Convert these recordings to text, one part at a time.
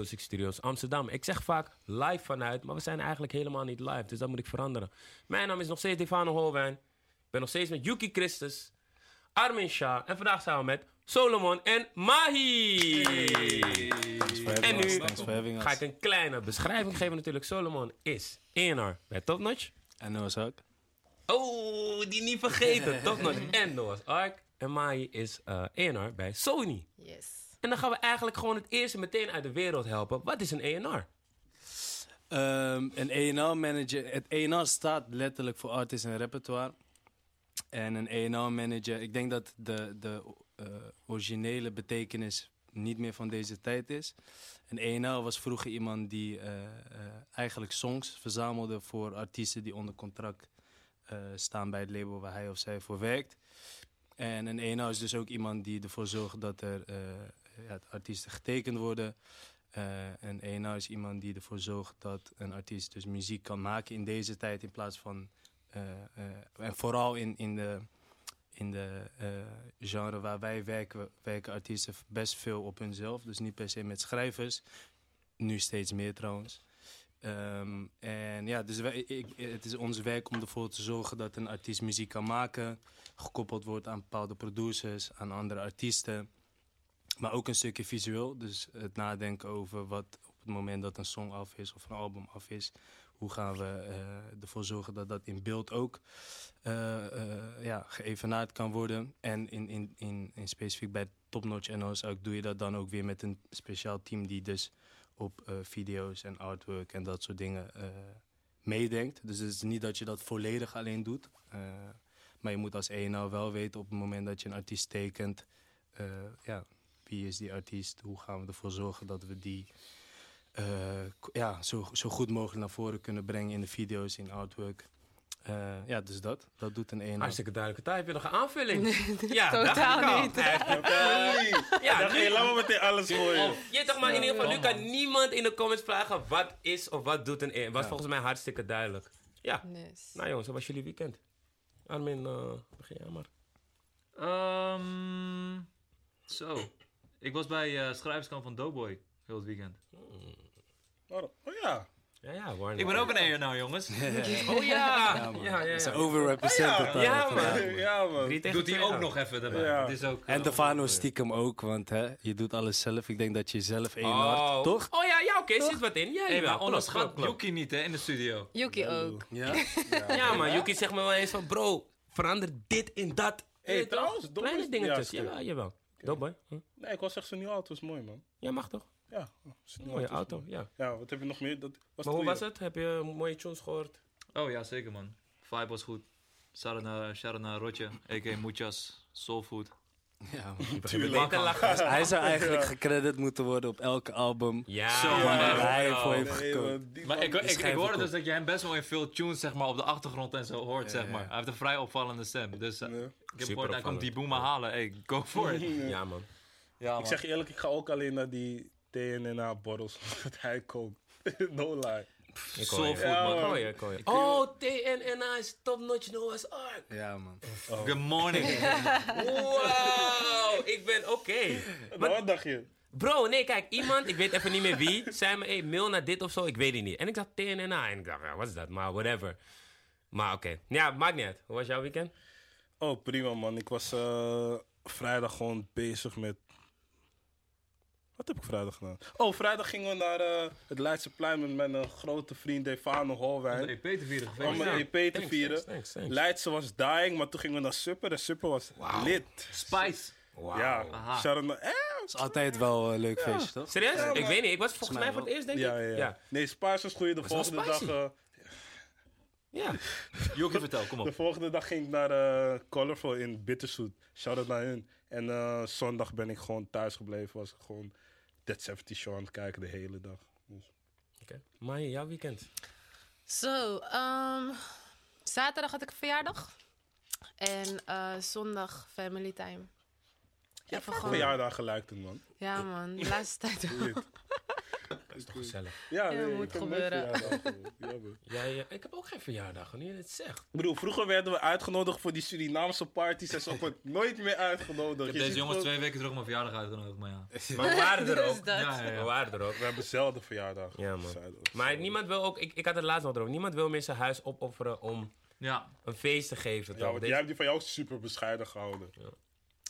Music Studios Amsterdam. Ik zeg vaak live vanuit, maar we zijn eigenlijk helemaal niet live. Dus dat moet ik veranderen. Mijn naam is nog steeds Stefano Holwijn. Ik ben nog steeds met Yuki Christus, Armin Shah. En vandaag samen met Solomon en Mahi. En nu ga ik een kleine beschrijving geven natuurlijk. Solomon is ENR bij Top Notch. En Noah's Ark. Oh, die niet vergeten. Top Notch en Noah's Ark. En Mahi is eh ENR bij Sony. Yes. En dan gaan we eigenlijk gewoon het eerste meteen uit de wereld helpen. Wat is een ENR? Ehm, een A&R manager. Het A&R staat letterlijk voor artist en repertoire. En een A&R manager, ik denk dat de, de eh, originele betekenis niet meer van deze tijd is. Een A&R was vroeger iemand die eh, eh, eigenlijk songs verzamelde voor artiesten die onder contract staan bij het label waar hij of zij voor werkt. En een A&R is dus ook iemand die ervoor zorgt dat er ja, de artiesten getekend worden. Eh, en A&R is iemand die ervoor zorgt dat een artiest dus muziek kan maken in deze tijd in plaats van... eh, eh, en vooral in, in de, in de eh, genre waar wij werken, werken artiesten best veel op hunzelf. Dus niet per se met schrijvers. Nu steeds meer trouwens. Ehm, en ja, dus wij, ik, het is ons werk om ervoor te zorgen dat een artiest muziek kan maken. Gekoppeld wordt aan bepaalde producers, aan andere artiesten. Maar ook een stukje visueel. Dus het nadenken over wat op het moment dat een song af is of een album af is. Hoe gaan we eh, ervoor zorgen dat dat in beeld ook eh, eh, ja, geëvenaard kan worden. En in, in, in, in specifiek bij Top Notch NO's ook doe je dat dan ook weer met een speciaal team die dus op video's en artwork en dat soort dingen meedenkt. Dus het is niet dat je dat volledig alleen doet. maar je moet als ENO wel weten op het moment dat je een artiest tekent. ja, wie is die artiest? Hoe gaan we ervoor zorgen dat we die eh, ja, zo, zo goed mogelijk naar voren kunnen brengen in de video's, in artwork. Eh, ja, dus dat. Dat doet een ENO. Hartstikke duidelijke taal. Heb je nog een aanvulling? ja, totaal niet. Echt, eh, ja, nu, Hey, laat me meteen alles gooien. je toch maar in ieder geval, nu kan niemand in de comments vragen wat is of wat doet een ENR. Was volgens mij hartstikke duidelijk. Ja, Yes. nou jongens, hoe was jullie weekend? Armin, eh begin jij maar. Ehm, zo. Ik was bij eh schrijverskamp van Doughboy heel het weekend. Oh oh ja. Ja, ja, Warner. Ik ben ook een ER nou, jongens. Oh ja! Ja, man. Ja, ja, Dat is ja. overrepresented. Ja, man. Ja, man. Doet hij ook ja. nog even erbij. Ja. Het is ook, En Stefano stiekem ook, want hè, je doet alles zelf. Ik denk dat je zelf één Oh. hart, toch? Oh ja, ja oké, zit wat in. Ja, Hey, jawel. maar onderschat. Yuki niet hè, in de studio. Yuki ook. Ja? Ja, maar Yuki zegt me wel eens van, bro, verander dit in dat. Hey, trouwens, Kleine dingetjes. ja, Ja, Doughboy. Hm? Nee, ik was echt zijn nieuwe auto. is mooi, man. Ja, mag toch? Ja. oh, Mooie auto, mooi. ja. Ja, wat heb je nog meer? Dat was Maar hoe was het? Heb je mooie tunes gehoord? Oh ja, zeker man. Vibe was goed. Naar, shout naar Rotje, a.k.a. Muchas, Soulfood. Ja man. Lachen. Hij zou eigenlijk gecredit moeten worden op elke album. Ja, Zo, man. man. Waar hij voor heeft Nee, gekozen. man, Maar man- ik, ik, hoorde komt. dus dat je hem best wel in veel tunes zeg maar, op de achtergrond en zo hoort, zeg maar. ja. Hij heeft een vrij opvallende stem. Dus eh, ik heb gehoord, hij komt die boemen halen. Hey, go for it. Ja, man. Ja, Ik zeg je eerlijk, ik ga ook alleen naar die TNNA-borrels. Dat hij kookt. no lie. Food, Ja, man. Je. Oh, TNNA is top notch Noah's Ark. Ja, man. Good morning. Wow, ik ben oké. Maar wat dacht je? Bro, nee, kijk, iemand, ik weet even niet meer wie, zei me, hey, mail naar dit of zo, ik weet het niet. En ik dacht TNNA en ik dacht, ja, wat is dat? Maar whatever. Maar oké. Ja, maakt niet uit. Hoe was jouw weekend? Oh, prima, man. Ik was eh, vrijdag gewoon bezig met... Wat heb ik vrijdag gedaan? Oh, vrijdag gingen we naar eh, het Leidseplein met mijn eh, grote vriend Defano Holwijn. EP te vieren Om EP te Thanks, vieren. thanks, thanks, thanks. Leidse was dying, maar toen gingen we naar Supper en Supper was lit. Spice. Wauw. Ja, naar- eh, Het is altijd wel een leuk feestje, toch? Serieus? Ja, ik weet niet. Ik was volgens mij voor het eerst, denk ja, ik. ja, ja. Nee, Spice was goeie. De Was volgende dag, eh, Ja. Yuki, vertel, kom de op. volgende dag ging ik naar eh, Colorful in Bitterzoet. Shout-out naar hun. En eh, zondag ben ik gewoon thuis gebleven. Was ik gewoon Dead 70 Show aan het kijken de hele dag. Dus. Oké. Maar jouw weekend? Zo, ehm, zaterdag had ik een verjaardag. En eh, zondag family time. Even gewoon. Verjaardag gelijk toen, man. Ja man, de laatste tijd wel. Is toch gezellig. Ja, Ja, nee, moet ik heb nooit gebeuren. Jij, eh, ik heb ook geen verjaardag, wanneer je het zegt. Ik bedoel, vroeger werden we uitgenodigd voor die Surinaamse parties en zo wordt nooit meer uitgenodigd. Ik heb Je deze jongens twee weken terug op mijn verjaardag uitgenodigd, maar ja. Maar we waren er ook. Ja, ja, We ja. waren er ook. We hebben zelden verjaardag. Ja, man. Maar niemand wil ook, ik, ik had het laatst nog erover, niemand wil meer zijn huis opofferen om Ja, een feest te geven. Ja, want Deze- jij hebt die van jou ook super bescheiden gehouden. Ja.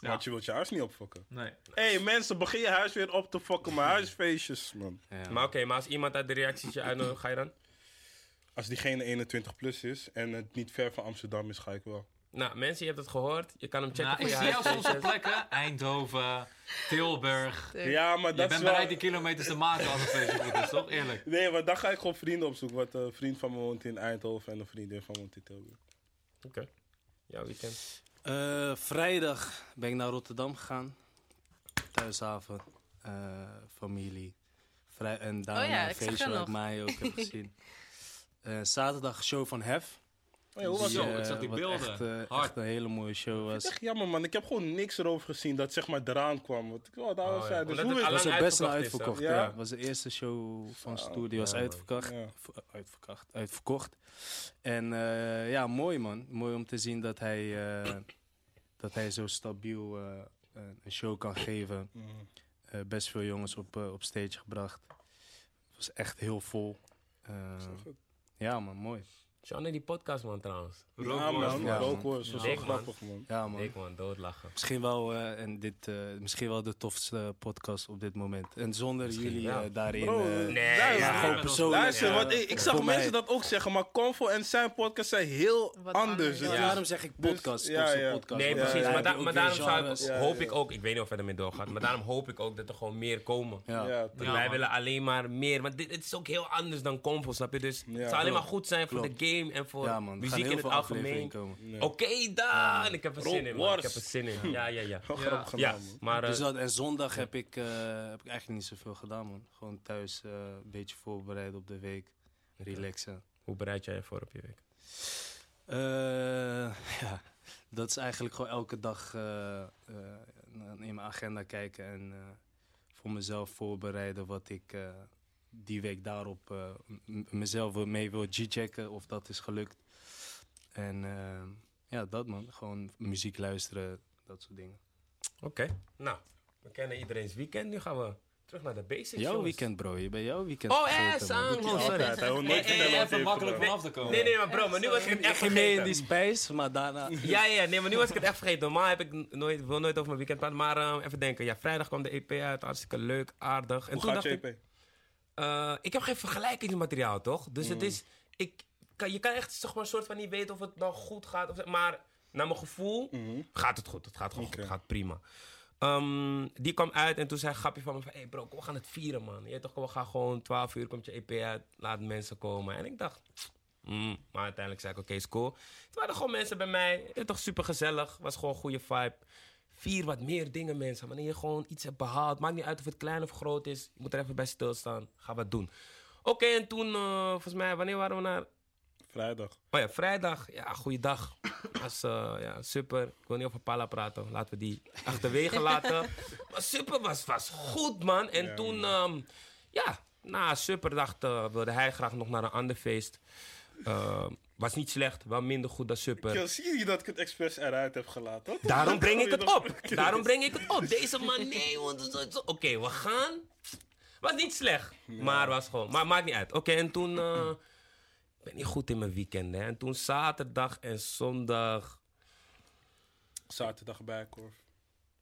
Want je wilt je huis niet opfokken. nee. Hé hey, mensen, begin je huis weer op te fokken. Maar huisfeestjes, man. Ja. Maar oké, maar als iemand uit de reacties je uitnodigt, ga je dan? Als diegene 21 plus is en het niet ver van Amsterdam is, ga ik wel. Nou, mensen, je hebt het gehoord. Je kan hem checken Nou, voor ik je zie jou soms op huisfeestjes. plekken. Eindhoven, Tilburg. Ja, maar Je dat bent is wel... bereid die kilometers te maken als het feestje goed is, toch? Eerlijk. Nee, maar dan ga ik gewoon vrienden opzoeken. Want een vriend van me woont in Eindhoven en een vriendin van me woont in Tilburg. Oké. Jouw weekend. Eh, vrijdag ben ik naar Rotterdam gegaan. Thuishaven, eh, familie. Vrij en daarna Oh ja, een zag feestje je waar ik mij ook heb gezien. Eh, zaterdag show van Hef. Hoe was Zo, het? ik zag die beelden. Echt, eh, Hard. echt een hele mooie show was. Echt jammer, man. Ik heb gewoon niks erover gezien dat zeg maar eraan kwam. Wat ik daar Oh, ja. Dus hoe het was best wel uitverkocht is. Ja? Ja, was de eerste show van Oh, Studio. was ja, man. uitverkocht. Uitverkocht. Uitverkocht. En eh, ja, mooi man. Mooi om te zien dat hij, eh, dat hij zo stabiel eh, een show kan geven. Mhm. Eh, best veel jongens op, eh, op stage gebracht. Het was echt heel vol. Eh, ja man, mooi. Shout naar die podcast, man, trouwens. Ja, man. Ja, man. Ja. Man. grappig, man. Ja man. Ik, man, doodlachen. Misschien wel, eh, en dit, eh, misschien wel de tofste podcast op dit moment. En zonder Misschien jullie eh, daarin. Bro, eh, Nee, luister, ja, gewoon maar persoonlijk. Luister, want ik, ik zag mensen mij- dat ook zeggen, maar Convo en zijn podcast zijn heel Wat anders. daarom zeg ik podcast. Dus, ja, tofste ja. podcast. Nee, precies. Maar, da- daarom zou ik, hoop ja. ik ook, ik weet niet of het ermee doorgaat, maar daarom hoop ik ook dat er gewoon meer komen. Wij willen alleen maar meer. Want dit, het is ook heel anders dan Convo, snap je? Dus het zou alleen maar goed zijn voor de game en voor Ja, man. Gaan muziek in het algemeen. Ja. Oké, dan! Ik heb er zin in, man. Ik heb er zin in. Ja, ja, ja. Ja. grappig Ja, gedaan, man. maar... eh, Dus dat, en zondag heb ik, eh, heb ik eigenlijk niet zoveel gedaan, man. Gewoon thuis eh, een beetje voorbereid op de week. Relaxen. hoe bereid jij je voor op je week? Eh, ja, dat is eigenlijk gewoon elke dag eh, eh, in mijn agenda kijken en eh, voor mezelf voorbereiden wat ik eh, die week daarop eh, m- mezelf mee wil G-checken of dat is gelukt. En eh, ja, dat man. Gewoon muziek luisteren, dat soort dingen. Oké, nou, we kennen iedereen's weekend. Nu gaan we terug naar de basics. Jouw jongens. weekend, bro. Je bent jouw weekend Oh, vergeten, eh, hij Oh, sorry. Hij wil nooit Even makkelijk vanaf te komen. Nee, nee, maar bro, maar nu was ik het Ik echt ging mee in vergeten. die spijs, maar daarna... Ja, ja, nee, maar nu was ik het echt vergeten. Normaal heb ik nooit, wil nooit over mijn weekend praten. Maar eh, even denken. Ja, vrijdag kwam de EP uit. Hartstikke leuk, aardig. En Hoe toen gaat dacht JP? ik, eh, ik heb geen vergelijkingsmateriaal, toch? Dus Mm. het is, ik, kan, je kan echt zeg maar, een soort van niet weten of het nou goed gaat. Of, maar naar mijn gevoel Mhm. gaat het goed. Het gaat gewoon goed. Het gaat prima. Ehm, die kwam uit en toen zei een grapje van me van... Hey bro, we gaan het vieren, man. Je toch, we gaan gewoon 12 uur komt je EP uit. Laat mensen komen. En ik dacht... mm, maar uiteindelijk zei ik, oké, is cool. Toen waren er gewoon mensen bij mij. Het was toch super gezellig. Was gewoon een goede vibe. Vier wat meer dingen, mensen. Wanneer je gewoon iets hebt behaald. Maakt niet uit of het klein of groot is. Je moet er even bij stilstaan. Ga wat doen. Oké, en toen, eh, volgens mij, wanneer waren we naar... Vrijdag. Oh ja, vrijdag. Ja, goeiedag. Was uh, ja, super. Ik wil niet over Pala praten. Laten we die achterwege laten. Maar super was, was goed, man. En Ja, toen, um, ja, na super dacht, uh, wilde hij graag nog naar een ander feest. Was niet slecht, wel minder goed dan super. Yo, zie je dat ik het expres eruit heb gelaten? Wat? Daarom breng ik het op. Daarom breng ik het op. Deze man, nee, want... Oké, okay, we gaan. Was niet slecht, ja. maar was gewoon... Maar maakt niet uit. Oké, okay, en toen... Uh, ik ben niet goed in mijn weekend, hè. En toen zaterdag en zondag... Zaterdag Bijkorf.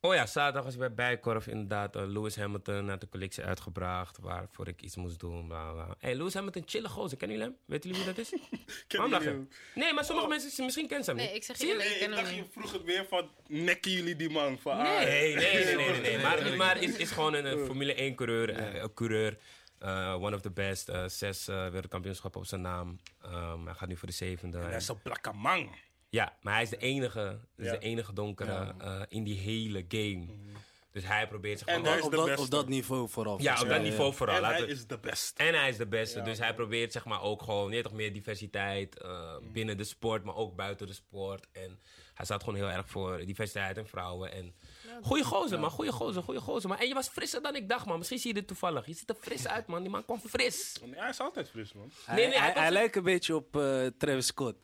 Oh ja, zaterdag was ik bij Bijkorf inderdaad. Uh, Lewis Hamilton naar de collectie uitgebracht. Waarvoor ik iets moest doen. Bla bla. Hey, Lewis Hamilton, chille gozer. Kennen jullie hem? Weten jullie wie dat is? Ken je hem? Nee, maar sommige oh. mensen misschien kennen ze hem niet. Nee, ik zeg eerlijk, ik niet. je vroeg het weer van, nekken jullie die man? Van, nee, nee, nee, nee, nee, nee. Maar, maar is, is gewoon een, een Formule 1 coureur. Uh, coureur. Uh, one of the best. Uh, zes uh, wereldkampioenschappen op zijn naam. Um, hij gaat nu voor de zevende. En hij is een blakke man. Ja, maar hij is de enige, is ja. de enige donkere ja. uh, in die hele game. Mm. Dus hij probeert zich En gewoon- hij is op, de dat, beste. op dat niveau vooral. Ja, op dat Ja, niveau vooral. En hij is de beste. En hij is de beste. Ja, dus hij probeert zeg maar ook gewoon toch meer diversiteit eh, binnen de sport, maar ook buiten de sport. En hij staat gewoon heel erg voor diversiteit en vrouwen. En goeie gozer, man. Goeie gozer, goeie gozer. Man. En je was frisser dan ik dacht, man. Misschien zie je dit toevallig. Je ziet er fris uit, man. Die man kwam fris. Nee, hij is altijd fris, man. Hij, Nee, nee, hij lijkt een beetje op eh, Travis Scott.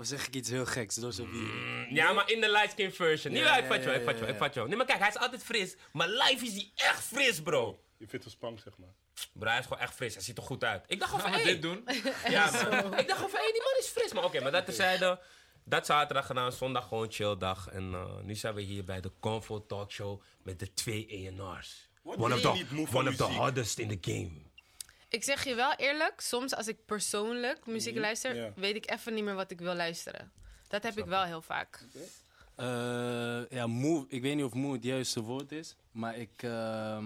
Of zeg ik iets heel geks? Door zo'n video. Ja, maar in de light skin version. Nee, Ja, ik vat jou, ik vat jou, ik vat jou. Nee, maar kijk, hij is altijd fris. Maar live is hij echt fris, bro. Je vindt een spang, zeg maar. Bro, hij is gewoon echt fris. Hij ziet er goed uit. Ik dacht gewoon van, dit doen? Ja, man. Ik dacht van, hé, die man is fris. Maar oké, maar dat terzijde. Dat zaterdag gedaan, zondag gewoon chill dag. En eh, nu zijn we hier bij de Comfort Talk Show met de twee ENR's. Worden One of the, one of the hardest in the game. Ik zeg je wel eerlijk, soms als ik persoonlijk muziek luister, Ja. weet ik even niet meer wat ik wil luisteren. Dat heb ik wel heel vaak. Eh, ja, moe. Ik weet niet of moe het juiste woord is. Maar ik, ehm,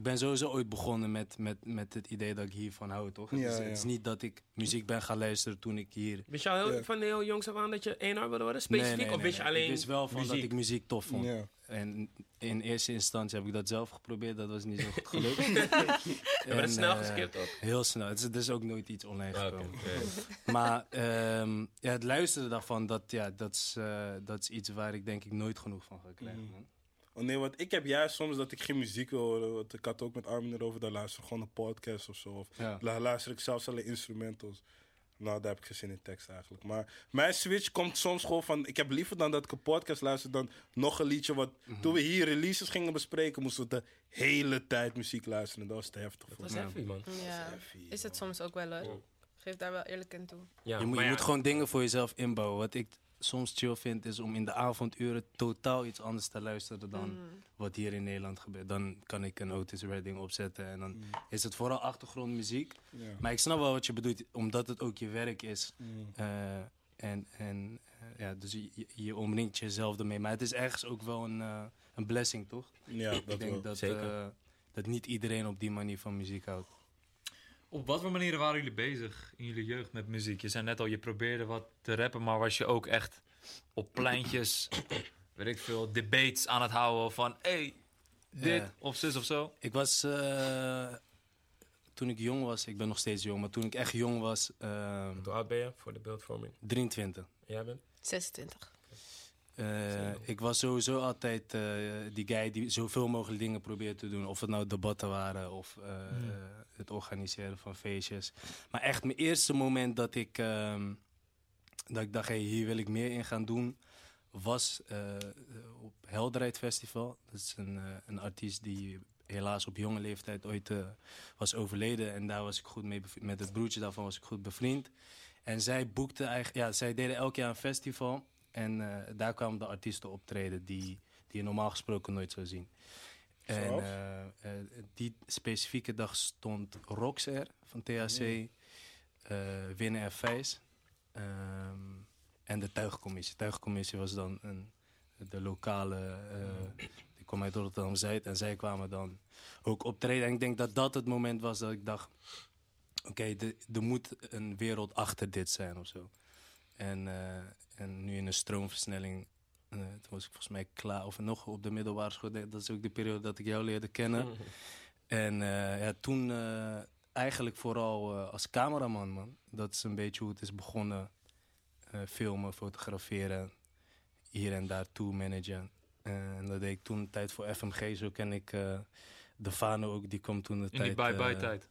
ik ben sowieso ooit begonnen met, met, met het idee dat ik hiervan hou, toch? het, Ja, ja. het is niet dat ik muziek ben gaan luisteren toen ik hier... Wist je al heel, Ja. van heel jongs af aan dat je ENR wilde worden? Specifiek? Nee, nee, of wist je alleen Ik wist wel van muziek? dat ik muziek tof vond. Ja. En in eerste instantie heb ik dat zelf geprobeerd. Dat was niet zo goed gelukt. Ja, maar dat is En, snel eh, geskipt ook. Heel snel. Het is, er is ook nooit iets online Oké, gekomen. Maar ehm, ja, het luisteren daarvan, dat, ja, dat, is, eh, dat is iets waar ik denk ik nooit genoeg van ga krijgen. Mm. Oh nee, want ik heb juist soms dat ik geen muziek wil horen. Want ik had ook met Armin erover, dan luister ik gewoon een podcast of zo. Of Ja. luister ik zelfs alle instrumentals. Nou, daar heb ik geen zin in tekst eigenlijk. Maar mijn switch komt soms gewoon van... Ik heb liever dan dat ik een podcast luister dan nog een liedje. Wat, Mhm. Toen we hier releases gingen bespreken, moesten we de hele tijd muziek luisteren. Dat was te heftig voor Dat heavy, man. Ja, is het soms ook wel hoor. Geef daar wel eerlijk in toe. Ja, Je, moet, je ja, moet gewoon dingen voor jezelf inbouwen. Wat ik soms chill vind, is om in de avonduren totaal iets anders te luisteren dan wat hier in Nederland gebeurt. Dan kan ik een Otis Redding opzetten en dan is het vooral achtergrondmuziek. Maar ik snap wel wat je bedoelt, omdat het ook je werk is. Mm. Eh, en en eh, ja, dus je, je- omringt jezelf ermee. Maar het is ergens ook wel een, eh, een blessing, toch? Ja, dat ik denk wel. dat, zeker. eh, dat niet iedereen op die manier van muziek houdt. Op wat voor manieren waren jullie bezig in jullie jeugd met muziek? Je zei net al, je probeerde wat te rappen, maar was je ook echt op pleintjes, weet ik veel, debates aan het houden van, hey, dit Ja. of zus of zo? Ik was, eh, toen ik jong was, ik ben nog steeds jong, maar toen ik echt jong was, eh, Hoe oud ben je voor de beeldvorming? 23. Jij bent? 26. Eh, ik was sowieso altijd eh, die guy die zoveel mogelijk dingen probeerde te doen. Of het nou debatten waren of eh, eh, het organiseren van feestjes. Maar echt mijn eerste moment dat ik, ehm, dat ik dacht, hey, hier wil ik meer in gaan doen, was op Helderheid Festival. Dat is een, een artiest die helaas op jonge leeftijd ooit was overleden. En daar was ik goed mee bevriend. Met het broertje daarvan was ik goed bevriend. En zij boekte eigenlijk, ja, zij deden elk jaar een festival. En eh, daar kwamen de artiesten optreden die, die je normaal gesproken nooit zou zien. En eh, eh, die specifieke dag stond Rox er van THC, eh Winnen en Vijs. ehm, en de tuigcommissie. De tuigcommissie was dan een, de lokale, eh, die kwam uit Rotterdam-Zuid. En zij kwamen dan ook optreden. En ik denk dat dat het moment was dat ik dacht... Oké, er moet een wereld achter dit zijn of zo. En, eh, en nu in een stroomversnelling, eh, toen was ik volgens mij klaar, of nog op de middelbare school. Dat is ook de periode dat ik jou leerde kennen. En eh, ja, toen eigenlijk vooral als cameraman, man. Dat is een beetje hoe het is begonnen. Filmen, fotograferen, hier en daar toe managen. En dat deed ik toen tijd voor FMG. Zo ken ik de Fano ook, die kwam toen de In tijd... die bye-bye tijd.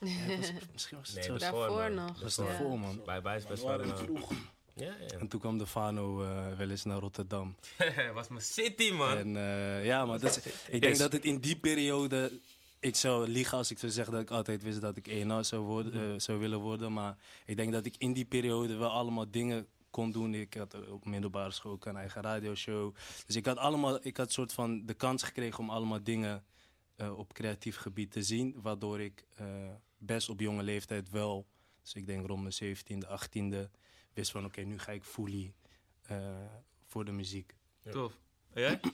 Ja, was- misschien was het Nee, zo. Daarvoor nog, Dat voor. Daarvoor, man. Best We wel... waren eh, vroeg. Ja, ja. En toen kwam de Fano eh, wel eens naar Rotterdam. was mijn city, man. En eh, ja, maar dat is, ik denk dat het in die periode. Ik zou liegen als ik zou zeggen dat ik altijd wist dat ik ENA zou, worden, eh, zou willen worden. Maar ik denk dat ik in die periode wel allemaal dingen kon doen. Ik had op middelbare school ook een eigen radioshow. Dus ik had allemaal, ik had soort van de kans gekregen om allemaal dingen eh, op creatief gebied te zien. Waardoor ik eh, best op jonge leeftijd wel, dus ik denk rond mijn 17e, 18e, wist van oké, nu ga ik fully eh, voor de muziek. Tof. En jij?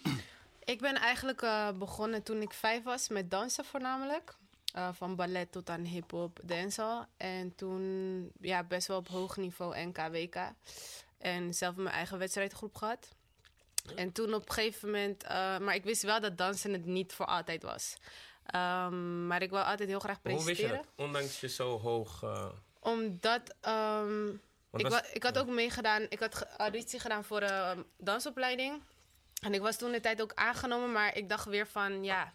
Ik ben eigenlijk eh, begonnen toen ik vijf was met dansen voornamelijk. Eh, van ballet tot aan hip-hop, dancehall. En toen ja, best wel op hoog niveau NK, WK. En zelf mijn eigen wedstrijdgroep gehad. En toen op een gegeven moment... eh, maar ik wist wel dat dansen het niet voor altijd was. Ehm, maar ik wil altijd heel graag Hoe wist je presenteren. dat? Ondanks je zo hoog... eh, Omdat... ehm, ik, was- ik had ook meegedaan, ik had auditie gedaan voor een dansopleiding. En ik was toen de tijd ook aangenomen, maar ik dacht weer van, ja,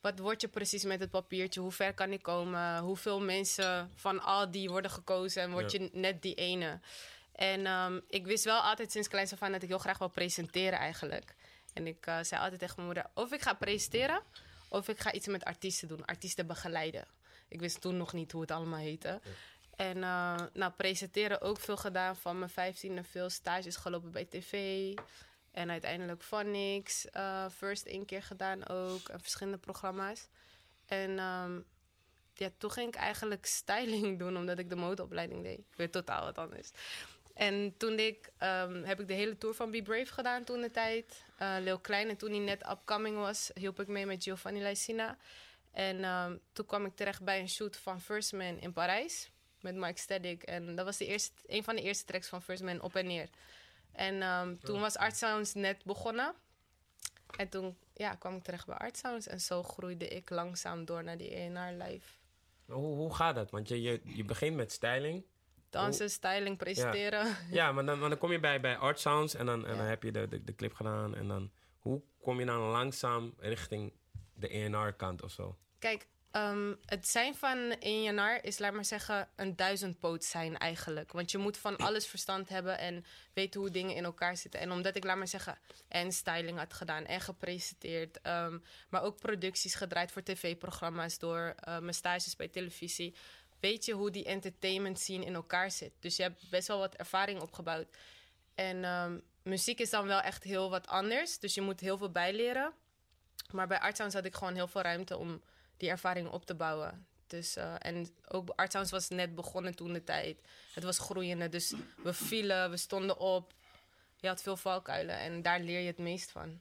wat word je precies met het papiertje? Hoe ver kan ik komen? Hoeveel mensen van al die worden gekozen en word Ja. je net die ene? En ehm, ik wist wel altijd sinds kleins af aan dat ik heel graag wil presenteren eigenlijk. En ik eh, zei altijd tegen mijn moeder, of ik ga presenteren, of ik ga iets met artiesten doen. Artiesten begeleiden. Ik wist toen nog niet hoe het allemaal heette. En eh, nou, presenteren ook veel gedaan. Van mijn vijftiende veel stages gelopen bij tv. En uiteindelijk van niks. eh, first één keer gedaan ook. En verschillende programma's. En ehm, ja, toen ging ik eigenlijk styling doen, omdat ik de modeopleiding deed. Weer totaal wat anders. En toen ik, ehm, heb ik de hele tour van Be Brave gedaan toen de tijd. Eh Leel Klein. En toen hij net upcoming was, hielp ik mee met Giovanni Lysina. En ehm, toen kwam ik terecht bij een shoot van First Man in Parijs. Met Mike Steddick. En dat was de eerste, een van de eerste tracks van First Man op en neer. En ehm, toen was Art Sounds net begonnen. En toen ja, kwam ik terecht bij Art Sounds. En zo groeide ik langzaam door naar die ENR live. hoe, hoe gaat dat? Want je, je, je begint met styling. Dansen, styling, presenteren. Ja, maar dan, maar dan kom je bij, bij Art Sounds en dan, en Ja. dan heb je de, de, de clip gedaan. En dan, hoe kom je dan langzaam richting de ENR-kant of zo? Kijk, ehm, het zijn van janar is, laat maar zeggen, een duizendpoot zijn eigenlijk. Want je moet van alles verstand hebben en weten hoe dingen in elkaar zitten. En omdat ik, laat maar zeggen, en styling had gedaan en gepresenteerd. ehm, maar ook producties gedraaid voor tv-programma's door eh, mijn stages bij televisie. Weet je hoe die entertainment scene in elkaar zit. Dus je hebt best wel wat ervaring opgebouwd. En ehm, muziek is dan wel echt heel wat anders. Dus je moet heel veel bijleren. Maar bij Art Sounds had ik gewoon heel veel ruimte om die ervaring op te bouwen. Dus, eh, en ook Art Sounds was net begonnen toen de tijd. Het was groeiende, dus we vielen, we stonden op. Je had veel valkuilen en daar leer je het meest van.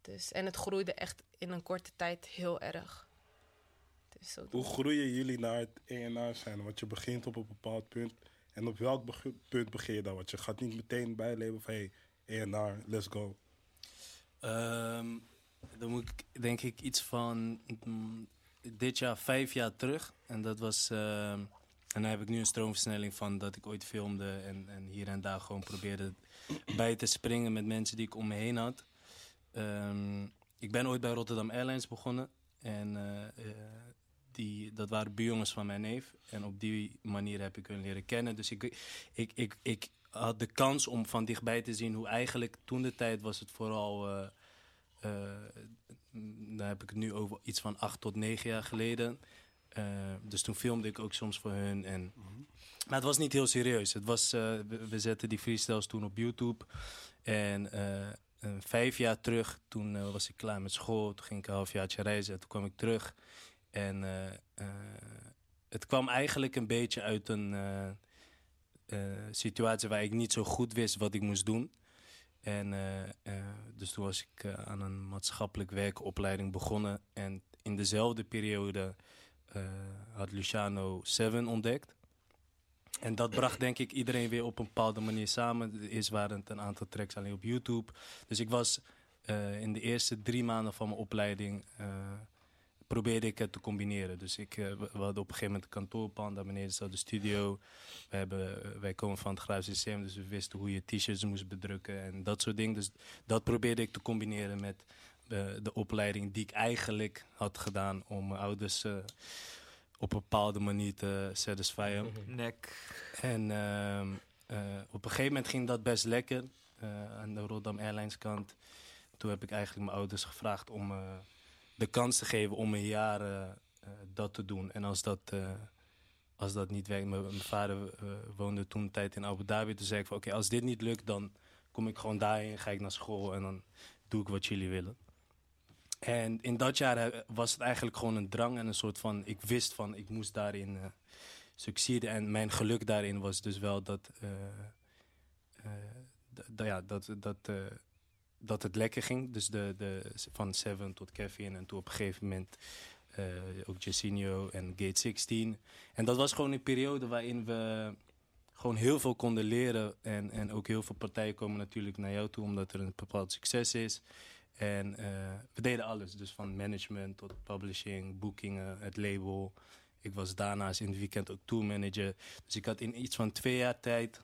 Dus, en het groeide echt in een korte tijd heel erg. Zo Hoe groeien jullie naar het ENR zijn? Want je begint op een bepaald punt. En op welk punt begin je dan? Want je gaat niet meteen bijleven van hey, ENR, let's go. Ehm, dan moet ik denk ik iets van mm, dit jaar vijf jaar terug. En dat was. ehm, en dan heb ik nu een stroomversnelling van dat ik ooit filmde en, en hier en daar gewoon probeerde bij te springen met mensen die ik om me heen had. Ehm, ik ben ooit bij Rotterdam Airlines begonnen. En eh, eh, die, dat waren buurjongens van mijn neef. En op die manier heb ik hun leren kennen. Dus ik, ik, ik, ik had de kans om van dichtbij te zien hoe eigenlijk toen de tijd was het vooral. eh, eh, mm, dan heb ik het nu over iets van acht tot negen jaar geleden. Eh, dus toen filmde ik ook soms voor hun. En, Maar het was niet heel serieus. Het was, eh, we, zetten die freestyles toen op YouTube. En eh, eh, vijf jaar terug, toen eh, was ik klaar met school. Toen ging ik een halfjaartje reizen. Toen kwam ik terug. En eh, eh, het kwam eigenlijk een beetje uit een eh, situatie waar ik niet zo goed wist wat ik moest doen. En dus toen was ik aan een maatschappelijk werkopleiding begonnen. En in dezelfde periode had Luciano Seven ontdekt. En dat bracht denk ik iedereen weer op een bepaalde manier samen. Eerst waren het een aantal tracks alleen op YouTube. Dus ik was in de eerste drie maanden van mijn opleiding... probeerde ik het te combineren. Dus ik, eh, we hadden op een gegeven moment een kantoorpand. Daar beneden zat de studio. We hebben, eh, wij komen van het grafisch systeem, dus we wisten hoe je t-shirts moest bedrukken en dat soort dingen. Dus dat probeerde ik te combineren met eh, de opleiding die ik eigenlijk had gedaan om mijn ouders eh, op een bepaalde manier te satisfyen. Nek. En ehm, eh, op een gegeven moment ging dat best lekker eh, aan de Rotterdam Airlines kant. Toen heb ik eigenlijk mijn ouders gevraagd om eh, de kans te geven om een jaar eh, eh, dat te doen. En als dat, eh, als dat niet werkt, mijn, vader woonde toen een tijd in Abu Dhabi. Toen zei ik van oké, als dit niet lukt, dan kom ik gewoon daarheen, ga ik naar school en dan doe ik wat jullie willen. En in dat jaar was het eigenlijk gewoon een drang en een soort van, ik wist van ik moest daarin succeeden. En mijn geluk daarin was dus wel dat, ja, dat, dat, dat het lekker ging. Dus de, de, van Seven tot Kevin en toen op een gegeven moment eh, ook Jacinho en Gate 16. En dat was gewoon een periode waarin we gewoon heel veel konden leren. En, en ook heel veel partijen komen natuurlijk naar jou toe omdat er een bepaald succes is. En eh, we deden alles. Dus van management tot publishing, boekingen, het label. Ik was daarnaast in het weekend ook tourmanager. Dus ik had in iets van twee jaar tijd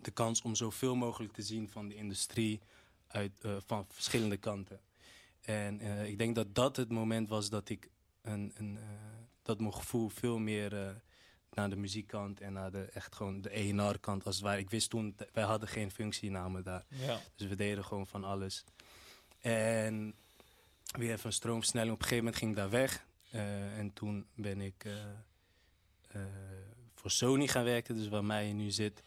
de kans om zoveel mogelijk te zien van de industrie uit, eh, van verschillende kanten. En eh, ik denk dat dat het moment was dat ik een, een, eh, dat mijn gevoel veel meer naar de muziekkant en naar de echt gewoon de ENR kant als het ware. Ik wist toen, wij hadden geen functienamen daar. Ja. Dus we deden gewoon van alles. En weer even een stroomversnelling. Op een gegeven moment ging ik daar weg. En toen ben ik voor Sony gaan werken, dus waar mij nu zit.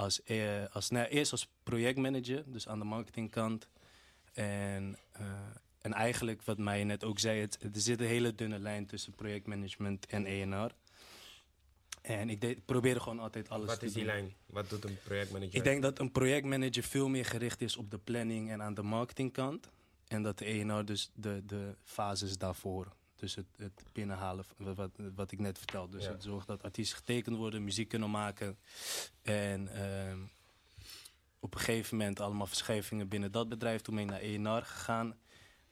Als, eh, als, nou, eerst als projectmanager, dus aan de marketingkant. En, eh, en eigenlijk, wat mij net ook zei, het, er zit een hele dunne lijn tussen projectmanagement en ENR. En ik, deed, probeerde gewoon altijd alles Wat te is die doen. lijn? Wat doet een projectmanager? Ik denk dat een projectmanager veel meer gericht is op de planning en aan de marketingkant. En dat de ENR dus de, de fases daarvoor. Dus het, het binnenhalen van wat, wat ik net vertelde. Dus Ja. het zorgt dat artiesten getekend worden, muziek kunnen maken. En ehm, op een gegeven moment allemaal verschuivingen binnen dat bedrijf. Toen ben ik naar ENR gegaan.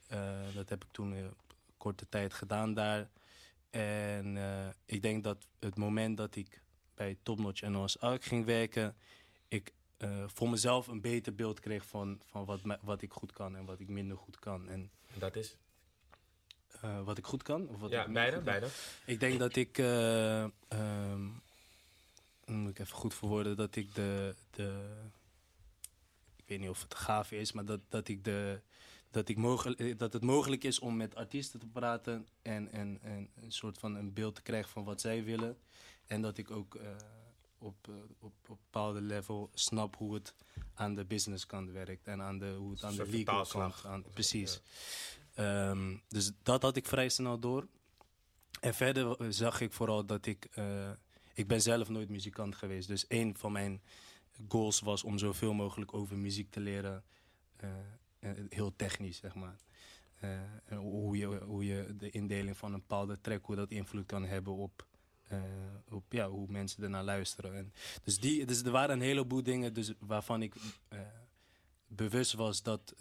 Eh, dat heb ik toen eh, korte tijd gedaan daar. En eh, ik denk dat het moment dat ik bij Topnotch en Noah's Ark ging werken... ik voor mezelf een beter beeld kreeg van, van wat, wat ik goed kan en wat ik minder goed kan. En Dat is? Eh, wat ik goed kan? Of wat ik Ja, beide, beide. Ik denk dat ik. eh, ehm, moet ik even goed verwoorden dat ik de, de. Ik weet niet of het gaaf is, maar dat, dat ik de. Dat, ik mogelijk, eh, dat het mogelijk is om met artiesten te praten en, en, en een soort van een beeld te krijgen van wat zij willen. En dat ik ook op, op, op bepaalde level snap hoe het aan de businesskant werkt en aan de, hoe het aan de legal kant. Aan, precies. Ehm, dus dat had ik vrij snel door. En verder zag ik vooral dat ik... eh, ik ben zelf nooit muzikant geweest. Dus een van mijn goals was om zoveel mogelijk over muziek te leren. eh, eh, heel technisch, zeg maar. Hoe, je, hoe je de indeling van een bepaalde track... hoe dat invloed kan hebben op, op ja, hoe mensen ernaar luisteren. En dus, die, dus er waren een heleboel dingen dus waarvan ik bewust was dat,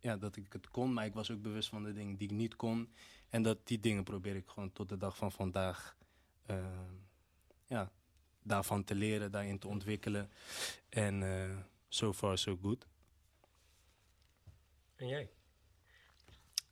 ja, dat ik het kon. Maar ik was ook bewust van de dingen die ik niet kon. En dat die dingen probeer ik gewoon tot de dag van vandaag eh, ja, daarvan te leren, daarin te ontwikkelen. En eh so far so good. En jij?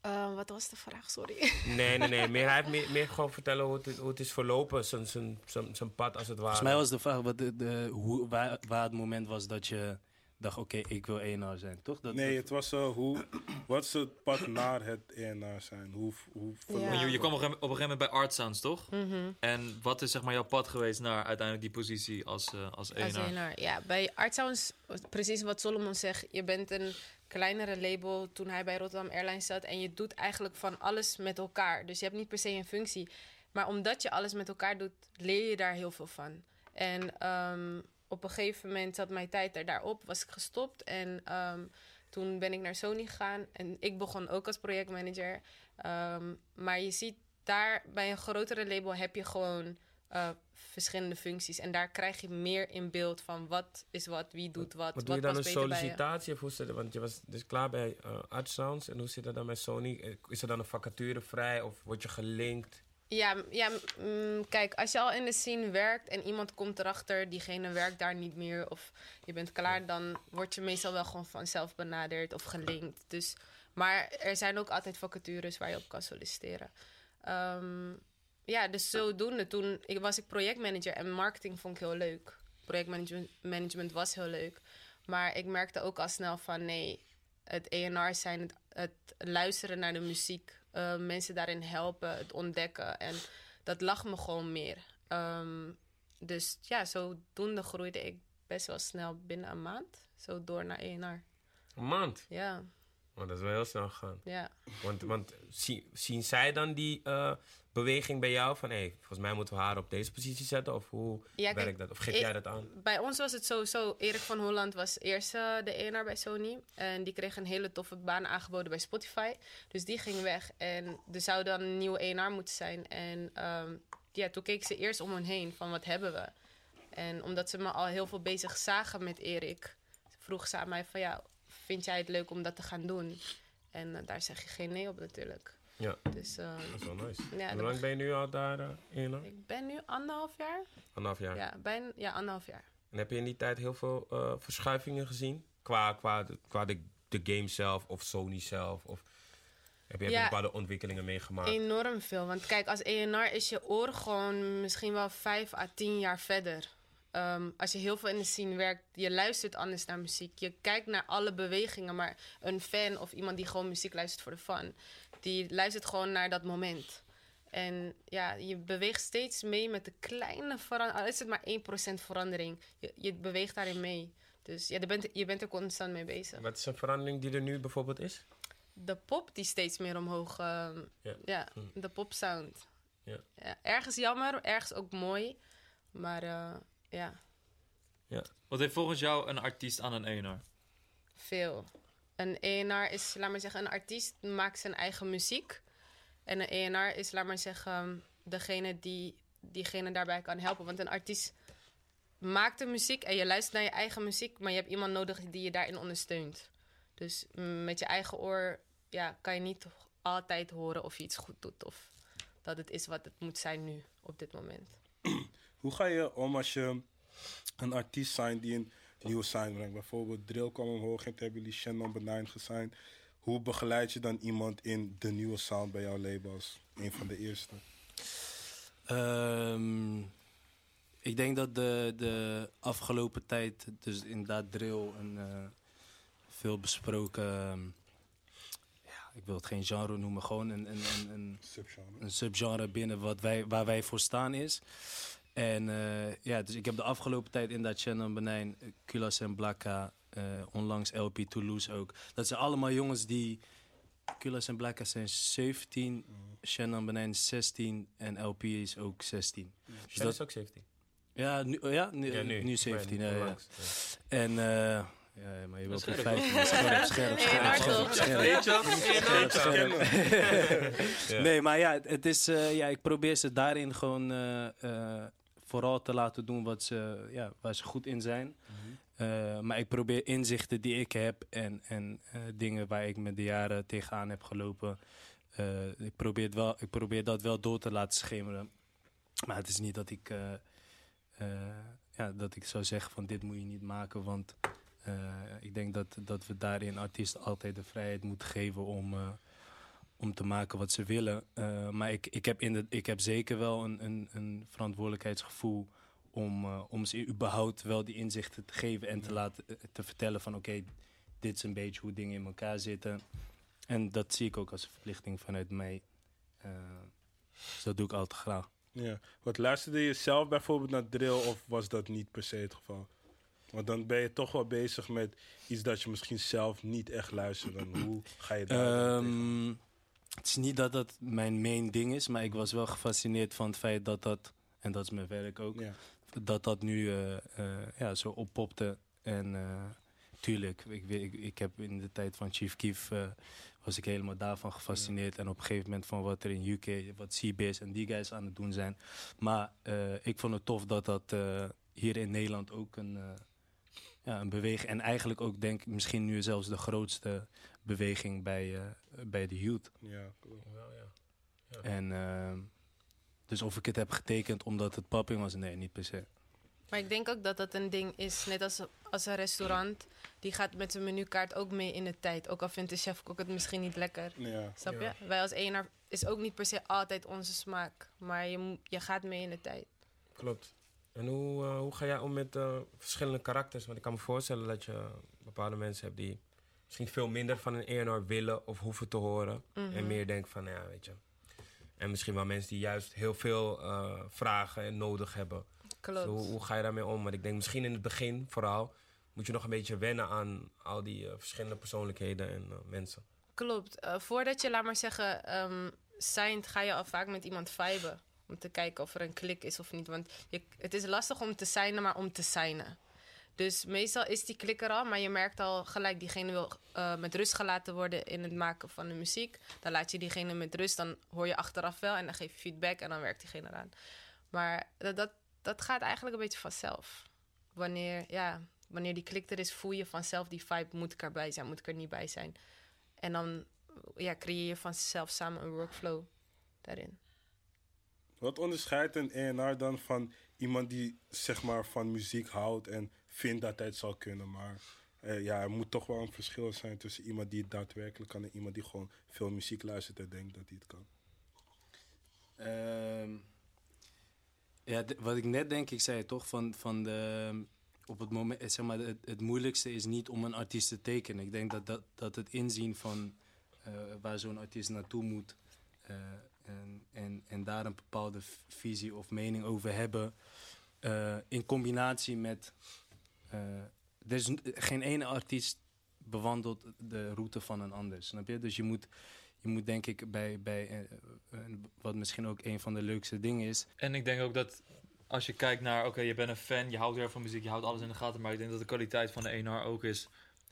Eh, wat was de vraag? Sorry. Nee, nee, nee. Meer, hij heeft meer, meer gewoon vertellen hoe het, hoe het is verlopen. Zijn, zijn, zijn, zijn pad als het ware. Volgens mij was de vraag wat de, de, hoe, waar, waar het moment was dat je dacht, oké, ik wil ENR zijn, toch? Dat, Nee, dat- het was uh, hoe. Wat is het pad naar het ENR zijn? Hoe, hoe Ja. Je, je kwam op een gegeven- op een gegeven moment bij Art Sounds, toch? Mhm. En wat is zeg maar jouw pad geweest naar uiteindelijk die positie als, eh als Als ENR? ENR. Ja, bij Art Sounds, precies wat Solomon zegt. Je bent een kleinere label toen hij bij Rotterdam Airlines zat. En je doet eigenlijk van alles met elkaar. Dus je hebt niet per se een functie. Maar omdat je alles met elkaar doet, leer je daar heel veel van. En ehm, op een gegeven moment zat mijn tijd er daarop, was ik gestopt. En ehm, toen ben ik naar Sony gegaan. En ik begon ook als projectmanager. Ehm, maar je ziet daar bij een grotere label heb je gewoon eh, verschillende functies. En daar krijg je meer in beeld van wat is wat, wie doet wat. Wat doe je dan een bij sollicitatie? Of hoe zit het? Want je was dus klaar bij eh Art Sounds. En hoe zit dat dan met Sony? Eh, Is er dan een vacature vrij? Of word je gelinkt? Ja, ja mm, kijk, als je al in de scene werkt en iemand komt erachter, diegene werkt daar niet meer of je bent klaar, dan word je meestal wel gewoon vanzelf benaderd of gelinkt. Dus, maar er zijn ook altijd vacatures waar je op kan solliciteren. Ehm, ja, dus zodoende. Toen ik, was ik projectmanager en marketing vond ik heel leuk. Projectmanagement management was heel leuk. Maar ik merkte ook al snel van nee, het ENR zijn, het luisteren naar de muziek, eh, mensen daarin helpen, het ontdekken. En dat lag me gewoon meer. Ehm, dus ja, zodoende groeide ik best wel snel binnen een maand. Zo door naar ENR. Een maand. Ja, Oh, dat is wel heel snel gegaan. ja. Want, want zie- zien zij dan die eh, beweging bij jou? Van hé, hey, volgens mij moeten we haar op deze positie zetten. Of hoe Ja, werkt dat? Of geef ik- jij dat aan? Bij ons was het sowieso, Erik van Holland was eerst eh, de ENR bij Sony. En die kreeg een hele toffe baan aangeboden bij Spotify. Dus die ging weg en er zou dan een nieuwe ENR moeten zijn. En ehm, ja, toen keek ze eerst om hen heen van wat hebben we. En omdat ze me al heel veel bezig zagen met Erik, vroeg ze aan mij van ja, vind jij het leuk om dat te gaan doen? En eh, daar zeg je geen nee op natuurlijk. Ja, Dus eh, dat is wel nice. Ja, Hoe lang ben je nu al daar uh, in? uh? ik ben nu anderhalf jaar. Anderhalf jaar. Ja, bijna, ja anderhalf jaar. En heb je in die tijd heel veel verschuivingen gezien? Qua, qua, de, qua de, de game zelf of Sony zelf? Of heb je Ja. bepaalde ontwikkelingen meegemaakt? Enorm veel. Want kijk, als ENR is je oor gewoon misschien wel vijf à tien jaar verder. Ehm, als je heel veel in de scene werkt, je luistert anders naar muziek. Je kijkt naar alle bewegingen, maar een fan of iemand die gewoon muziek luistert voor de fun, die luistert gewoon naar dat moment. En ja, je beweegt steeds mee met de kleine verandering. Al is het maar 1% verandering. Je, je beweegt daarin mee. Dus ja, je bent, je bent er constant mee bezig. Wat is een verandering die er nu bijvoorbeeld is? de pop die steeds meer omhoog. ehm, Ja. ja. Hm. de popsound. Ja. Ja, ergens jammer, ergens ook mooi. Maar eh, ja, Wat heeft volgens jou een artiest aan een ENR? veel. Een ENR is, laat maar zeggen, een artiest maakt zijn eigen muziek. En een ENR is, laat maar zeggen, degene die diegene daarbij kan helpen. Want een artiest maakt de muziek en je luistert naar je eigen muziek, maar je hebt iemand nodig die je daarin ondersteunt. Dus mm, met je eigen oor ja, kan je niet altijd horen of je iets goed doet of dat het is wat het moet zijn nu op dit moment. Hoe ga je om als je een artiest zijn die een nieuwe sign brengt? Bijvoorbeeld Drill kwam omhoog en hebben jullie Shannon Benign gesigned. Hoe begeleid je dan iemand in de nieuwe sound bij jouw label als een van de eerste? Ehm, ik denk dat de, de afgelopen tijd, dus inderdaad drill, een eh, veel besproken, ehm, ja, ik wil het geen genre noemen, gewoon een, een, een, een, Subgenre. een subgenre binnen wat wij, waar wij voor staan is. En eh, ja, dus ik heb de afgelopen tijd inderdaad Shannon Benijn, eh, Kulas en Blakka, eh, onlangs LP Toulouse ook. Dat zijn allemaal jongens die, Kulas en Blakka zijn 17, Shannon Benijn is 16 en LP is ook 16. Dus dat dat, is ook 17. ja, nu, oh ja, nu, Ja, nu. nu 17. Ja. En, eh, ja, maar je wilt Scherp. op 15. Scherp, scherp, Nee, scherp, scherp, scherp. Nee, maar ja, het is, eh, ja, ik probeer ze daarin gewoon eh, eh, vooral te laten doen wat ze, ja, waar ze goed in zijn. Eh, maar ik probeer inzichten die ik heb en, en eh, dingen waar ik met de jaren tegenaan heb gelopen. eh, ik, probeer het wel, ik probeer dat wel door te laten schemeren. Maar het is niet dat ik, ja, dat ik zou zeggen van dit moet je niet maken. Want ik denk dat, dat we daarin artiesten altijd de vrijheid moeten geven om, om te maken wat ze willen. Eh, maar ik, ik, heb in de, ik heb zeker wel een, een, een verantwoordelijkheidsgevoel om, eh, om ze überhaupt wel die inzichten te geven en te laten eh, te vertellen van oké, dit is een beetje hoe dingen in elkaar zitten. En dat zie ik ook als een verplichting vanuit mij. Dus dat doe ik altijd graag. Ja. Wat luisterde je zelf bijvoorbeeld naar drill of was dat niet per se het geval? Want dan ben je toch wel bezig met iets dat je misschien zelf niet echt luistert. En hoe ga je daar dan? Ehm, het is niet dat dat mijn main ding is, maar ik was wel gefascineerd van het feit dat dat, en dat is mijn werk ook, Ja. dat dat nu eh, eh, ja, zo oppopte. En eh, tuurlijk, ik, ik, ik heb in de tijd van Chief Keef was ik helemaal daarvan gefascineerd. En op een gegeven moment van wat er in UK, wat CBS en die guys aan het doen zijn. Maar ik vond het tof dat dat hier in Nederland ook een, ja, een beweging... En eigenlijk ook denk ik misschien nu zelfs de grootste beweging bij, eh, bij de youth. Ja, cool. Wel, ja. En ehm, dus of ik het heb getekend omdat het popping was, nee, niet per se. Maar ik denk ook dat dat een ding is, net als, als een restaurant, die gaat met zijn menukaart ook mee in de tijd. Ook al vindt de chef ook het misschien niet lekker. Ja. Snap je? Ja. Wij als eenaar is ook niet per se altijd onze smaak. Maar je, je gaat mee in de tijd. Klopt. En hoe, eh, hoe ga jij om met eh, verschillende karakters? Want ik kan me voorstellen dat je bepaalde mensen hebt die misschien veel minder van een ENR willen of hoeven te horen. Mhm. En meer denken van, ja, weet je. En misschien wel mensen die juist heel veel eh, vragen en nodig hebben. Klopt. Dus hoe, hoe ga je daarmee om? Want ik denk misschien in het begin vooral moet je nog een beetje wennen aan al die eh, verschillende persoonlijkheden en eh, mensen. Klopt. Eh, voordat je, laat maar zeggen, ehm signed, ga je al vaak met iemand viben. Om te kijken of er een klik is of niet. Want het is lastig om te signen, maar om te signen. Dus meestal is die klik er al, maar je merkt al gelijk, diegene wil eh, met rust gelaten worden in het maken van de muziek. Dan laat je diegene met rust, dan hoor je achteraf wel en dan geef je feedback en dan werkt diegene eraan. Maar dat, dat, dat gaat eigenlijk een beetje vanzelf. Wanneer, ja, wanneer die klik er is, voel je vanzelf die vibe. Moet ik erbij zijn, moet ik er niet bij zijn. En dan ja, creëer je vanzelf samen een workflow daarin. Wat onderscheidt een ENR dan van iemand die zeg maar van muziek houdt en vindt dat hij het zal kunnen, maar eh, ja, er moet toch wel een verschil zijn tussen iemand die het daadwerkelijk kan en iemand die gewoon veel muziek luistert en denkt dat hij het kan. Ehm, ja, wat ik net denk, ik zei toch, van, van de, op het moment, eh, zeg maar, het, moeilijkste is niet om een artiest te tekenen. Ik denk dat, dat, dat het inzien van eh, waar zo'n artiest naartoe moet en, en, en daar een bepaalde visie of mening over hebben, eh, in combinatie met, eh, er is geen ene artiest bewandelt de route van een ander, snap je? Dus je moet, je moet denk ik bij, bij eh, wat misschien ook een van de leukste dingen is, En ik denk ook dat als je kijkt naar, oké, je bent een fan, je houdt heel van muziek, je houdt alles in de gaten. Maar ik denk dat de kwaliteit van de ENR ook is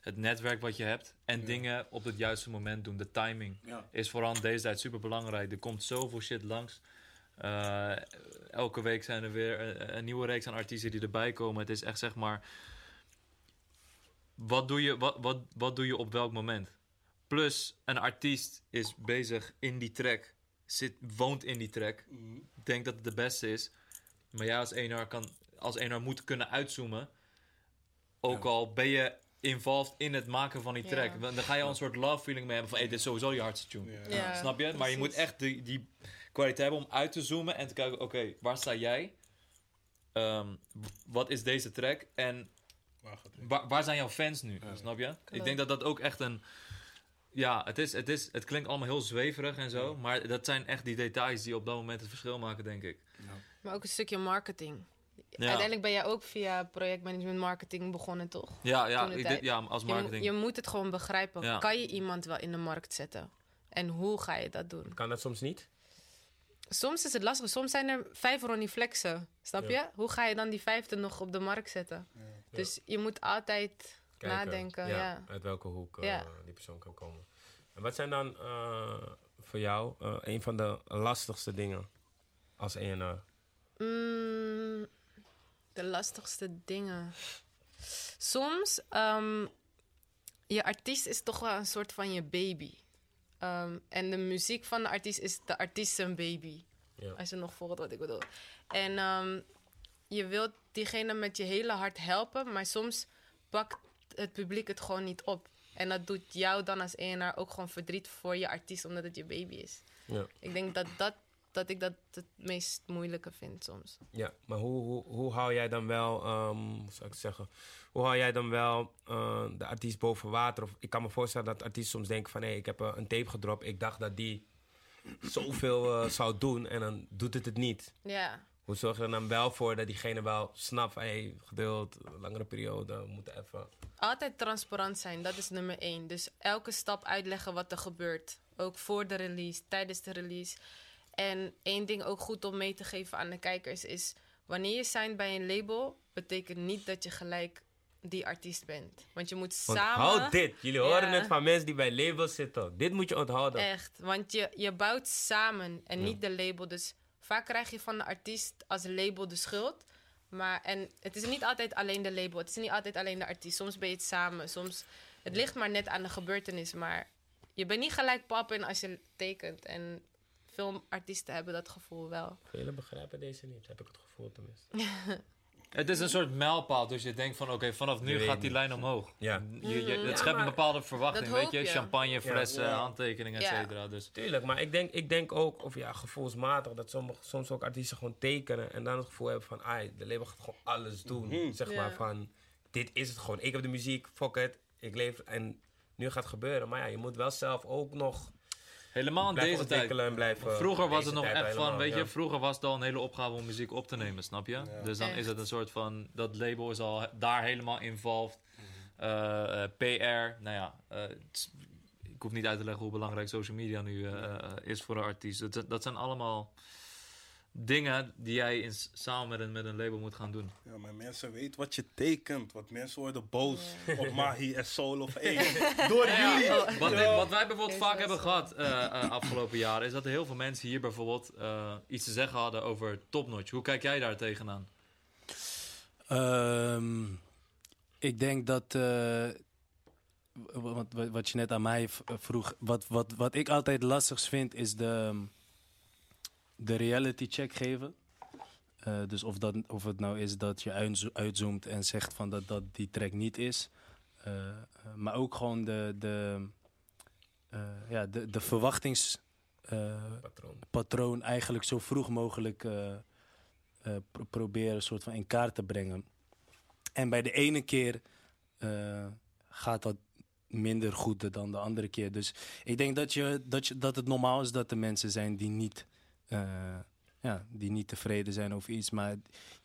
het netwerk wat je hebt. En dingen op het juiste moment doen. De timing Ja. is vooral in deze tijd super belangrijk. Er komt zoveel shit langs. Eh, elke week zijn er weer een, een nieuwe reeks aan artiesten die erbij komen. Het is echt zeg maar. Wat doe je, wat, wat, wat doe je op welk moment? Plus, een artiest is bezig in die track, zit, woont in die track, denkt dat het de beste is. Maar jij als ENR, kan, als ENR moet kunnen uitzoomen. Ook Ja. al ben je involved in het maken van die track. Dan ga je al een soort love feeling mee hebben van... Hey, dit is sowieso je hardste tune. Ja. Ja, Snap je? Maar je moet echt die, die kwaliteit hebben om uit te zoomen en te kijken, oké, waar sta jij? Ehm, wat is deze track? En Waar gaat het? waar, waar zijn jouw fans nu? Snap je? Ik denk dat dat ook echt een... Ja, het, is, het, is, het klinkt allemaal heel zweverig en zo, maar dat zijn echt die details die op dat moment het verschil maken, denk ik. Maar ook een stukje marketing. Ja, Uiteindelijk ben jij ook via projectmanagement marketing begonnen, toch? ja, ja, dit- ja als Je, marketing. je moet het gewoon begrijpen. Ja. Kan je iemand wel in de markt zetten? En hoe ga je dat doen? Kan dat soms niet? Soms is het lastig. Soms zijn er vijf Ronnie Flexen. Snap je? Hoe ga je dan die vijfde nog op de markt zetten? Dus je moet altijd Kijken, nadenken. Ja. Uit welke hoek eh, die persoon kan komen. En wat zijn dan eh, voor jou eh, een van de lastigste dingen als ENR? Mm, de lastigste dingen. Soms, ehm, je artiest is toch wel een soort van je baby. Ehm, en de muziek van de artiest is de artiest zijn baby. Ja. Als je nog volgt wat ik bedoel. En ehm, je wilt diegene met je hele hart helpen, maar soms pakt het publiek het gewoon niet op. En dat doet jou dan als ENR ook gewoon verdriet voor je artiest, omdat het je baby is. Ja. Ik denk dat, dat, dat ik dat het meest moeilijke vind soms. Ja, maar hoe, hoe, hoe hou jij dan wel, ehm, hoe zou ik zeggen, hoe hou jij dan wel eh, de artiest boven water? Of ik kan me voorstellen dat artiesten soms denken van, hé, ik heb eh, een tape gedropt, ik dacht dat die zoveel eh, zou doen en dan doet het het niet. Ja. Hoe zorg je er dan wel voor dat diegene wel snapt hé, geduld, langere periode, we moeten even... Altijd transparant zijn, dat is nummer één. Dus elke stap uitleggen wat er gebeurt. Ook voor de release, tijdens de release. En één ding ook goed om mee te geven aan de kijkers is... wanneer je signt bij een label, betekent niet dat je gelijk die artiest bent. Want je moet Want samen... houd dit, jullie horen het van mensen die bij labels zitten. Dit moet je onthouden. Echt, want je, je bouwt samen en niet de label. Dus vaak krijg je van de artiest als label de schuld. Maar en het is niet altijd alleen de label, het is niet altijd alleen de artiest. Soms ben je het samen, soms... Het ligt maar net aan de gebeurtenis, maar je bent niet gelijk pap in als je tekent. En veel artiesten hebben dat gevoel wel. Velen begrijpen deze niet, heb ik het gevoel tenminste. Het is een soort mijlpaal, dus je denkt van oké, vanaf nu gaat die niet. lijn omhoog. Ja. Je, je, het Ja, schept een bepaalde verwachting, weet je? je. Champagne, flessen, Ja. handtekeningen, et Ja. cetera. Dus Tuurlijk, maar ik denk, ik denk ook, of ja, gevoelsmatig, dat sommige, soms ook artiesten gewoon tekenen en dan het gevoel hebben van, ai, de label gaat gewoon alles doen. Zeg Ja. maar van, dit is het gewoon. Ik heb de muziek, fuck it, ik leef en nu gaat het gebeuren. Maar ja, je moet wel zelf ook nog helemaal in deze tijd. en blijven... Vroeger was het nog echt van, weet je, vroeger was het al een hele opgave om muziek op te nemen, snap je? Dus dan is het een soort van, dat label is al daar helemaal involved. Mhm. Eh, eh, PR, nou ja, eh, ik hoef niet uit te leggen hoe belangrijk social media nu eh, eh, is voor een artiest. Dat, dat zijn allemaal dingen die jij in, samen met een, met een label moet gaan doen. Ja, maar mensen weten wat je tekent. Want mensen worden boos op Mahi en Soul of hey, door jullie. Wat, ik- wat wij bijvoorbeeld vaak hebben gehad eh, eh, afgelopen jaren, is dat er heel veel mensen hier bijvoorbeeld eh, iets te zeggen hadden over topnotch. Hoe kijk jij daar tegenaan? Ehm, ik denk dat. eh, wat, wat, je net aan mij vroeg. Wat, wat, wat ik altijd lastigst vind is de, de reality check geven. Eh, dus of, dat, of het nou is dat je uitzo- uitzoomt en zegt van dat dat die track niet is. Eh, eh, maar ook gewoon de, de, ja, de, de verwachtings. eh, Patroon. patroon eigenlijk zo vroeg mogelijk pro- proberen soort van in kaart te brengen. En bij de ene keer gaat dat minder goed dan de andere keer. Dus ik denk dat, je, dat, je, dat het normaal is dat er mensen zijn die niet, ja, die niet tevreden zijn over iets. Maar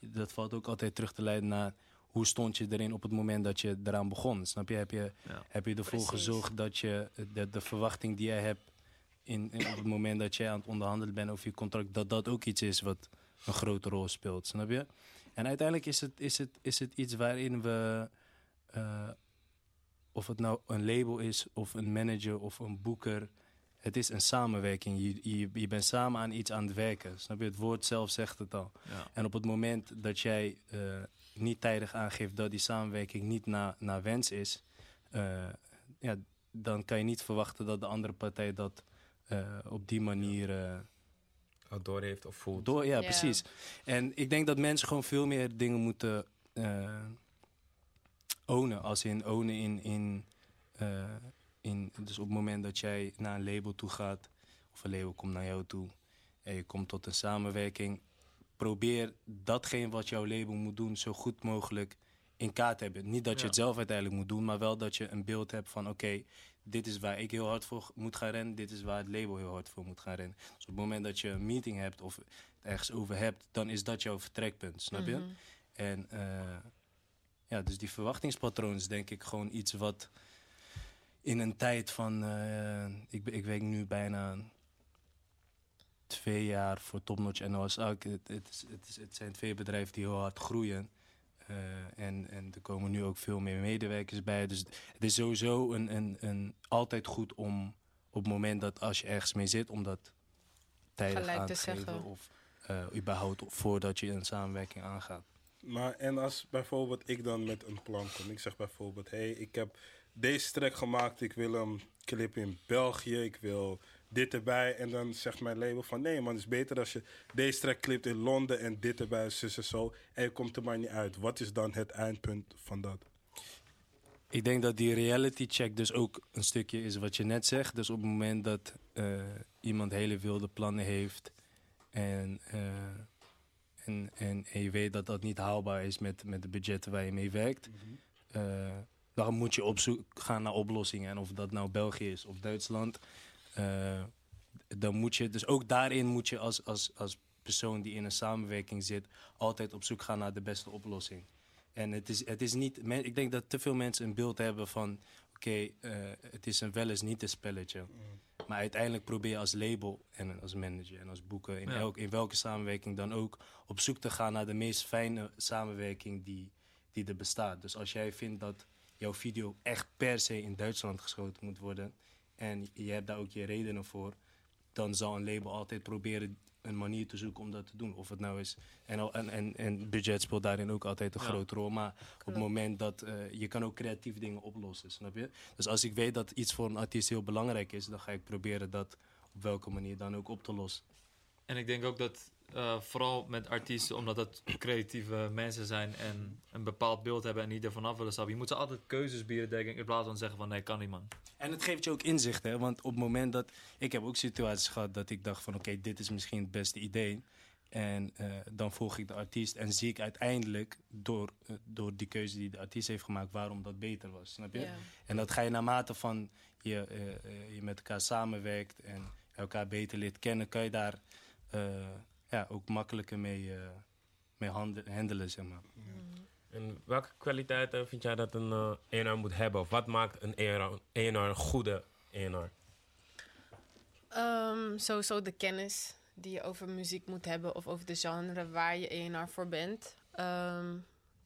dat valt ook altijd terug te leiden naar hoe stond je erin op het moment dat je eraan begon. Snap je? Heb je, Ja. heb je ervoor Precies. gezorgd dat je de, de verwachting die jij hebt in, in- op het moment dat jij aan het onderhandelen bent over je contract, dat dat ook iets is wat een grote rol speelt, snap je? En uiteindelijk is het, is het, is het iets waarin we, eh, of het nou een label is, of een manager, of een boeker, het is een samenwerking. Je, je, je bent samen aan iets aan het werken, snap je? Het woord zelf zegt het al. Ja. En op het moment dat jij eh, niet tijdig aangeeft dat die samenwerking niet naar naar wens is, eh, ja, dan kan je niet verwachten dat de andere partij dat eh, op die manier. eh, Al door heeft of voelt. door, ja, Ja. precies. En ik denk dat mensen gewoon veel meer dingen moeten eh ownen. Als in ownen in, in, eh, in. Dus op het moment dat jij naar een label toe gaat, of een label komt naar jou toe en je komt tot een samenwerking, probeer datgene wat jouw label moet doen zo goed mogelijk in kaart te hebben. Niet dat je Ja. het zelf uiteindelijk moet doen, maar wel dat je een beeld hebt van: oké, dit is waar ik heel hard voor moet gaan rennen, dit is waar het label heel hard voor moet gaan rennen. Dus op het moment dat je een meeting hebt of het ergens over hebt, dan is dat jouw vertrekpunt, snap je? Mhm. En eh, ja, dus die verwachtingspatroon is denk ik gewoon iets wat in een tijd van, eh, ik, ik werk nu bijna twee jaar voor Topnotch en Noah's-Ark. Het, het, is, het, is, het zijn twee bedrijven die heel hard groeien. Eh, en, en er komen nu ook veel meer medewerkers bij. Dus het is sowieso een, een, een, altijd goed om op het moment dat als je ergens mee zit, om dat tijdig Gelijk aan te te, geven. zeggen. Of eh, überhaupt voordat je een samenwerking aangaat. Maar en als bijvoorbeeld ik dan met een plan kom. Ik zeg bijvoorbeeld, hé, hey, ik heb deze track gemaakt. Ik wil hem clippen in België. Ik wil dit erbij. En dan zegt mijn label van, nee man, het is beter als je deze track clipt in Londen en dit erbij, zus en zo. En je komt er maar niet uit. Wat is dan het eindpunt van dat? Ik denk dat die reality check dus ook een stukje is wat je net zegt. Dus op het moment dat eh, iemand hele wilde plannen heeft en, eh, en, en, en je weet dat dat niet haalbaar is met, met de budgetten waar je mee werkt, eh, dan moet je op zoek gaan naar oplossingen. En of dat nou België is of Duitsland, eh, dan moet je, dus ook daarin moet je als, als, als persoon die in een samenwerking zit, altijd op zoek gaan naar de beste oplossing. En het is, het is niet, men- ik denk dat te veel mensen een beeld hebben van, oké, eh, het is een wel eens niet een spelletje. Maar uiteindelijk probeer je als label en als manager en als boeker, in, Ja. elk, in welke samenwerking dan ook, op zoek te gaan naar de meest fijne samenwerking die, die er bestaat. Dus als jij vindt dat jouw video echt per se in Duitsland geschoten moet worden en je hebt daar ook je redenen voor, dan zal een label altijd proberen een manier te zoeken om dat te doen. Of het nou is. En, al- en, en, en budget speelt daarin ook altijd een Ja. grote rol. Maar op het moment dat eh, je kan ook creatief dingen oplossen, snap je? Dus als ik weet dat iets voor een artiest heel belangrijk is, dan ga ik proberen dat op welke manier dan ook op te lossen. En ik denk ook dat eh, vooral met artiesten, omdat dat creatieve mensen zijn en een bepaald beeld hebben en niet ervan af willen stappen. Je moet ze altijd keuzes bieden, denk ik, in plaats van zeggen van nee, kan niet man. En het geeft je ook inzicht, hè? Want op het moment dat. Ik heb ook situaties gehad dat ik dacht van oké, dit is misschien het beste idee. En eh, dan volg ik de artiest en zie ik uiteindelijk door, eh, door die keuze die de artiest heeft gemaakt, waarom dat beter was. Snap je? En dat ga je naarmate van je, je met elkaar samenwerkt en elkaar beter leert kennen, kan je daar eh, ja, ook makkelijker mee, eh, mee hande- handelen, zeg maar. En welke kwaliteiten vind jij dat een eh A&R moet hebben? Of wat maakt een A&R een goede A&R? Ehm, sowieso de kennis die je over muziek moet hebben of over de genre waar je ENR voor bent. Ehm,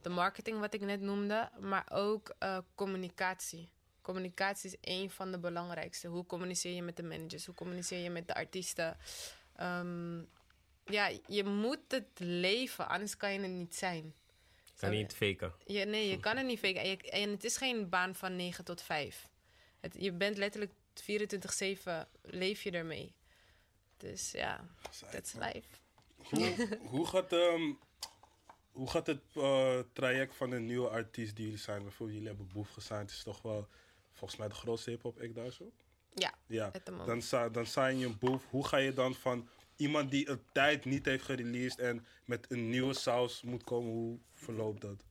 de marketing wat ik net noemde, maar ook eh, communicatie. Communicatie is een van de belangrijkste. Hoe communiceer je met de managers? Hoe communiceer je met de artiesten? Ehm, ja, je moet het leven, anders kan je het niet zijn. Kan niet faken. Je, nee, je kan het niet faken. En, je- en het is geen baan van 9 tot 5. Het, je bent letterlijk 24-7 leef je ermee. Dus ja, that's life. Hoe, hoe, gaat, ehm, hoe gaat het eh, traject van een nieuwe artiest die jullie zijn? Bijvoorbeeld, jullie hebben Boef gesigned. Het is toch wel volgens mij de grootste hip-hop act daar zo? Ja, Ja, dan, dan sign je een Boef. Hoe ga je dan van iemand die een tijd niet heeft gereleased en met een nieuwe saus moet komen, hoe verloopt dat?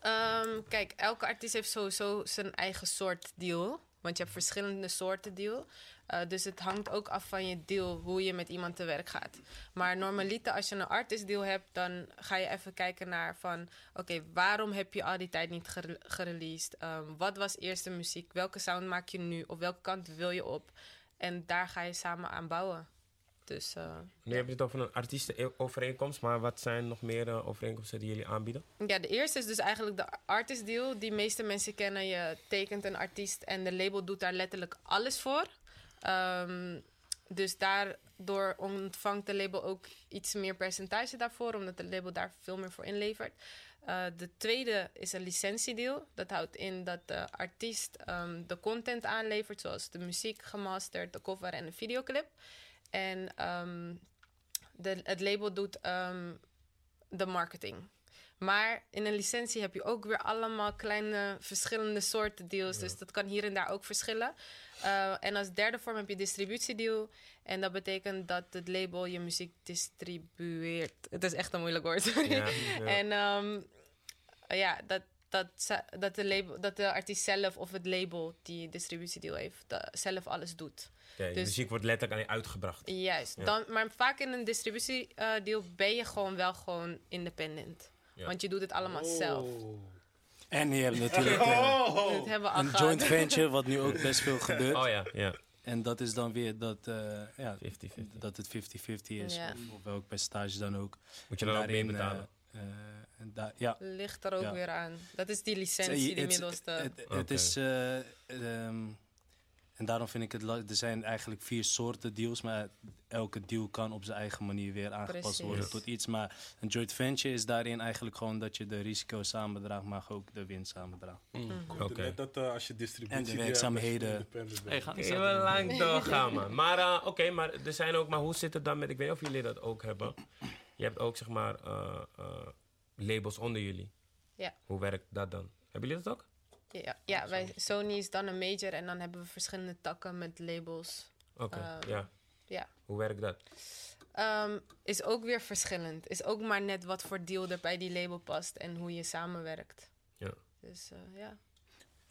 Ehm, kijk, elke artiest heeft sowieso zijn eigen soort deal. Want je hebt verschillende soorten deal. Eh, dus het hangt ook af van je deal, hoe je met iemand te werk gaat. Maar normaliter, als je een artist deal hebt, dan ga je even kijken naar van... Oké, waarom heb je al die tijd niet gere- gereleased? Ehm, wat was eerst de muziek? Welke sound maak je nu? Op welke kant wil je op? En daar ga je samen aan bouwen. Dus eh, Nu heb je het over een artiestenovereenkomst, maar wat zijn nog meer eh, overeenkomsten die jullie aanbieden? Ja, de eerste is dus eigenlijk de artist deal. Die meeste mensen kennen. Je tekent een artiest en de label doet daar letterlijk alles voor. Ehm, dus daardoor ontvangt de label ook iets meer percentage daarvoor, omdat de label daar veel meer voor inlevert. Eh, de tweede is een licentiedeal. Dat houdt in dat de artiest ehm, de content aanlevert, zoals de muziek gemasterd, de cover en de videoclip. En ehm, de, het label doet ehm, de marketing. Maar in een licentie heb je ook weer allemaal kleine verschillende soorten deals. Dus dat kan hier en daar ook verschillen. Eh, en als derde vorm heb je distributiedeal. En dat betekent dat het label je muziek distribueert. Het is echt een moeilijk woord, sorry. Ja, ja. En ehm, ja, dat, dat, ze- dat, de label, dat de artiest zelf of het label die distributiedeal heeft, dat zelf alles doet. Dus- muziek wordt letterlijk aan je uitgebracht. Juist. Ja. Dan, maar vaak in een distributiedeal ben je gewoon wel gewoon independent. Ja. Want je doet het allemaal zelf. En je hebt natuurlijk eh, Dat hebben we al een gehad. joint venture, wat nu ook best veel gebeurt. Oh ja, ja. En dat is dan weer dat, eh, ja, 50-50. dat het 50-50 is. Ja. Of, of welk percentage dan ook. Moet je dan ook mee betalen? Eh, eh, en daar- ja. Ligt er ook Ja. weer aan. Dat is die licentie, die middelste. Het, Oké. is... eh, ehm, en daarom vind ik het... Er zijn eigenlijk vier soorten deals, maar elke deal kan op zijn eigen manier weer aangepast Precies. worden tot iets. Maar een joint venture is daarin eigenlijk gewoon dat je de risico's samendraagt, maar ook de winst samendraagt. Oké. Net dat eh, als je distributie... En de werkzaamheden. dat. Hey, ga niet Kun je zo wel doen. lang doorgaan, man. Maar eh, oké, maar er zijn ook... Maar hoe zit het dan met... Ik weet niet of jullie dat ook hebben. Je hebt ook, zeg maar, eh, eh, labels onder jullie. Ja. Hoe werkt dat dan? Hebben jullie dat ook? Ja, ja wij, Sony is dan een major en dan hebben we verschillende takken met labels. Oké, Ehm, ja. ja. Hoe werkt dat? Ehm, is ook weer verschillend. Is ook maar net wat voor deal er bij die label past en hoe je samenwerkt. Ja. Dus eh, ja.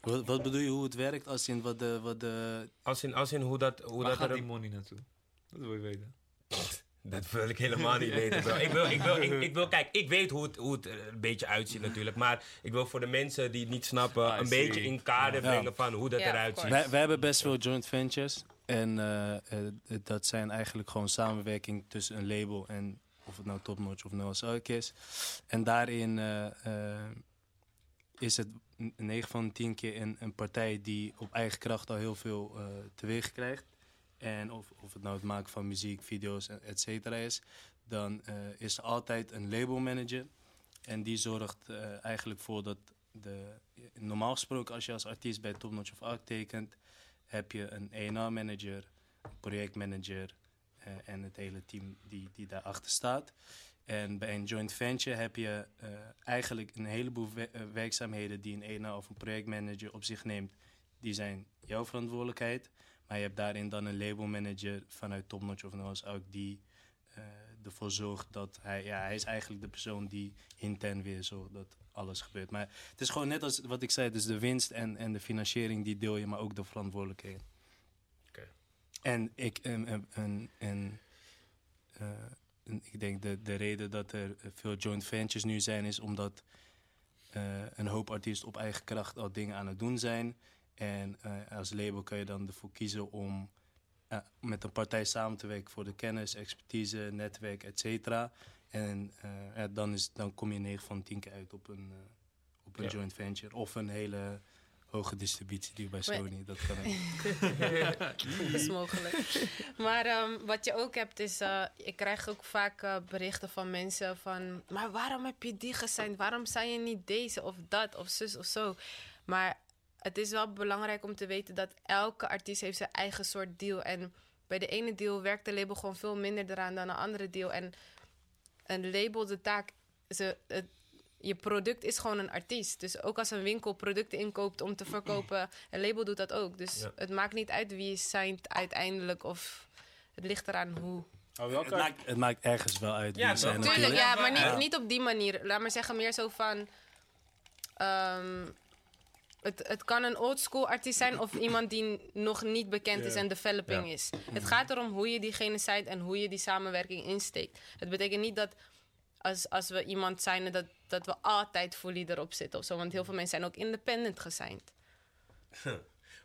Wat, wat bedoel je hoe het werkt? Als in wat de... Wat de Als in, als in hoe dat... Hoe Waar dat gaat er, die money naartoe? Dat wil je weten. Dat wil ik helemaal niet weten, bro. Ik wil, ik wil, ik, ik wil, kijk, ik weet hoe het, hoe het er een beetje uitziet natuurlijk. Maar ik wil voor de mensen die het niet snappen, een see. beetje in kader Ja. brengen van hoe dat Ja, eruit ziet. wij, wij hebben best veel joint ventures. En eh, eh, dat zijn eigenlijk gewoon samenwerking tussen een label en of het nou Topnotch of Noah's Ark is. En daarin eh, is het 9 van de 10 keer een, een partij die op eigen kracht al heel veel eh teweeg krijgt. En of, of het nou het maken van muziek, video's, et cetera is. Dan eh, is er altijd een labelmanager. En die zorgt eh, eigenlijk voor dat de... Normaal gesproken als je als artiest bij Topnotch of Ark tekent... heb je een A&R-manager, een projectmanager... eh, en het hele team die, die daarachter staat. En bij een joint venture heb je eigenlijk een heleboel we- werkzaamheden... die een A&R of een projectmanager op zich neemt. Die zijn jouw verantwoordelijkheid. Maar je hebt daarin dan een labelmanager vanuit Topnotch of Noah's Ark... die eh, ervoor zorgt dat hij... Ja, hij is eigenlijk de persoon die intern weer zorgt dat alles gebeurt. Maar het is gewoon net als wat ik zei, dus de winst en, en de financiering die deel je, maar ook de verantwoordelijkheden. Oké. En ik en, en, en, en, eh, en ik denk de, de reden dat er veel joint ventures nu zijn, is omdat eh, een hoop artiesten op eigen kracht al dingen aan het doen zijn. En eh, als label kan je dan ervoor kiezen om eh, met een partij samen te werken voor de kennis, expertise, netwerk, et cetera. En eh, ja, dan, is, dan kom je 9 van 10 keer uit op een, eh, op een Ja. joint venture of een hele hoge distributie die bij Maar- Sony. Dat kan ook. Dat is mogelijk. Maar ehm, wat je ook hebt is, eh, ik krijg ook vaak berichten van mensen van, maar waarom heb je die gesigned? Waarom zijn je niet deze of dat of zus of zo? Maar het is wel belangrijk om te weten dat elke artiest heeft zijn eigen soort deal. En bij de ene deal werkt de label gewoon veel minder eraan dan een andere deal. En een label, de taak, ze, het, je product is gewoon een artiest. Dus ook als een winkel producten inkoopt om te verkopen, een label doet dat ook. Dus Ja. het maakt niet uit wie je signed uiteindelijk of het ligt eraan hoe. Oh, Het maakt, het maakt ergens wel uit wie Ja, zijn. Tuurlijk, natuurlijk. ja, maar niet, Ja. niet op die manier. Laat maar zeggen, meer zo van. ehm, het, het kan een oldschool artiest zijn of iemand die nog niet bekend is en developing Ja. is. Het gaat erom hoe je diegene zijt en hoe je die samenwerking insteekt. Het betekent niet dat als, als we iemand zijn, dat, dat we altijd fully erop zitten of zo. Want heel veel mensen zijn ook independent gesigned.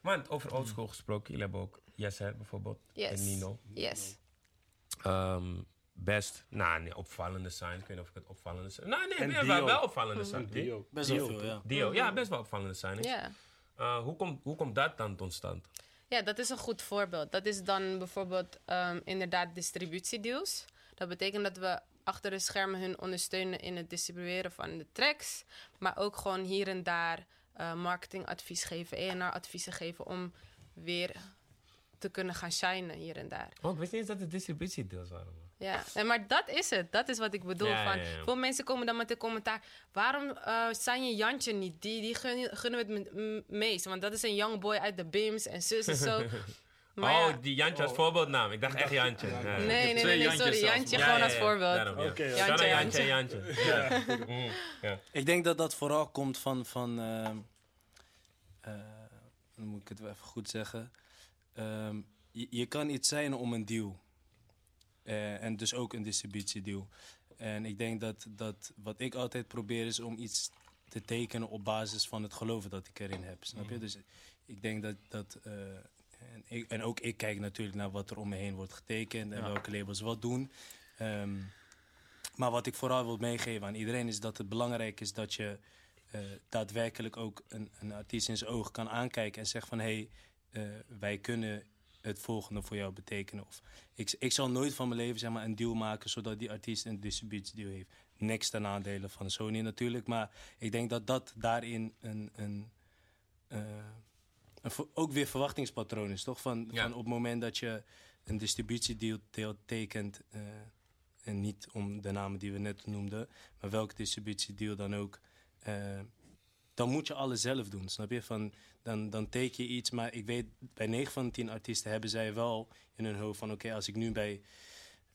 Want over oldschool gesproken, jullie hebben ook Yes bijvoorbeeld Yes. en Nino. Yes. Ehm, best, nou nee, opvallende sign. Ik weet niet of ik het opvallende sign. Nou nee, nee, wel, wel opvallende sign. Dio. Best wel Dio, veel, ja. Dio, ja, best wel opvallende sign. Ja. Uh, hoe, komt, hoe komt dat dan tot stand? Ja, dat is een goed voorbeeld. Dat is dan bijvoorbeeld ehm, inderdaad distributiedeals. Dat betekent dat we achter de schermen hun ondersteunen in het distribueren van de tracks. Maar ook gewoon hier en daar eh, marketingadvies geven, ENR-adviezen geven om weer te kunnen gaan shinen hier en daar. Oh, ik wist niet eens dat het distributiedeals waren. Ja, en maar dat is het. Dat is wat ik bedoel. Ja, van, ja, ja. Veel mensen komen dan met de commentaar... waarom eh zijn je Jantje niet? Die, die gunnen, gunnen we het meest. Want dat is een young boy uit de BIMS en zus en zo. Maar oh, ja. die Jantje als voorbeeldnaam. Ik dacht echt Jantje. Ja. Nee, nee, nee, Twee nee, Jantjes sorry. Jantje Ja, gewoon ja, als voorbeeld. Daarom. Oké, out Jantje, Jantje, Jantje. Mm, ja. Ik denk dat dat vooral komt van. van ehm, eh, dan moet ik het wel even goed zeggen. Ehm, je, je kan iets zijn om een deal. Eh, en dus ook een distributiedeal. En ik denk dat, dat wat ik altijd probeer is om iets te tekenen op basis van het geloven dat ik erin heb. Snap je? Dus ik denk dat. dat eh, en, ik, en ook ik kijk natuurlijk naar wat er om me heen wordt getekend en Ja. welke labels wat doen. Ehm, maar wat ik vooral wil meegeven aan iedereen is dat het belangrijk is dat je eh, daadwerkelijk ook een, een artiest in zijn ogen kan aankijken en zegt van hé, hey, wij kunnen het volgende voor jou betekenen. Of ik, ik zal nooit van mijn leven zeg maar, een deal maken zodat die artiest een distributiedeal heeft. Niks ten nadele van Sony natuurlijk, maar ik denk dat dat daarin een, een, eh, een ook weer verwachtingspatroon is, toch? Van, Ja. van op het moment dat je een distributiedeal deel- tekent, eh, en niet om de namen die we net noemden, maar welke distributiedeal dan ook, eh, dan moet je alles zelf doen, snap je? Van, dan, dan teken je iets, maar ik weet, bij 9 van de 10 artiesten hebben zij wel in hun hoofd van, oké, als ik nu bij,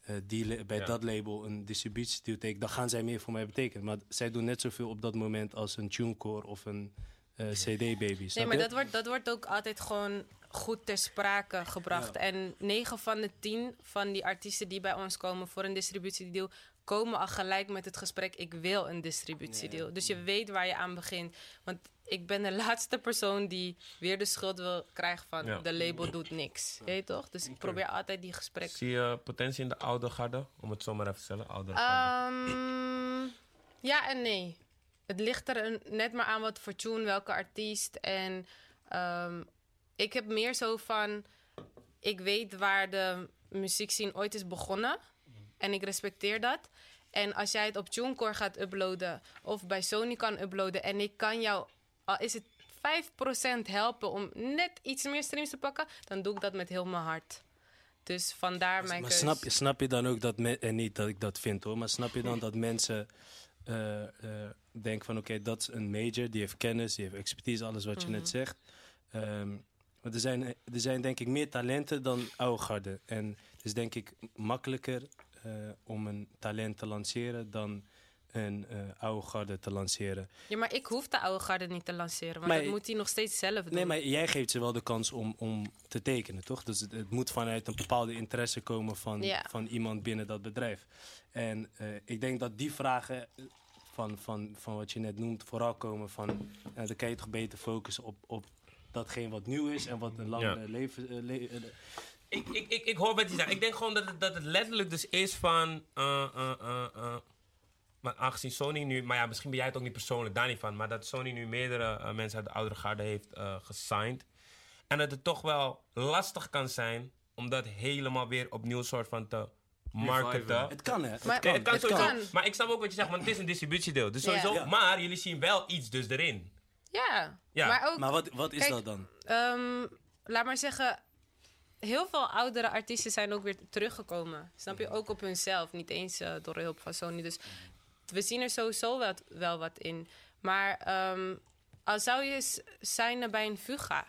eh, die, bij Ja. dat label een distributiedeal teken, dan gaan zij meer voor mij betekenen. Maar zij doen net zoveel op dat moment als een TuneCore of een eh, CD-baby, Nee, snap maar je? dat wordt, dat wordt ook altijd gewoon goed ter sprake gebracht. En 9 van de 10 van die artiesten die bij ons komen voor een distributiedeal... komen al gelijk met het gesprek, ik wil een distributiedeal. Dus je weet waar je aan begint. Want ik ben de laatste persoon die weer de schuld wil krijgen van... Ja. de label doet niks, weet je toch? Dus ik probeer altijd die gesprekken... Zie je potentie in de oude garde? Om het zomaar even te stellen. Oude garde. Ehm, ja en nee. Het ligt er net maar aan wat voor tune, welke artiest. En ehm, ik heb meer zo van... Ik weet waar de muziekscene ooit is begonnen. En ik respecteer dat. En als jij het op TuneCore gaat uploaden... of bij Sony kan uploaden... en ik kan jou, al is het 5% helpen... om net iets meer streams te pakken... dan doe ik dat met heel mijn hart. Dus vandaar mijn Maar keus. snap, je- snap je dan ook dat, me- en niet dat ik dat vind hoor, maar snap je dan dat mensen eh, eh, denken van oké, dat is een major, die heeft kennis, die heeft expertise, alles wat je net zegt. Ehm, maar er zijn, er zijn denk ik meer talenten dan oude garden. En het is denk ik makkelijker eh, om een talent te lanceren dan een eh, oude garde te lanceren. Ja, maar ik hoef de oude garde niet te lanceren. Want Maar- dat moet hij nog steeds zelf doen. Nee, maar jij geeft ze wel de kans om, om te tekenen, toch? Dus het, het moet vanuit een bepaalde interesse komen van, Ja. van iemand binnen dat bedrijf. En eh, ik denk dat die vragen eh, van, van, van wat je net noemt vooral komen van... eh, dan kan je toch beter focussen op, op datgene wat nieuw is en wat een langere Ja. leven... eh, le- eh, Ik, ik, ik, ik hoor wat je zegt. Ik denk gewoon dat het, dat het letterlijk dus is van... eh, eh, eh, eh, maar aangezien Sony nu, maar ja, misschien ben jij het ook niet persoonlijk daar niet van, maar dat Sony nu meerdere mensen uit de oudere garde heeft eh, gesigned. En dat het toch wel lastig kan zijn om dat helemaal weer opnieuw soort van te marketen. Het kan, hè? Het Maar- het kan Het sowieso. kan. Maar ik snap ook wat je zegt, want het is een distributiedeel. Dus sowieso, maar jullie zien wel iets dus erin. Ja, Ja. maar ook, Maar wat, wat is Kijk, dat dan? ehm, laat maar zeggen, heel veel oudere artiesten zijn ook weer teruggekomen. Snap je? Ook op hunzelf, niet eens eh, door hulp van Sony. Dus we zien er sowieso wel, wel wat in. Maar ehm al zou je s- zijn bij een Fuga,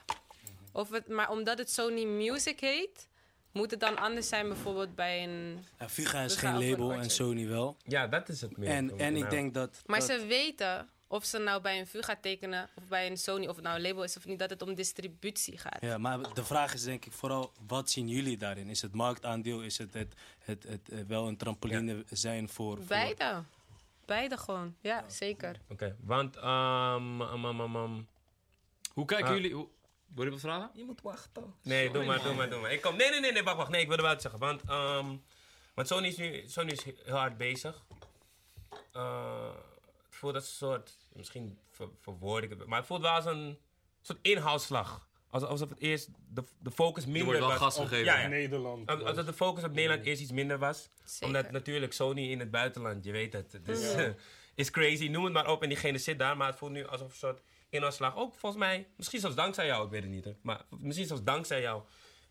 of het, maar omdat het Sony Music heet, moet het dan anders zijn bijvoorbeeld bij een... Ja, Fuga is geen label en. Sony wel. Ja, dat is het meer. En, en ik denk dat... Maar dat- ze weten of ze nou bij een Fuga tekenen of bij een Sony, of het nou een label is of niet, dat het om distributie gaat. Ja, maar de vraag is denk ik vooral, wat zien jullie daarin? Is het marktaandeel? Is het, het, het, het, eh, wel een trampoline zijn voor... voor- Beide. Beide gewoon, ja, zeker. Oké, want... ehm, um, um, um, um, Hoe kijken Ah. jullie... Hoe, wil je wat vragen? Je moet wachten. Nee, doe maar, doe maar, doe maar. Ik kom. Nee, nee, nee, nee, wacht, wacht. Nee, ik wilde wel iets zeggen. Want, ehm want Sony is nu Sony is heel hard bezig. Eh, als een soort, misschien ver, verwoord ik het, maar het voelt wel als een soort inhaalslag. Alsof, alsof het eerst de, de focus minder wordt wel was. gas op- gegeven. Ja, ja. Nederland. Als- Alsof de focus op Nederland eerst iets minder was. Zeker. Omdat natuurlijk Sony in het buitenland, je weet het. Het is, is crazy, noem het maar op en diegene zit daar. Maar het voelt nu alsof een soort inhaalslag. Ook volgens mij, misschien zelfs dankzij jou, ik weet het niet. Hè. Maar misschien zelfs dankzij jou.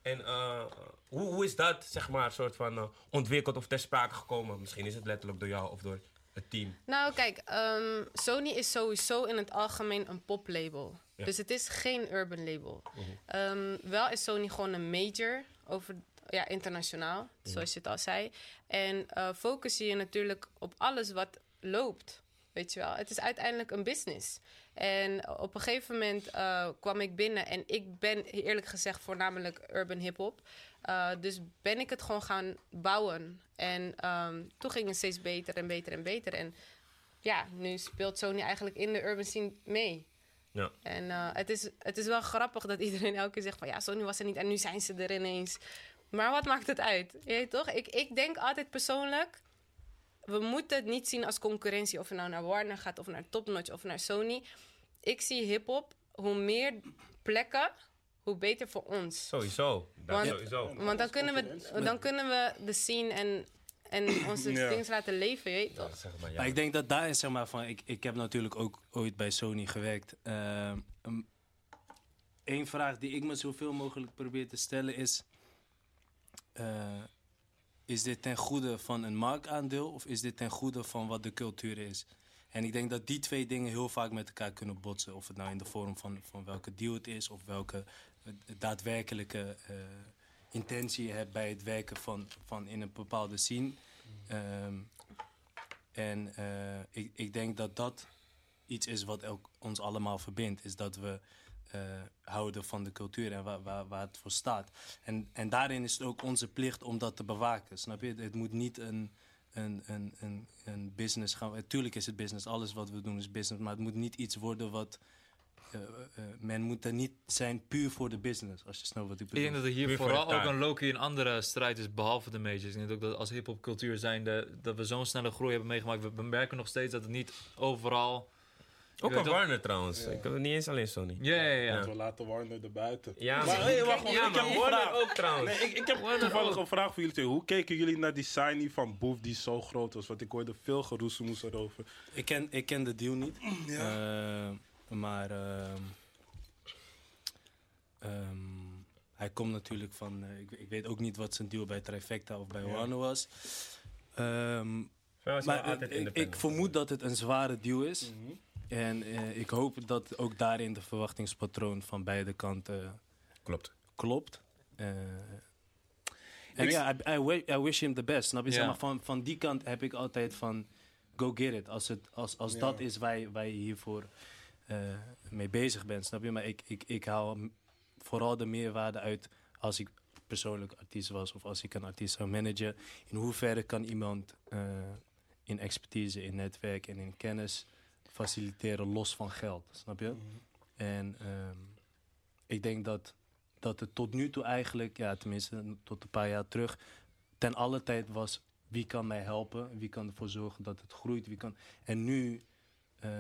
En eh, hoe, hoe is dat, zeg maar, soort van eh, ontwikkeld of ter sprake gekomen? Misschien is het letterlijk door jou of door het team. Nou, kijk, ehm, Sony is sowieso in het algemeen een poplabel. Ja. Dus het is geen urban label. Ehm, wel is Sony gewoon een major over, ja, internationaal, zoals je het al zei. En eh focus je natuurlijk op alles wat loopt. Weet je wel, het is uiteindelijk een business. En op een gegeven moment eh, kwam ik binnen en ik ben eerlijk gezegd voornamelijk urban hip-hop. Eh, dus ben ik het gewoon gaan bouwen. En ehm, toen ging het steeds beter en beter en beter. En ja, nu speelt Sony eigenlijk in de urban scene mee. Ja. En eh, het, is, het is wel grappig dat iedereen elke keer zegt van ja, Sony was er niet en nu zijn ze er ineens. Maar wat maakt het uit? Je weet toch? Ik, ik denk altijd persoonlijk, we moeten het niet zien als concurrentie. Of je nou naar Warner gaat, of naar Topnotch, of naar Sony. Ik zie hip-hop, hoe meer plekken, hoe beter voor ons. Sowieso. Dat Want- sowieso. Want dan kunnen we, dan kunnen we de scene en, en onze Ja. dingen laten leven, je weet toch? Ja, zeg maar, ja. Maar ik denk dat daarin, zeg maar, van, ik, ik heb natuurlijk ook ooit bij Sony gewerkt. Ehm, een- Eén vraag die ik me zoveel mogelijk probeer te stellen is... eh, is dit ten goede van een marktaandeel of is dit ten goede van wat de cultuur is? En ik denk dat die twee dingen heel vaak met elkaar kunnen botsen. Of het nou in de vorm van, van welke deal het is of welke eh, daadwerkelijke eh, intentie je hebt bij het werken van, van in een bepaalde scene. Ehm, en eh, ik, ik denk dat dat iets is wat ons allemaal verbindt. Is dat we houden van de cultuur en waar, waar, waar het voor staat. En, en daarin is het ook onze plicht om dat te bewaken. Snap je? Het moet niet een, een, een, een, een business gaan. Natuurlijk is het business, alles wat we doen is business. Maar het moet niet iets worden wat. eh, eh, men moet er niet zijn puur voor de business, als je snel wat ik Ik bedoel. denk dat er hier Puur vooral ook een Loki een andere strijd is, behalve de majors. Ik denk ook dat als hip-hop cultuur zijnde, dat we zo'n snelle groei hebben meegemaakt. We merken nog steeds dat het niet overal. Ook toch- Warner trouwens. Ik heb het niet eens alleen Sony. Ja, ja, ja. Ja. We laten Warner er buiten. Ja, maar, hey, wacht, ja, ik heb een Warner vraag. ook trouwens. Nee, ik, ik heb Warner toevallig ook. een vraag voor jullie twee. Hoe keken jullie naar die signing van Boef die zo groot was? Want ik hoorde veel geroezemoes erover. Ik ken, ik ken de deal niet. Eh, maar ehm, ehm, hij komt natuurlijk van. eh, ik, ik weet ook niet wat zijn deal bij Trifecta of bij Warner was. Ehm, Hij was wel maar altijd ik, ik vermoed dat het een zware deal is. En eh, ik hoop dat ook daarin de verwachtingspatroon van beide kanten Klopt. klopt. Eh, en ja, I, I, wi- I wish him the best. Snap je? Zeg maar, van, van die kant heb ik altijd van... Go get it. Als, het, als, als dat is waar, je- waar je hiervoor eh, mee bezig bent. Snap je? Maar ik, ik, ik haal vooral de meerwaarde uit... als ik persoonlijk artiest was... of als ik een artiest zou managen. In hoeverre kan iemand eh, in expertise, in netwerk en in kennis... faciliteren los van geld. Snap je? En ehm, ik denk dat, dat het tot nu toe eigenlijk, ja, tenminste tot een paar jaar terug, ten alle tijd was wie kan mij helpen, wie kan ervoor zorgen dat het groeit, wie kan... En nu, eh,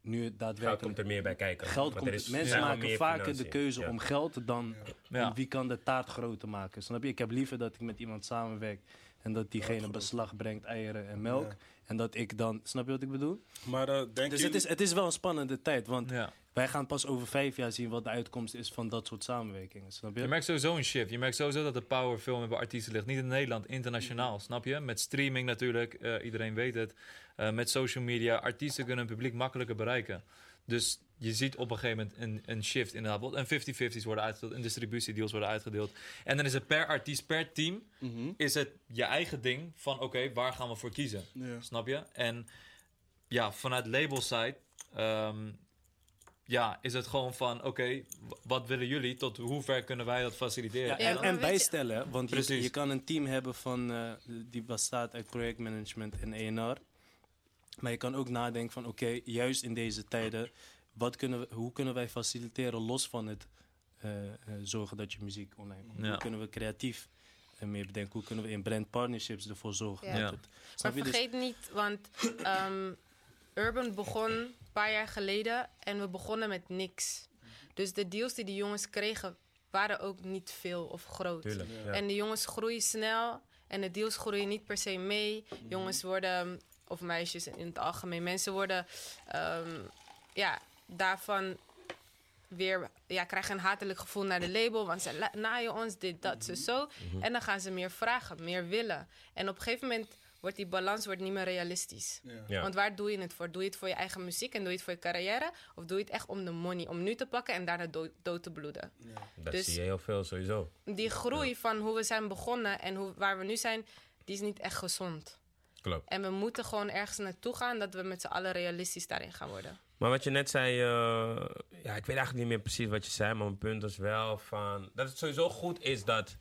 nu het Geld daadwerkelijk... komt er meer bij kijken. Geld Want er komt, is- mensen maken vaker de keuze Ja. om geld dan Ja. wie kan de taart groter maken. Snap je? Ik heb liever dat ik met iemand samenwerk en dat diegene beslag brengt eieren en melk. En dat ik dan, snap je wat ik bedoel? Maar eh, denk Dus het is, het is wel een spannende tijd, want Ja. wij gaan pas over vijf jaar zien wat de uitkomst is van dat soort samenwerkingen. Snap je? Je merkt sowieso een shift. Je merkt sowieso dat de power veel meer bij artiesten ligt. Niet in Nederland, internationaal, snap je? Met streaming natuurlijk, eh, iedereen weet het. Eh, met social media, artiesten kunnen hun publiek makkelijker bereiken. Dus je ziet op een gegeven moment een, een shift inderdaad. En 50-50's worden uitgedeeld, en distributiedeals worden uitgedeeld. En dan is het per artiest, per team, Mhm. is het je eigen ding van oké, waar gaan we voor kiezen? Ja. Snap je? En ja, vanuit labelside ehm ja, is het gewoon van oké, wat willen jullie? Tot hoe ver kunnen wij dat faciliteren? Ja, en, bijstellen, want je, je kan een team hebben van, eh, die bestaat uit projectmanagement en ENR. Maar je kan ook nadenken van, oké, juist in deze tijden, wat kunnen we, hoe kunnen wij faciliteren los van het eh, eh, zorgen dat je muziek online komt? Ja. Hoe kunnen we creatief eh, meer bedenken? Hoe kunnen we in brand partnerships ervoor zorgen Ja. dat Ja. het... Maar? Dus- vergeet niet, want ehm, Urban begon een paar jaar geleden en we begonnen met niks. Dus de deals die de jongens kregen waren ook niet veel of groot. Tuurlijk. Ja. En de jongens groeien snel en de deals groeien niet per se mee. Jongens worden, of meisjes in het algemeen, mensen worden ehm, ja, daarvan weer ja, krijgen een hatelijk gevoel naar de label. Want ze naaien ons, dit, dat, zo, zo. En dan gaan ze meer vragen, meer willen. En op een gegeven moment wordt die balans wordt niet meer realistisch. Ja. Ja. Want waar doe je het voor? Doe je het voor je eigen muziek en doe je het voor je carrière? Of doe je het echt om de money? Om nu te pakken en daarna dood, dood te bloeden? Dat Dus- zie je heel veel sowieso. Die groei van hoe we zijn begonnen en hoe, waar we nu zijn, die is niet echt gezond. Klopt. En we moeten gewoon ergens naartoe gaan dat we met z'n allen realistisch daarin gaan worden. Maar wat je net zei, eh, ja, ik weet eigenlijk niet meer precies wat je zei, maar mijn punt was wel van dat het sowieso goed is dat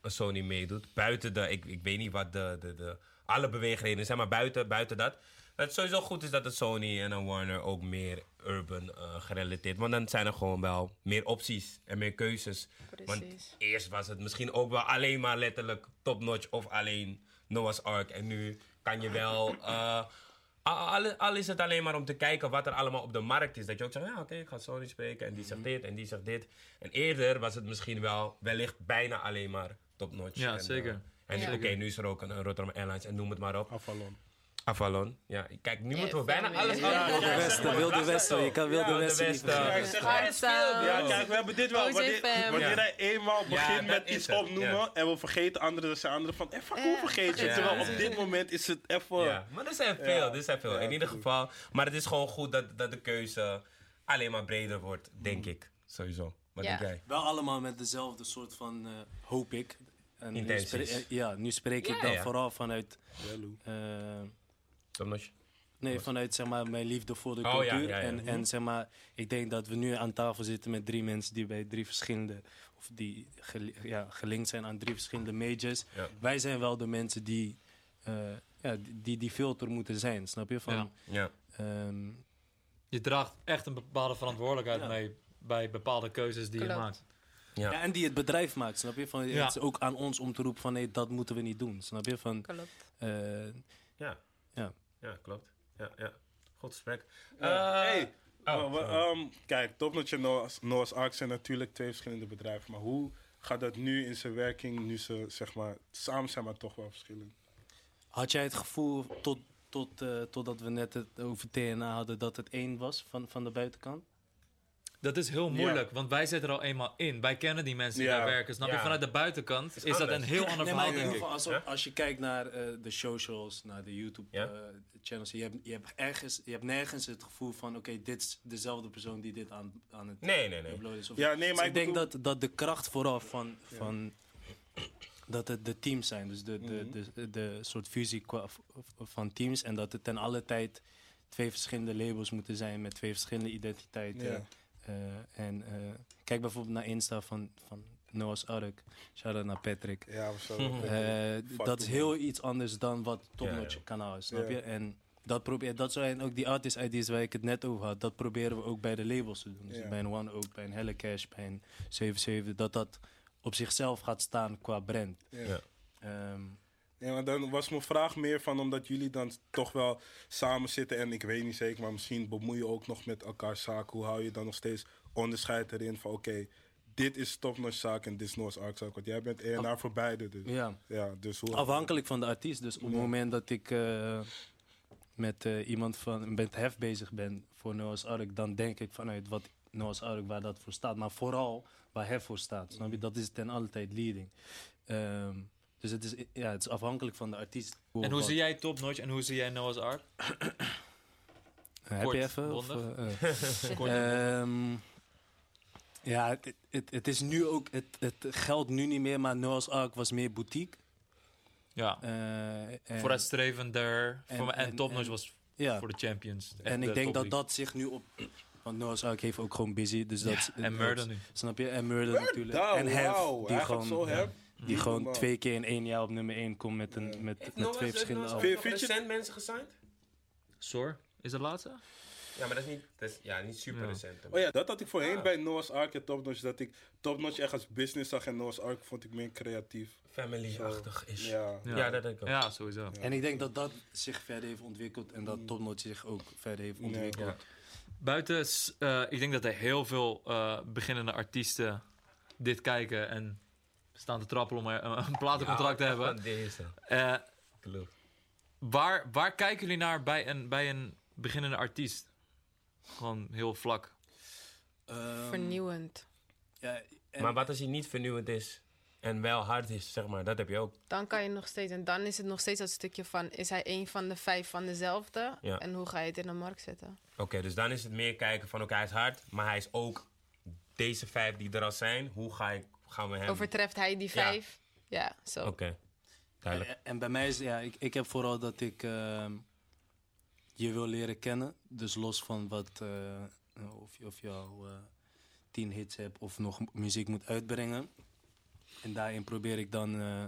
een Sony meedoet. Buiten de, ik, ik weet niet wat de, de, de alle beweegredenen zijn, maar buiten, buiten dat. Dat het sowieso goed is dat het Sony en een Warner ook meer urban eh, gerelateerd. Want dan zijn er gewoon wel meer opties en meer keuzes. Want Precies. eerst was het misschien ook wel alleen maar letterlijk top notch of alleen Noah's Ark. En nu kan je wel. eh, al, is het alleen maar om te kijken wat er allemaal op de markt is. Dat je ook zegt, ja oké, ik ga Sony spreken. En die zegt dit en die zegt dit. En eerder was het misschien wel wellicht bijna alleen maar top notch. Ja, en, zeker. eh, en Ja. oké, nu is er ook een, een Rotterdam Airlines en noem het maar op. Avalon. Avalon. Ja, kijk, nu moeten we bijna alles af- Wilde Westen, Wilde Westen. Je kan Wilde Ja, Westen niet. Ja, kijk, we hebben dit wel. Wanneer, hij eenmaal begint met iets opnoemen en we vergeten anderen, dan zijn anderen van, eh, fuck, Ja, hoe vergeet je? Terwijl op dit moment is het even... Ja, maar er zijn veel, er zijn veel. In ieder geval. Maar het is gewoon goed dat, dat de keuze alleen maar breder wordt, denk ik. Sowieso. Wat Ja. denk jij? Wel allemaal met dezelfde soort van, eh, hoop ik. En nu eh, ja, nu spreek ik dan vooral vanuit... Nee, vanuit zeg maar, mijn liefde voor de Oh, cultuur. ja, ja. En, en zeg maar, ik denk dat we nu aan tafel zitten met drie mensen die bij drie verschillende, of die gel- ja, gelinkt zijn aan drie verschillende majors. Ja. Wij zijn wel de mensen die, eh, ja, die- die filter moeten zijn, snap je? Van, Ja. Ja. ehm, Je draagt echt een bepaalde verantwoordelijkheid Ja. mee bij bepaalde keuzes die je maakt. Ja. ja, en die het bedrijf maakt, snap je? Van, Ja. Het is ook aan ons om te roepen van nee, dat moeten we niet doen, snap je? Van, Klopt. eh, Ja. Ja. Ja, klopt. Ja, ja. Goed gesprek. Ja, Eh, hey, oh, maar we- sorry. ehm, kijk, Topnotch en Noah's, Noah's Ark zijn natuurlijk twee verschillende bedrijven. Maar hoe gaat dat nu in zijn werking, nu ze zeg maar, samen zijn, maar toch wel verschillend? had jij het gevoel tot, tot, eh, totdat we net het over TNA hadden dat het één was van, van de buitenkant? Dat is heel moeilijk, want wij zitten er al eenmaal in. Wij kennen die mensen die daar werken. Snap je? Vanuit de buitenkant is, dat een heel ander Nee, maar verhaal, denk ik. als, als je kijkt naar eh, de socials, naar de YouTube Ja? eh, channels, je hebt, je, hebt ergens, je hebt nergens het gevoel van, oké, dit is dezelfde persoon die dit aan, aan het Nee, nee, nee. uploaden is. Of- Ja, nee, Dus maar ik ik denk bedoel- dat, dat de kracht vooral van, van dat het de teams zijn, dus de, de, Mhm. de, de, soort fusie van teams en dat het ten alle tijd twee verschillende labels moeten zijn met twee verschillende identiteiten. Ja. Eh, en eh, kijk bijvoorbeeld naar Insta van, van Noah's Ark. Shout-out naar Patrick. Ja. Eh, dat is heel iets anders dan wat Top Ja, Notch ja. kanaal is, snap je? En dat, probeer, dat zijn ook die artist ideas waar ik het net over had. Dat proberen we ook bij de labels te doen. Dus Ja. bij een One ook, bij een Helle Cash, bij een 77. Dat dat op zichzelf gaat staan qua brand. Ja. Ja. Ja, maar dan was mijn vraag meer van omdat jullie dan toch wel samen zitten en ik weet niet zeker, maar misschien bemoei je ook nog met elkaar zaken. Hoe hou je dan nog steeds onderscheid erin van oké, dit is topnotch zaak en dit is Noah's Ark zaak. Want jij bent ENR voor beide. Dus, ja. Ja. dus hoe... Afhankelijk van de artiest. Dus op het moment dat ik eh, met eh, iemand van met Hef bezig ben voor Noah's Ark, dan denk ik vanuit wat Noah's Ark waar dat voor staat. Maar vooral waar Hef voor staat. Snap je? Dat is ten alle tijd leading. Ehm, dus het is, ja, het is afhankelijk van de artiest. En hoe zie jij Top Notch en hoe zie jij Noah's Ark? Heb je even? Of, eh, eh. Ehm, ja, het, het, het is nu ook, het, het geldt nu niet meer, maar Noah's Ark was meer boutique. ja. Eh, en- Vooruitstrevender. en- Voor En, en- Top Notch en- was ja. voor de champions. En de ik denk dat dat zich nu op. Want Noah's Ark heeft ook gewoon busy. Dus dat, en Murder nu. Snap je? En Murder natuurlijk. Nou, en Hef, wauw, die gewoon, zo ja, Hef. Die Niet gewoon normaal. twee keer in één jaar op nummer 1 komt met, een, met, met twee verschillende albums. je- recent mensen gesigned? Sor, is dat laatste? Ja, maar dat is niet, dat is, ja, niet super Ja. recent. Oh ja, dat had ik voorheen Ah. bij Noah's Ark en Topnotch. Dat ik Topnotch echt als business zag en Noah's Ark vond ik meer creatief. Family-achtig is. Ja. Ja, dat denk ik ook. Ja, sowieso. En ik denk dat dat zich verder heeft ontwikkeld en dat Top Notch zich ook verder heeft Nee. ontwikkeld. Ja. Buiten, eh, ik denk dat er heel veel eh, beginnende artiesten dit kijken en staan te trappelen om een, een platencontract te hebben. van Deze. Eh, Klopt. waar, waar kijken jullie naar bij een, bij een beginnende artiest? Gewoon heel vlak. Ehm, Vernieuwend. Ja, en- Maar wat als hij niet vernieuwend is en wel hard is, zeg maar, dat heb je ook. Dan kan je nog steeds. En dan is het nog steeds dat stukje van: is hij een van de vijf van dezelfde? Ja. En hoe ga je het in de markt zetten? Oké, dus dan is het meer kijken van, oké, hij is hard, maar hij is ook deze vijf die er al zijn. Hoe ga ik, gaan we hem... Overtreft hij die vijf? Ja, zo. Oké, duidelijk. En, en bij mij is, ja, ik, ik heb vooral dat ik ehm, je wil leren kennen. Dus los van wat, eh, of, je, of je al eh, tien hits hebt of nog muziek moet uitbrengen. En daarin probeer ik dan, eh,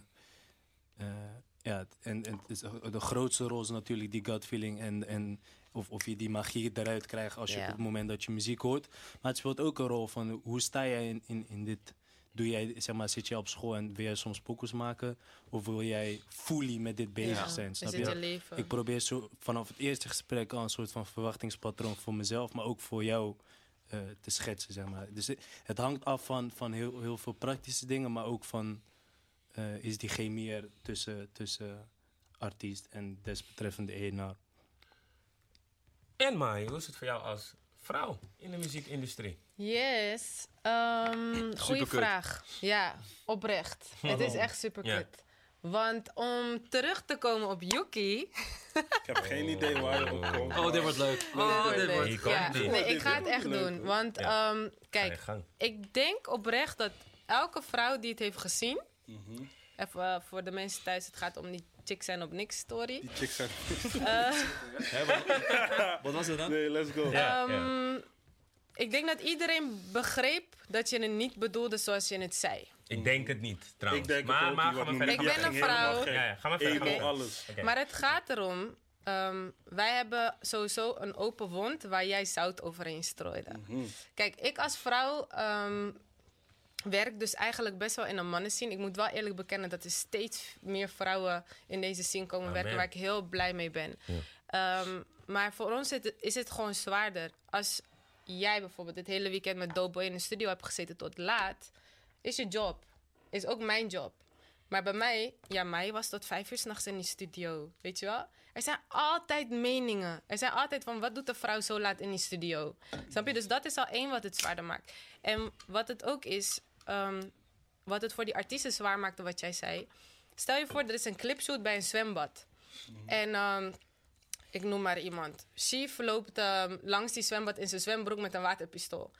eh, ja, en, en het is, de grootste rol is natuurlijk die gut feeling en, en of, of je die magie eruit krijgt als je op het moment dat je muziek hoort. Maar het speelt ook een rol van hoe sta jij in, in, in dit Doe jij, zeg maar, zit je op school en wil jij soms pokus maken? Of wil jij fully met dit bezig Ja. zijn? Is Snap het je? je leven? Ik probeer zo vanaf het eerste gesprek al een soort van verwachtingspatroon voor mezelf, maar ook voor jou eh, te schetsen, zeg maar. Dus het- hangt af van, van heel, heel veel praktische dingen, maar ook van eh, is die chemie er tussen, tussen artiest en desbetreffende evenaar. En Mai, hoe is het voor jou als vrouw in de muziekindustrie? Yes. Ehm goeie vraag. Ja, oprecht. Het is echt super Ja. kut. Want om terug te komen op Yuki. Ik heb geen idee waar je op komt. Oh, dit wordt leuk. Oh, dit wordt... Ja, nee, ik ga het echt doen. Want Ja. ehm, kijk, ik denk oprecht dat elke vrouw die het heeft gezien. Mhm. Even eh, voor de mensen thuis, het gaat om die chick zijn op niks story. Die chicks zijn... Hè, wat, wat was het dan? Nee, let's go. Ja, ja. Ehm, Ik denk dat iedereen begreep dat je het niet bedoelde zoals je het zei. Ik denk het niet, trouwens. Ik denk maar, het ook maar verder. Ik ben een vrouw. Ja, ja, gaan we verder. Alles. Maar het gaat erom, ehm, wij hebben sowieso een open wond waar jij zout overheen strooide. Mhm. Kijk, ik als vrouw ehm, werk dus eigenlijk best wel in een mannenscene. Ik moet wel eerlijk bekennen dat er steeds meer vrouwen in deze scene komen Amen. werken, waar ik heel blij mee ben. Ehm, maar voor ons is het, is het gewoon zwaarder. Als jij bijvoorbeeld dit hele weekend met Dope Boy in de studio hebt gezeten tot laat, is je job. Is ook mijn job. Maar bij mij, ja, mij was tot vijf uur s'nachts in die studio. Weet je wel? Er zijn altijd meningen. Er zijn altijd van, wat doet de vrouw zo laat in die studio? Snap je? Dus dat is al één wat het zwaarder maakt. En wat het ook is, ehm, wat het voor die artiesten zwaar maakte, wat jij zei. Stel je voor, er is een clipshoot bij een zwembad. En ehm, ik noem maar iemand. Chief loopt ehm, langs die zwembad in zijn zwembroek met een waterpistool.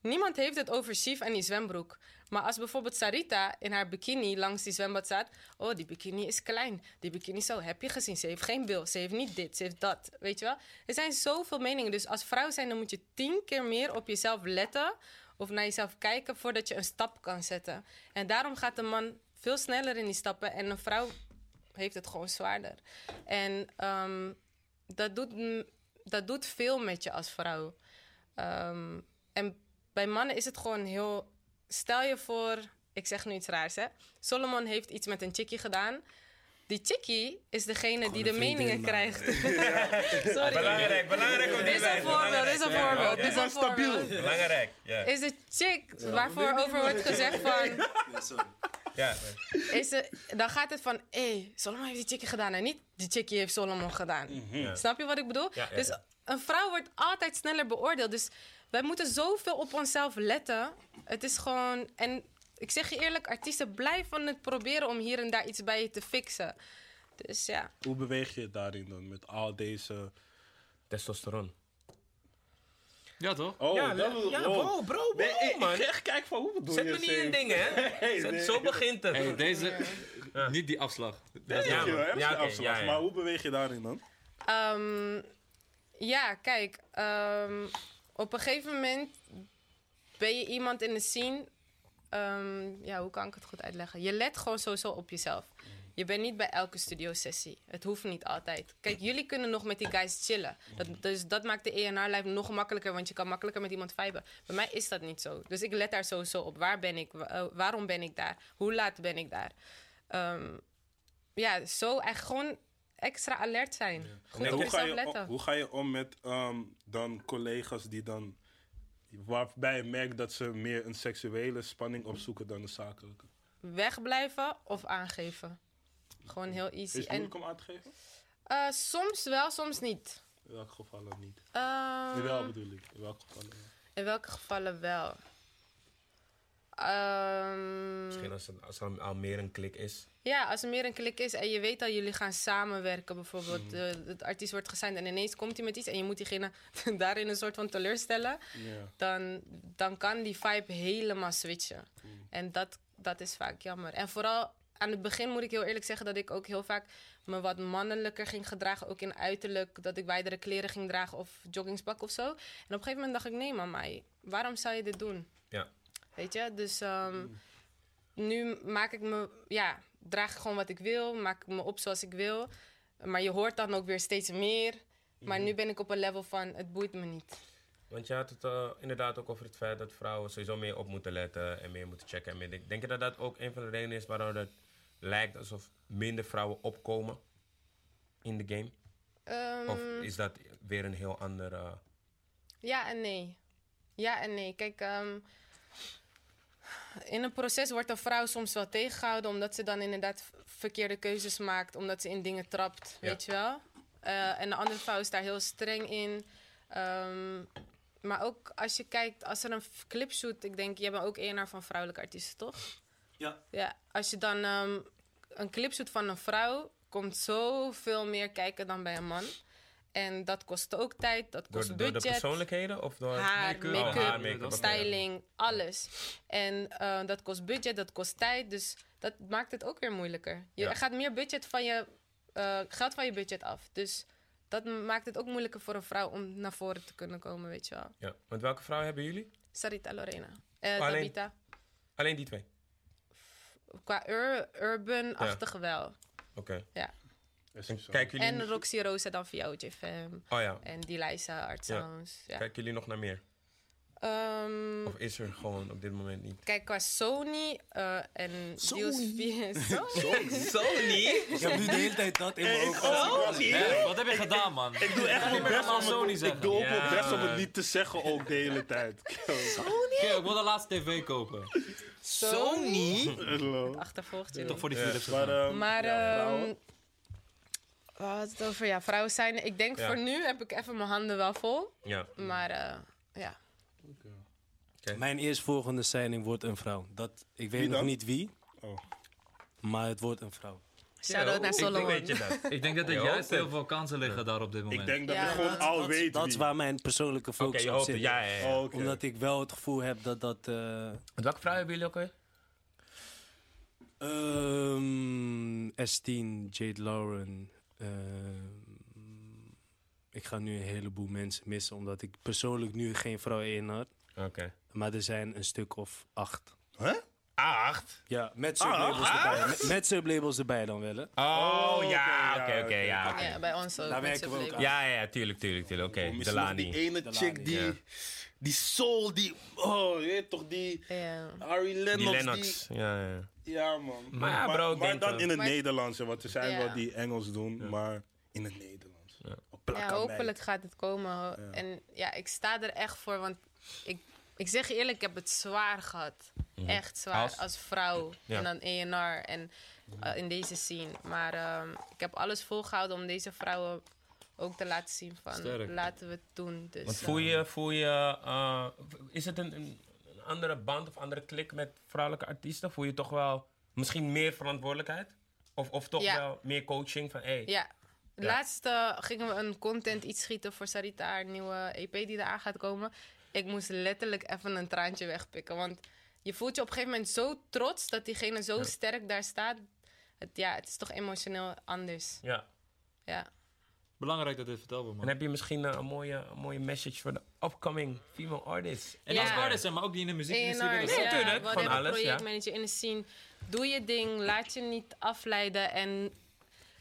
Niemand heeft het over Chief en die zwembroek. Maar als bijvoorbeeld Sarita in haar bikini langs die zwembad staat. Oh, die bikini is klein. Die bikini zo, heb je gezien? Ze heeft geen bil. Ze heeft niet dit. Ze heeft dat. Weet je wel? Er zijn zoveel meningen. Dus als vrouw zijn, dan moet je tien keer meer op jezelf letten. Of naar jezelf kijken voordat je een stap kan zetten. En daarom gaat een man veel sneller in die stappen. En een vrouw heeft het gewoon zwaarder. En ehm, dat, doet, dat doet veel met je als vrouw. Ehm, en bij mannen is het gewoon heel. Stel je voor, ik zeg nu iets raars hè. Solomon heeft iets met een chickie gedaan. Die chickie is degene die de meningen krijgt. Sorry. Belangrijk, belangrijk om Dit is een voorbeeld, dit is een voorbeeld, dit is een voorbeeld. Belangrijk, ja. Is de chick waarvoor over wordt gezegd van... ja. Is de, dan gaat het van, hé, hey, Solomon heeft die chickie gedaan en niet die chickie heeft Solomon gedaan. Snap je wat ik bedoel? Ja, ja, dus ja. een vrouw wordt altijd sneller beoordeeld. Dus wij moeten zoveel op onszelf letten. Het is gewoon... En ik zeg je eerlijk, artiesten blijven het proberen om hier en daar iets bij je te fixen. Dus ja. Hoe beweeg je daarin dan met al deze... Testosteron. Ja, toch? Oh, ja, dat le- wil- ja, oh. bro, bro, Nee, man. ik echt kijk van hoe bedoel Zet je me niet in dingen, hè? Zet- nee. Zo begint het. Hey, deze... Niet die afslag. Nee, Ja, ja, man. man. Ja, oké, afslag. ja, ja. Maar hoe beweeg je daarin dan? Ehm, ja, kijk. ehm, op een gegeven moment ben je iemand in de scene. Ehm, ja, hoe kan ik het goed uitleggen? Je let gewoon sowieso op jezelf. Je bent niet bij elke studiosessie. Het hoeft niet altijd. Kijk, jullie kunnen nog met die guys chillen. Dat, dus dat maakt de ENR-live nog makkelijker, want je kan makkelijker met iemand viben. Bij mij is dat niet zo. Dus ik let daar sowieso op. Waar ben ik? Eh, waarom ben ik daar? Hoe laat ben ik daar? Ehm, ja, zo echt gewoon extra alert zijn. Goed hoe, ga je letten. hoe ga je om met ehm, dan collega's die dan... Waarbij je merkt dat ze meer een seksuele spanning opzoeken dan een zakelijke. wegblijven of aangeven. Gewoon heel easy. Is het En moeilijk om aan te geven? eh, soms wel, soms niet. In welke gevallen niet? Ehm, In wel bedoel ik. In welke gevallen wel? in welke gevallen wel? Ehm, Misschien als het, als er al meer een klik is. ja, als er meer een klik is en je weet dat jullie gaan samenwerken, bijvoorbeeld, Mhm. eh, het artiest wordt gesigned en ineens komt hij met iets en je moet diegene daarin een soort van teleurstellen, Ja. dan, dan kan die vibe helemaal switchen. Mhm. En dat, dat is vaak jammer. En vooral aan het begin moet ik heel eerlijk zeggen dat ik ook heel vaak me wat mannelijker ging gedragen. Ook in uiterlijk, dat ik wijdere kleren ging dragen of joggingspak of zo. En op een gegeven moment dacht ik, nee mama, waarom zou je dit doen? Ja. Weet je, dus ehm, nu maak ik me, ja, draag ik gewoon wat ik wil, maak ik me op zoals ik wil. Maar je hoort dan ook weer steeds meer. Maar nu ben ik op een level van, het boeit me niet. Want je had het eh, inderdaad ook over het feit dat vrouwen sowieso meer op moeten letten en meer moeten checken. En meer. Denk je dat dat ook een van de redenen is waarom het lijkt alsof minder vrouwen opkomen in de game? Ehm, Of is dat weer een heel ander... eh, Ja en nee. Ja en nee. Kijk, ehm, in een proces wordt een vrouw soms wel tegengehouden... omdat ze dan inderdaad verkeerde keuzes maakt... omdat ze in dingen trapt, Ja. weet je wel. Eh, en de andere vrouw is daar heel streng in. Ehm, maar ook als je kijkt, als er een f- clip shoot... ik denk, jij bent ook ENR van vrouwelijke artiesten, toch? Ja. Ja, als je dan ehm, een clip shoot van een vrouw... komt zoveel meer kijken dan bij een man... En dat kost ook tijd, dat door, kost door budget de persoonlijkheden of door... haar, make-up. Oh, styling, alles. En eh, dat kost budget, dat kost tijd. Dus dat maakt het ook weer moeilijker. Je Ja. gaat meer budget van je, eh, geld van je budget af. Dus dat maakt het ook moeilijker voor een vrouw om naar voren te kunnen komen, weet je wel. Ja. Want welke vrouwen hebben jullie? Sarita Lorena. Eh Alleen- Tabita. Alleen die twee? Qua ur- urban-achtig wel. Oké. Ja. Kijken jullie... En Roxy Rosa dan via OJFM. Oh ja. En Dilisa Art Sounds. Ja. Kijken jullie nog naar meer? Ehm, Of is er gewoon op dit moment niet? Kijk, qua Sony eh, en deals via Sony. Sony? Ik heb nu de hele tijd dat in mijn hoofd. Hè, wat heb je gedaan, man? Ik doe echt mijn best om Sony het, zeggen. ik doe ook Ja. mijn best om het niet te zeggen ook de hele tijd. Oké, ik wil de laatste tv kopen. Sony? Hallo. Achtervolgt je. Toch voor die Ja, Philips. Maar, Maar, ja, vrouwen. We hadden het over ja, vrouwen zijn. Ik denk Ja. voor nu heb ik even mijn handen wel vol. Ja. Maar eh, ja. Mijn eerstvolgende signing wordt een vrouw. Dat, ik weet nog niet wie, Oh. maar het wordt een vrouw. Shout-out naar Ik- ik Solomon. weet je dat. Ik denk dat er Je juist heel veel kansen liggen daar op dit moment. Ik denk dat Ja, ik gewoon dat- al dat, weet dat is waar mijn persoonlijke focus op zit. het. Ja, ja, ja. Oh, oké. Omdat ik wel het gevoel heb dat dat... eh, Welke vrouw hebben jullie ook weer? ehm, S10, Jade Lauren. Ehm, ik ga nu een heleboel mensen missen, omdat ik persoonlijk nu geen vrouw in had. Oké. Maar er zijn een stuk of acht. Hè? Acht? Ja, met sublabels erbij. Met, met sublabels erbij dan wel, hè? Oh, ja, ja, oké, oké, ja, oké. Ja, bij ons ook. Daar werken we ook aan. Ja, ja, ja, tuurlijk, tuurlijk, tuurlijk. Oké, nog die Delani. ene Delani, chick die, ja. Die soul, die... Oh, je weet toch, die... Ja. Ari Lennox, Die Lennox. Ja, ja. Ja, man. Maar ja, bro, maar dan in het Maar- Nederlands, want er zijn wel die Engels doen, maar in het Nederlands. Ja. Hopelijk gaat het komen. En ja, ik sta er echt voor. Want ik, ik zeg je eerlijk, ik heb het zwaar gehad. Echt zwaar. Als? Als, vrouw. Ja. En dan ENR. En eh, in deze scene. Maar ehm, ik heb alles volgehouden om deze vrouwen ook te laten zien van... Sterk. Laten we het doen. Dus, Want eh, voel je, voel je eh, is het een, andere band of andere klik met vrouwelijke artiesten? Voel je toch wel misschien meer verantwoordelijkheid? Of, of toch Ja. wel meer coaching van, hey, Ja. Laatst eh, gingen we een content iets schieten voor Sarita, haar nieuwe EP die eraan gaat komen. Ik moest letterlijk even een traantje wegpikken. Want je voelt je op een gegeven moment zo trots dat diegene zo sterk daar staat. Het, ja, het is toch emotioneel anders. ja. Ja. Belangrijk dat dit verteld wordt, En man. heb je misschien eh, een, mooie, een mooie message voor de upcoming female artists? En als artist, hè, maar ook die in de muziekindustrie ENR, willen zijn. tuurlijk, whatever, van alles, ja. projectmanager in de scene. Doe je ding, laat je niet afleiden. En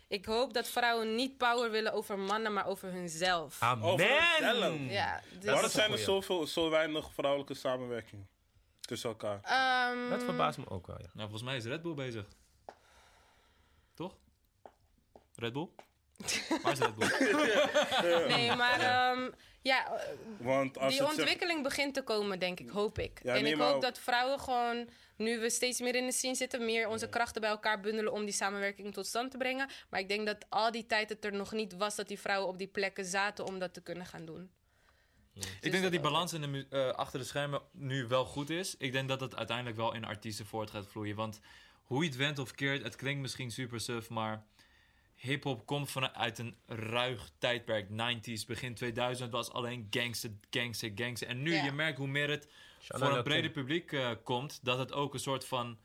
ik hoop dat vrouwen niet power willen over mannen, maar over hunzelf. Amen! Ja, dus, Dat Waarom is zijn een er zoveel, zo weinig vrouwelijke samenwerking tussen elkaar? ehm, Dat verbaast me ook wel, ja. Nou, volgens mij is Red Bull bezig. Toch? Red Bull? Waar is Bull? Nee, maar ehm, ja, eh, Want als die het zegt- ontwikkeling begint te komen, denk ik, hoop ik. Ja, en nee, ik maar- hoop dat vrouwen gewoon, nu we steeds meer in de scene zitten, meer onze krachten bij elkaar bundelen om die samenwerking tot stand te brengen. Maar ik denk dat al die tijd het er nog niet was dat die vrouwen op die plekken zaten om dat te kunnen gaan doen. Ik denk dat die balans in de, mu- eh, achter de schermen nu wel goed is. Ik denk dat het uiteindelijk wel in artiesten voort gaat vloeien. Want hoe je het went of keert, het klinkt misschien super suf, maar hip-hop komt vanuit een ruig tijdperk. 90s, begin 2000 was alleen gangster, gangster, gangster. En nu, Ja. je merkt hoe meer het Shout voor een breder publiek eh, komt, dat het ook een soort van.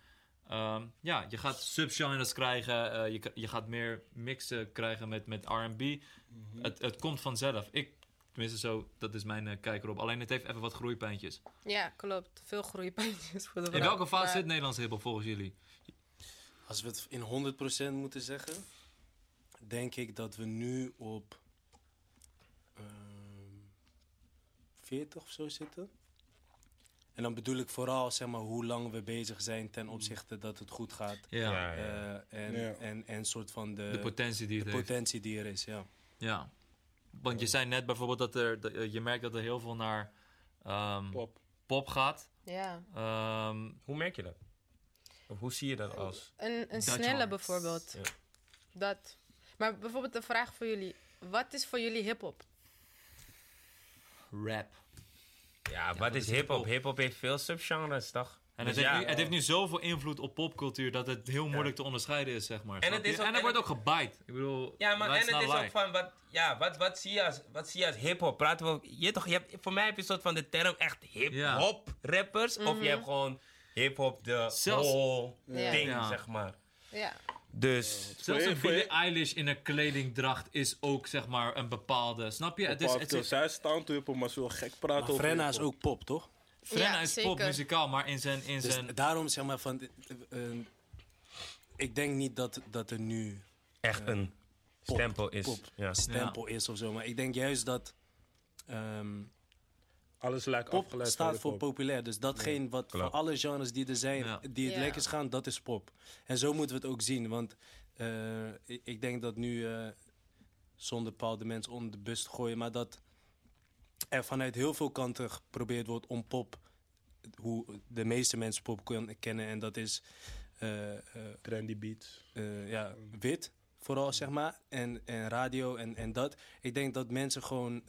ehm, ja, je gaat subgenres krijgen, eh, je, je gaat meer mixen krijgen met, met RB. het, het komt vanzelf. Ik, tenminste, zo, dat is mijn eh, kijk erop. Alleen het heeft even wat groeipijntjes. Ja, klopt. Veel groeipijntjes voor de In welke fase Maar- zit Nederlandse hiphop volgens jullie? Als we het in 100% moeten zeggen, denk ik dat we nu op ehm 40 of zo zitten. En dan bedoel ik vooral zeg maar, hoe lang we bezig zijn ten opzichte dat het goed gaat. Ja, Ja, ja. Eh, en, Ja. en, en soort van de, de potentie die de potentie die er is. Ja. Ja. Want je zei net bijvoorbeeld dat er, dat, je merkt dat er heel veel naar ehm, Pop. pop gaat. Ja, Ehm, Hoe merk je dat? Of hoe zie je dat als... een, een snelle arts. bijvoorbeeld. Ja. Dat. Maar bijvoorbeeld een vraag voor jullie. Wat is voor jullie hip-hop? rap. Ja, wat wat is hip-hop? hip-hop? Heeft veel subgenres, toch? En Dus het, heeft ja, nu, het heeft nu zoveel invloed op popcultuur dat het heel moeilijk te onderscheiden is, zeg maar. En het is ook- en en wordt het- ook gebite. Ik bedoel, Ja, maar en het is lie. ook van, wat, ja, wat, wat zie je als, wat zie je als hip-hop? Praten we, je toch, je hebt, voor mij heb je een soort van de term echt hip-hop rappers. Of je hebt gewoon hip-hop, de Zelfs- whole Ja. ding, Ja. zeg maar. Ja. Dus, Zelfs Voor een Billie Eilish in een kledingdracht is ook, zeg maar, een bepaalde... Snap je? Het is, het is, zij staan te hiphop, maar ze wil gek praten Maar over Frenna is ook pop, toch? Frenna Ja, is zeker. pop muzikaal, maar in zijn... In Dus zijn daarom zeg maar van... eh, eh, ik denk niet dat, dat er nu echt een pop- stempel is. pop Ja. stempel is of zo. Maar ik denk juist dat ehm, Alles lijkt pop afgeleid staat voor populair. Dus datgene wat Klopt. van alle genres die er zijn, Ja. die het Ja. lekkerst gaan, dat is pop. En zo moeten we het ook zien. Want eh, ik, denk dat nu, eh, zonder Paul de mensen onder de bus te gooien, maar dat er vanuit heel veel kanten geprobeerd wordt om pop, hoe de meeste mensen pop kun- kennen. En dat is eh, eh, Trendy beats. eh, ja, wit, vooral zeg maar. En, en radio en, en dat. Ik denk dat mensen gewoon.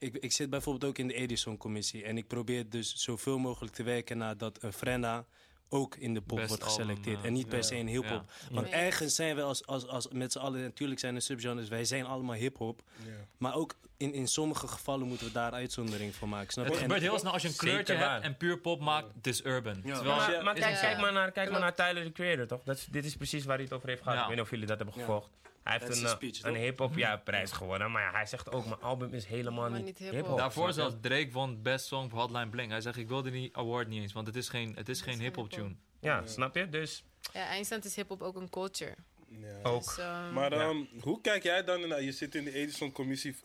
Eh, ik, ik zit bijvoorbeeld ook in de Edison-commissie. En ik probeer dus zoveel mogelijk te werken naar dat een Frenna ook in de pop Best wordt album, geselecteerd. en niet per Ja. se in hip-hop. Want Ja. ergens zijn we als, als, als met z'n allen, natuurlijk zijn er subgenres, wij zijn allemaal hip-hop. Ja. Maar ook in, in sommige gevallen moeten we daar uitzondering voor maken. Snap je? het En- gebeurt heel snel als je een kleurtje waar. hebt en puur pop maakt, het is urban. Terwijl, Maar, Ja, maar is kijk, kijk, maar naar, kijk maar naar Tyler, the Creator, toch? Dat is, dit is precies waar hij het over heeft gehad. Ja. Ik weet niet of jullie dat hebben Ja. gevolgd. Hij heeft Dat is een, een eh, speech, een hip-hop ja, prijs gewonnen. Maar ja, hij zegt ook: Mijn album is helemaal niet, niet hip-hop. Daarvoor zelfs Drake won Best Song voor Hotline Bling. Hij zegt, ik wilde die award niet eens, want het is geen, het is geen geen hip-hop tune. Ja, snap je? Dus Ja, eindstand is hip-hop ook een culture. Ja. ook. Dus, ehm, Maar Ja. hoe kijk jij dan naar, je zit in de Edison-commissie.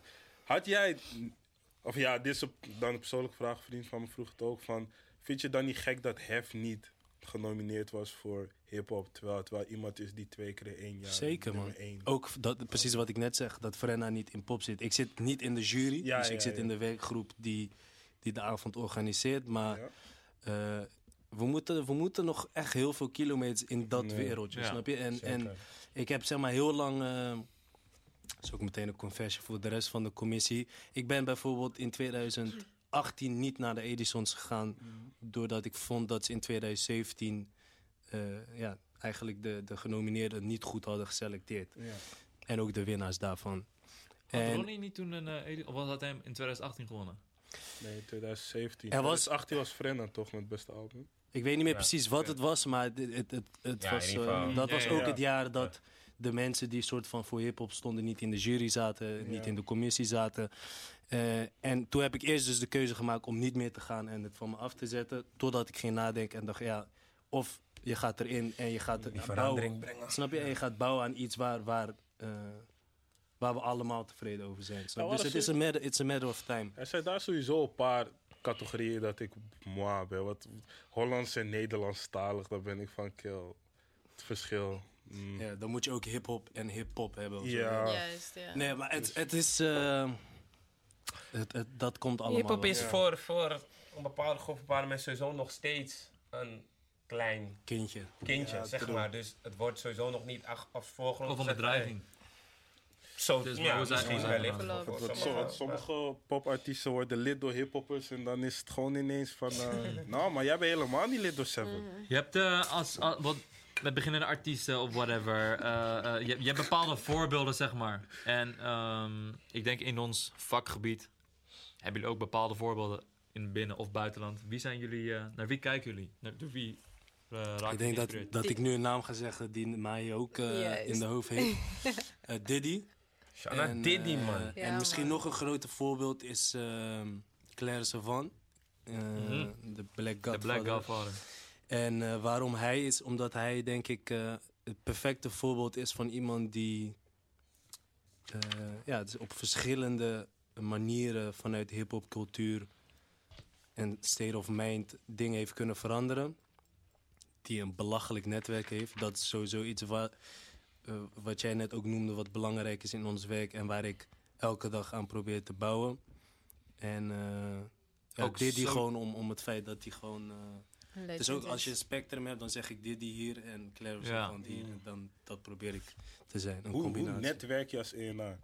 Had jij, Of ja, dit is dan een persoonlijke vraag. Een vriend van me vroeg het ook van... Vind je dan niet gek dat Hef niet genomineerd was voor hip-hop? Terwijl het wel iemand is die twee keer in één jaar. Zeker, man. één. Ook dat, precies wat ik net zeg, dat Frenna niet in pop zit. Ik zit niet in de jury, Ja, dus ja, ik zit ja. in de werkgroep die, die de avond organiseert. Maar Ja. eh, we, moeten, we moeten nog echt heel veel kilometers in dat Nee. wereldje, Ja, snap je? En, en ik heb zeg maar heel lang... eh, dat is ook meteen een confessie voor de rest van de commissie. Ik ben bijvoorbeeld in 2018 niet naar de Edisons gegaan... doordat ik vond dat ze in 2017 eh, ja, eigenlijk de, de genomineerden niet goed hadden geselecteerd. Ja. En ook de winnaars daarvan. Had En Ronnie niet toen een... eh, of was dat hem in 2018 gewonnen? Nee, 2017. Er was- 2018 was Frenna toch met het beste album? ik weet niet meer Ja, precies wat ja. het was, maar het, het, het, het Ja, was, eh, dat Ja, was ja, ook ja. het jaar dat de mensen die soort van voor hip-hop stonden niet in de jury zaten, niet in de commissie zaten. Eh, en toen heb ik eerst dus de keuze gemaakt om niet meer te gaan en het van me af te zetten. Totdat ik ging nadenken en dacht, ja, of je gaat erin en je gaat er Die bouwen. verandering brengen. Snap je? En je gaat bouwen aan iets waar, waar, eh, waar we allemaal tevreden over zijn. Snap? Nou, Dus het is is een matter, it's a matter of time. Er zijn daar sowieso een paar categorieën dat ik moi ben. Wat Hollands en Nederlandstalig, daar ben ik van kill. Het verschil. mm. Ja, dan moet je ook hip-hop en hip-hop hebben. of zo. Ja. Juist, ja. Nee, maar het, het is. eh, het, het, dat komt allemaal. Hip-hop is Ja. voor, voor een bepaalde groep, bepaalde mensen sowieso nog steeds een klein kindje. kindje, Ja, zeg maar. Dus het wordt sowieso nog niet als voorgrond Of een bedreiging. Zo, Dus ja, misschien wellicht. sommige- sommige popartiesten worden lid door hiphoppers en dan is het gewoon ineens van... eh, nou, maar jij bent helemaal niet lid door Seven. Je hebt eh, als, als- wat, met beginnende artiesten of whatever, eh, je, je hebt bepaalde voorbeelden, zeg maar. En ehm, ik denk in ons vakgebied hebben jullie ook bepaalde voorbeelden in binnen- of buitenland. Wie zijn jullie, eh, naar wie kijken jullie? Naar, door wie raak Ik denk dat, dat ik nu een naam ga zeggen die mij ook eh, in de hoofd heeft. Eh, Diddy. Shout out En, Diddy, eh, man. Ja, en misschien man. nog een groter voorbeeld is ehm, Claire Savant. eh, Mhm. De Black De Godfather. Black Godfather. En eh, waarom hij is, omdat hij denk ik eh, het perfecte voorbeeld is van iemand die eh, ja, dus op verschillende manieren vanuit hip-hop cultuur en state of mind dingen heeft kunnen veranderen. Die een belachelijk netwerk heeft. Dat is sowieso iets wa- eh, wat jij net ook noemde, wat belangrijk is in ons werk en waar ik elke dag aan probeer te bouwen. En eh ja, Ook dit die zo- gewoon om, om het feit dat hij gewoon. eh, Een dus ook als je is. een spectrum hebt, dan zeg ik dit die hier en Claire Ja. Savant hier. En dan, dat probeer ik te zijn, een Hoe, hoe combinatie. netwerk je als ENA?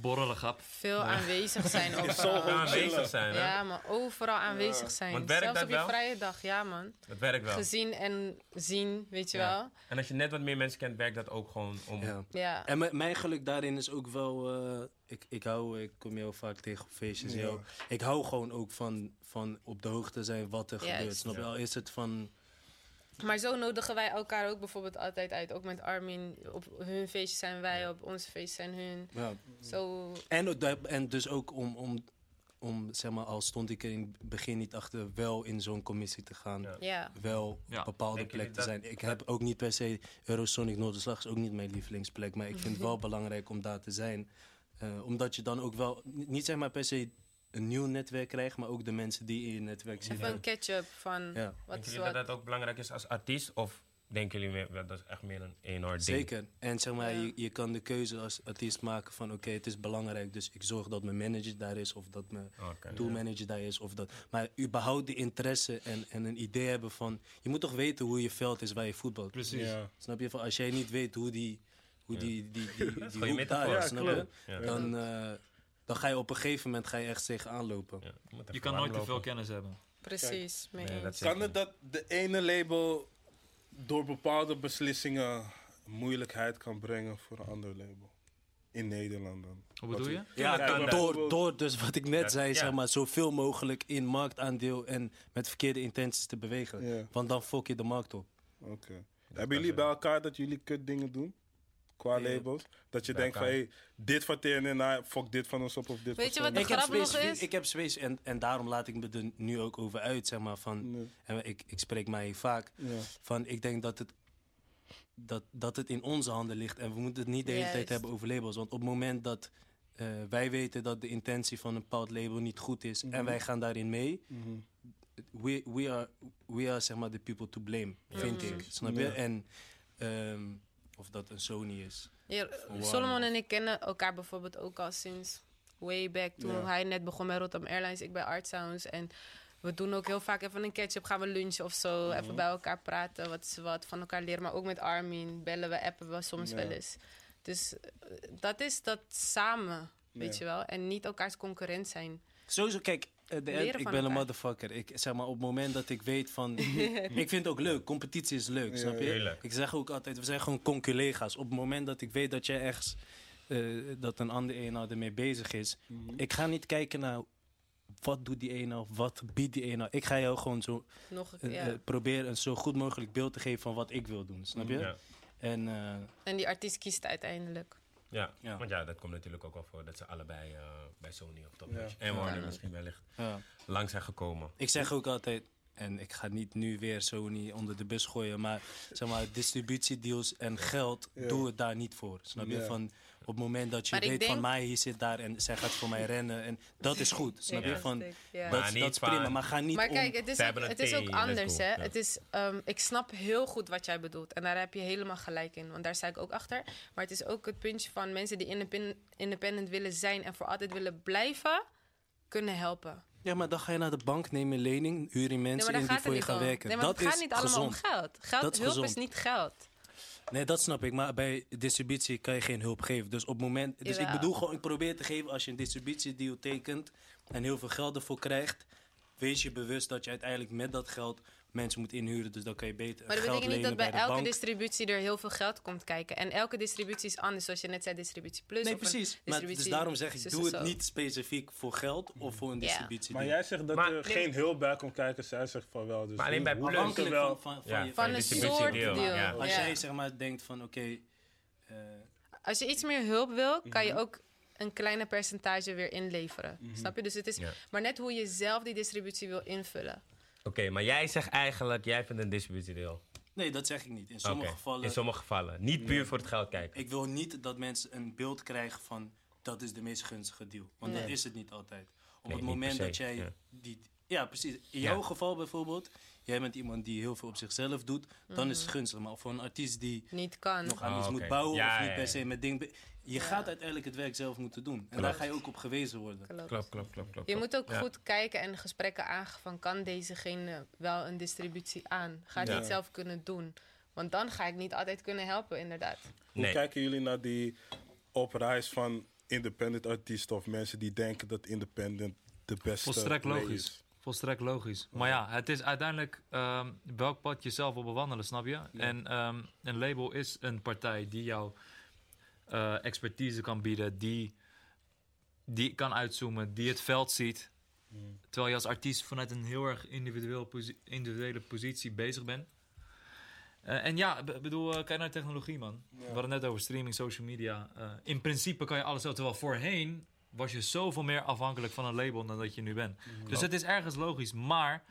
Borrelen grap. Veel aanwezig zijn overal. aanwezig zijn, hè? Ja, maar overal aanwezig zijn. Want werkt Zelfs dat op je wel? vrije dag, ja man. Dat werkt wel. Gezien en zien, weet je Ja. wel. En als je net wat meer mensen kent, werkt dat ook gewoon om... Ja. Ja. En mijn- mijn geluk daarin is ook wel. eh, ik, ik hou, ik kom heel vaak tegen op feestjes. Ja. Ik hou gewoon ook van, van op de hoogte zijn wat er gebeurt. Snap je? Ja. Al is het van. Maar zo nodigen wij elkaar ook bijvoorbeeld altijd uit. Ook met Armin. Op hun feestjes zijn wij, op onze feestjes zijn hun. Ja. Zo, En, en dus ook om, om, om, zeg maar, al stond ik er in het begin niet achter, wel in zo'n commissie te gaan. Ja. ja. Wel Ja. op bepaalde plek te zijn. Ik heb ook niet per se Eurosonic Noorderslag is ook niet mijn lievelingsplek. Maar ik vind het wel belangrijk om daar te zijn. Eh, omdat je dan ook wel, niet zeg maar per se een nieuw netwerk krijgt, maar ook de mensen die in je netwerk zitten. Even een catch-up van Ja. wat Denken is jullie wat. dat dat ook belangrijk is als artiest? Of denken jullie meer, dat is echt meer een eenhoorn ding? Zeker. En zeg maar, Ja. je, je kan de keuze als artiest maken van oké, het is belangrijk. Dus ik zorg dat mijn manager daar is of dat mijn Oké. toolmanager daar is. Of dat. Maar überhaupt de interesse en, en een idee hebben van... Je moet toch weten hoe je veld is waar je voetbalt. Precies. Ja. Snap je? Van als jij niet weet hoe die, hoe die, die, die, die, die daar metafoor. is, Ja, snap je? klopt. Ja. Dan, eh, dan ga je op een gegeven moment ga je echt tegenaan lopen. Ja, moet even Je kan nooit te veel kennis hebben. Precies, mee Nee, eens. dat is Kan het dat de ene label door bepaalde beslissingen moeilijkheid kan brengen voor een ander label? In Nederland dan. Hoe bedoel je? Ja, Ja, door, door, dus wat ik net Dat- zei, ja. zeg maar, zoveel mogelijk in marktaandeel en met verkeerde intenties te bewegen. Ja. Want dan fok je de markt op. Oké. Hebben jullie bij elkaar dat jullie kut dingen doen? Qua labels? Dat je denkt van, hey, dit van TNN, fok dit van ons op of dit Weet je van wat de Ik heb grap nog specifiek, is? ik heb specifiek en, en daarom laat ik me er nu ook over uit, zeg maar, van, Nee. en ik, ik spreek mij vaak, Ja. van ik denk dat het, dat, dat het in onze handen ligt en we moeten het niet de hele tijd hebben over labels. Want op het moment dat eh, wij weten dat de intentie van een bepaald label niet goed is en wij gaan daarin mee. We, we, are, we are zeg maar de people to blame, vind ik. Snap je? Ja. En ehm, of dat een Sony is. Ja. Solomon en ik kennen elkaar bijvoorbeeld ook al sinds way back. Toen Ja. hij net begon bij Rotterdam Airlines, ik bij Art Sounds. En we doen ook heel vaak even een catch-up. Gaan we lunchen of zo. Mhm. Even bij elkaar praten. Wat is wat. Van elkaar leren. Maar ook met Armin bellen we, appen we soms Ja. wel eens. Dus eh, dat is dat samen, weet je wel. En niet elkaars concurrent zijn. Sowieso, kijk, end, ik van ben een motherfucker. Ik zeg maar op het moment dat ik weet van. ik vind het ook leuk, competitie is leuk, Ja, snap je? Ik zeg ook altijd, we zijn gewoon conculega's. Op het moment dat ik weet dat jij ergens. eh, dat een ander eenaar ermee bezig is. Ik ga niet kijken naar. Wat doet die eenaar? Wat biedt die eenaar? Ik ga jou gewoon zo Nog een eh, ja. eh, proberen een zo goed mogelijk beeld te geven van wat ik wil doen, snap je? Ja. En eh, En die artiest kiest uiteindelijk. Ja. Ja. want ja, dat komt natuurlijk ook wel voor dat ze allebei eh, bij Sony of Top Ja. En Warner Ja. misschien wellicht ja. lang zijn gekomen. Ik zeg ook altijd, en ik ga niet nu weer Sony onder de bus gooien, maar zeg maar, distributiedeals en geld, Ja. doe het daar niet voor. Snap je? Ja. Van op het moment dat je Maar weet van mij, hier zit daar en zij gaat voor mij rennen. En dat is goed. Snap je? Van, Ja. dat, Maar niet dat is prima, maar ga niet Maar om... kijk, het is ook, het is ook anders, hè. Ja. Het is, ehm, ik snap heel goed wat jij bedoelt. En daar heb je helemaal gelijk in. Want daar sta ik ook achter. Maar het is ook het puntje van mensen die independent, independent willen zijn... en voor altijd willen blijven, kunnen helpen. Ja, maar dan ga je naar de bank, neem een lening, huur je mensen in die gaat voor je gaan om. werken. Nee, maar dat het gaat niet allemaal gezond. om geld. geld Dat is hulp gezond. is niet geld. Nee, dat snap ik. Maar bij distributie kan je geen hulp geven. Dus op het moment. Dus ik bedoel gewoon, ik probeer te geven als je een distributiedeal tekent en heel veel geld ervoor krijgt. Wees je bewust dat je uiteindelijk met dat geld mensen moet inhuren. Dus dan kan je beter Maar dat betekent niet dat bij elke bank. distributie er heel veel geld komt kijken. En elke distributie is anders. Zoals je net zei, distributie plus. Nee, of een precies. Maar, dus daarom zeg ik, doe het niet specifiek voor geld of voor een Ja. distributie. Maar jij zegt dat Maar- er geen hulp bij komt kijken. Zij zegt van wel. Dus Maar alleen bij Plus- van, van, van, Ja, je, Van een soort deal. ja. Als jij zeg maar denkt van oké. eh, Als je iets meer hulp wil, kan Mhm. je ook een kleiner percentage weer inleveren. Snap je? Dus het is Ja. maar net hoe je zelf die distributie wil invullen. Oké, maar jij zegt eigenlijk, jij vindt een distributiedeel. nee, dat zeg ik niet. In sommige Oké, gevallen. In sommige gevallen. Niet puur voor het geld kijken. Ik wil niet dat mensen een beeld krijgen van dat is de meest gunstige deal. Want dat is het niet altijd. Op Nee, het moment dat jij ja. die. Ja, precies. In jouw Ja. geval bijvoorbeeld, jij bent iemand die heel veel op zichzelf doet, dan is het gunstig. Maar voor een artiest die Niet kan. nog aan Oh, iets oké. moet bouwen Ja, of niet ja, per ja. se met dingen. Je gaat uiteindelijk het werk zelf moeten doen. En daar ga je ook op gewezen worden. Klopt. Klopt, klopt, klopt. klopt Je moet ook Ja. goed kijken en gesprekken aangaan van kan dezegene wel een distributie aan? Gaat hij Ja. het zelf kunnen doen? Want dan ga ik niet altijd kunnen helpen, inderdaad. Hoe kijken jullie naar die oprijs van independent artiesten of mensen die denken dat independent de beste Volstrekt logisch. is? Volstrekt logisch. Maar ja, het is uiteindelijk ehm, welk pad je zelf wil bewandelen, snap je? En ehm, een label is een partij die jou eh, expertise kan bieden, die, die kan uitzoomen, die het veld ziet. Terwijl je als artiest vanuit een heel erg individueel posi- individuele positie bezig bent. Eh, en ja, ik bedoel, eh, kijk naar technologie, man. We hadden het net over streaming, social media. Eh, in principe kan je alles zelf. Terwijl voorheen was je zoveel meer afhankelijk van een label dan dat je nu bent. Dus het is ergens logisch. Maar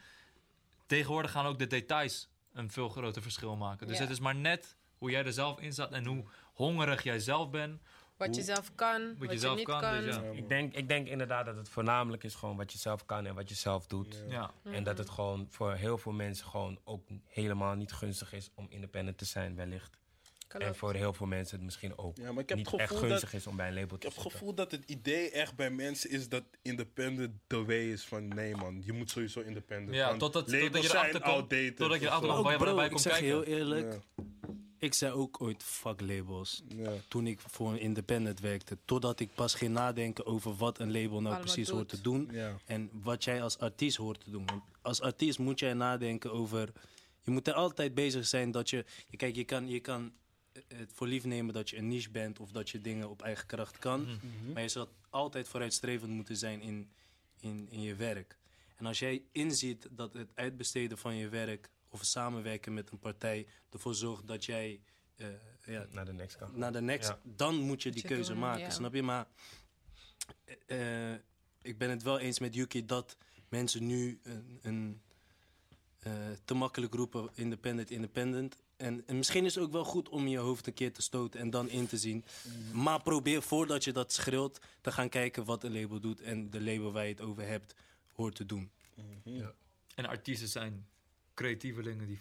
tegenwoordig gaan ook de details een veel groter verschil maken. Dus Ja. het is maar net hoe jij er zelf in staat en hoe hongerig jij zelf bent. Wat je zelf kan, wat, je je, zelf niet kan, kan. dus ja. Ik denk, ik denk inderdaad dat het voornamelijk is gewoon wat je zelf kan en wat je zelf doet. Ja. En dat het gewoon voor heel veel mensen gewoon ook helemaal niet gunstig is om independent te zijn, wellicht. Klopt. En voor heel veel mensen het misschien ook Ja, maar ik heb niet het echt gunstig dat- is om bij een label Ik te heb het zitten. gevoel dat het idee echt bij mensen is dat independent the way is van nee man, je moet sowieso independent. Ja, totdat, totdat je zijn erachter komt. Totdat je erachter komt waar je Ook bro, bij ik komt zeg je heel eerlijk. Ja. Ik zei ook ooit fuck labels. Ja. Toen ik voor een independent werkte. Totdat ik pas ging nadenken over wat een label nou Allemaal precies doet. hoort te doen. Ja. En wat jij als artiest hoort te doen. Want als artiest moet jij nadenken over. Je moet er altijd bezig zijn dat je. je kijk, je kan, je kan het voor lief nemen dat je een niche bent of dat je dingen op eigen kracht kan. Mhm. Maar je zal altijd vooruitstrevend moeten zijn in, in, in je werk. En als jij inziet dat het uitbesteden van je werk of samenwerken met een partij ervoor zorgt dat jij eh, ja, Naar de next kant. naar de next, Ja. dan moet je die je keuze doen, maken, ja. snap je? Maar eh, ik ben het wel eens met Yuki dat mensen nu een, een eh, te makkelijk roepen independent, independent. En, en misschien is het ook wel goed om je hoofd een keer te stoten en dan in te zien. Maar probeer voordat je dat schreeuwt te gaan kijken wat een label doet. En de label waar je het over hebt, hoort te doen. En artiesten zijn creatievelingen die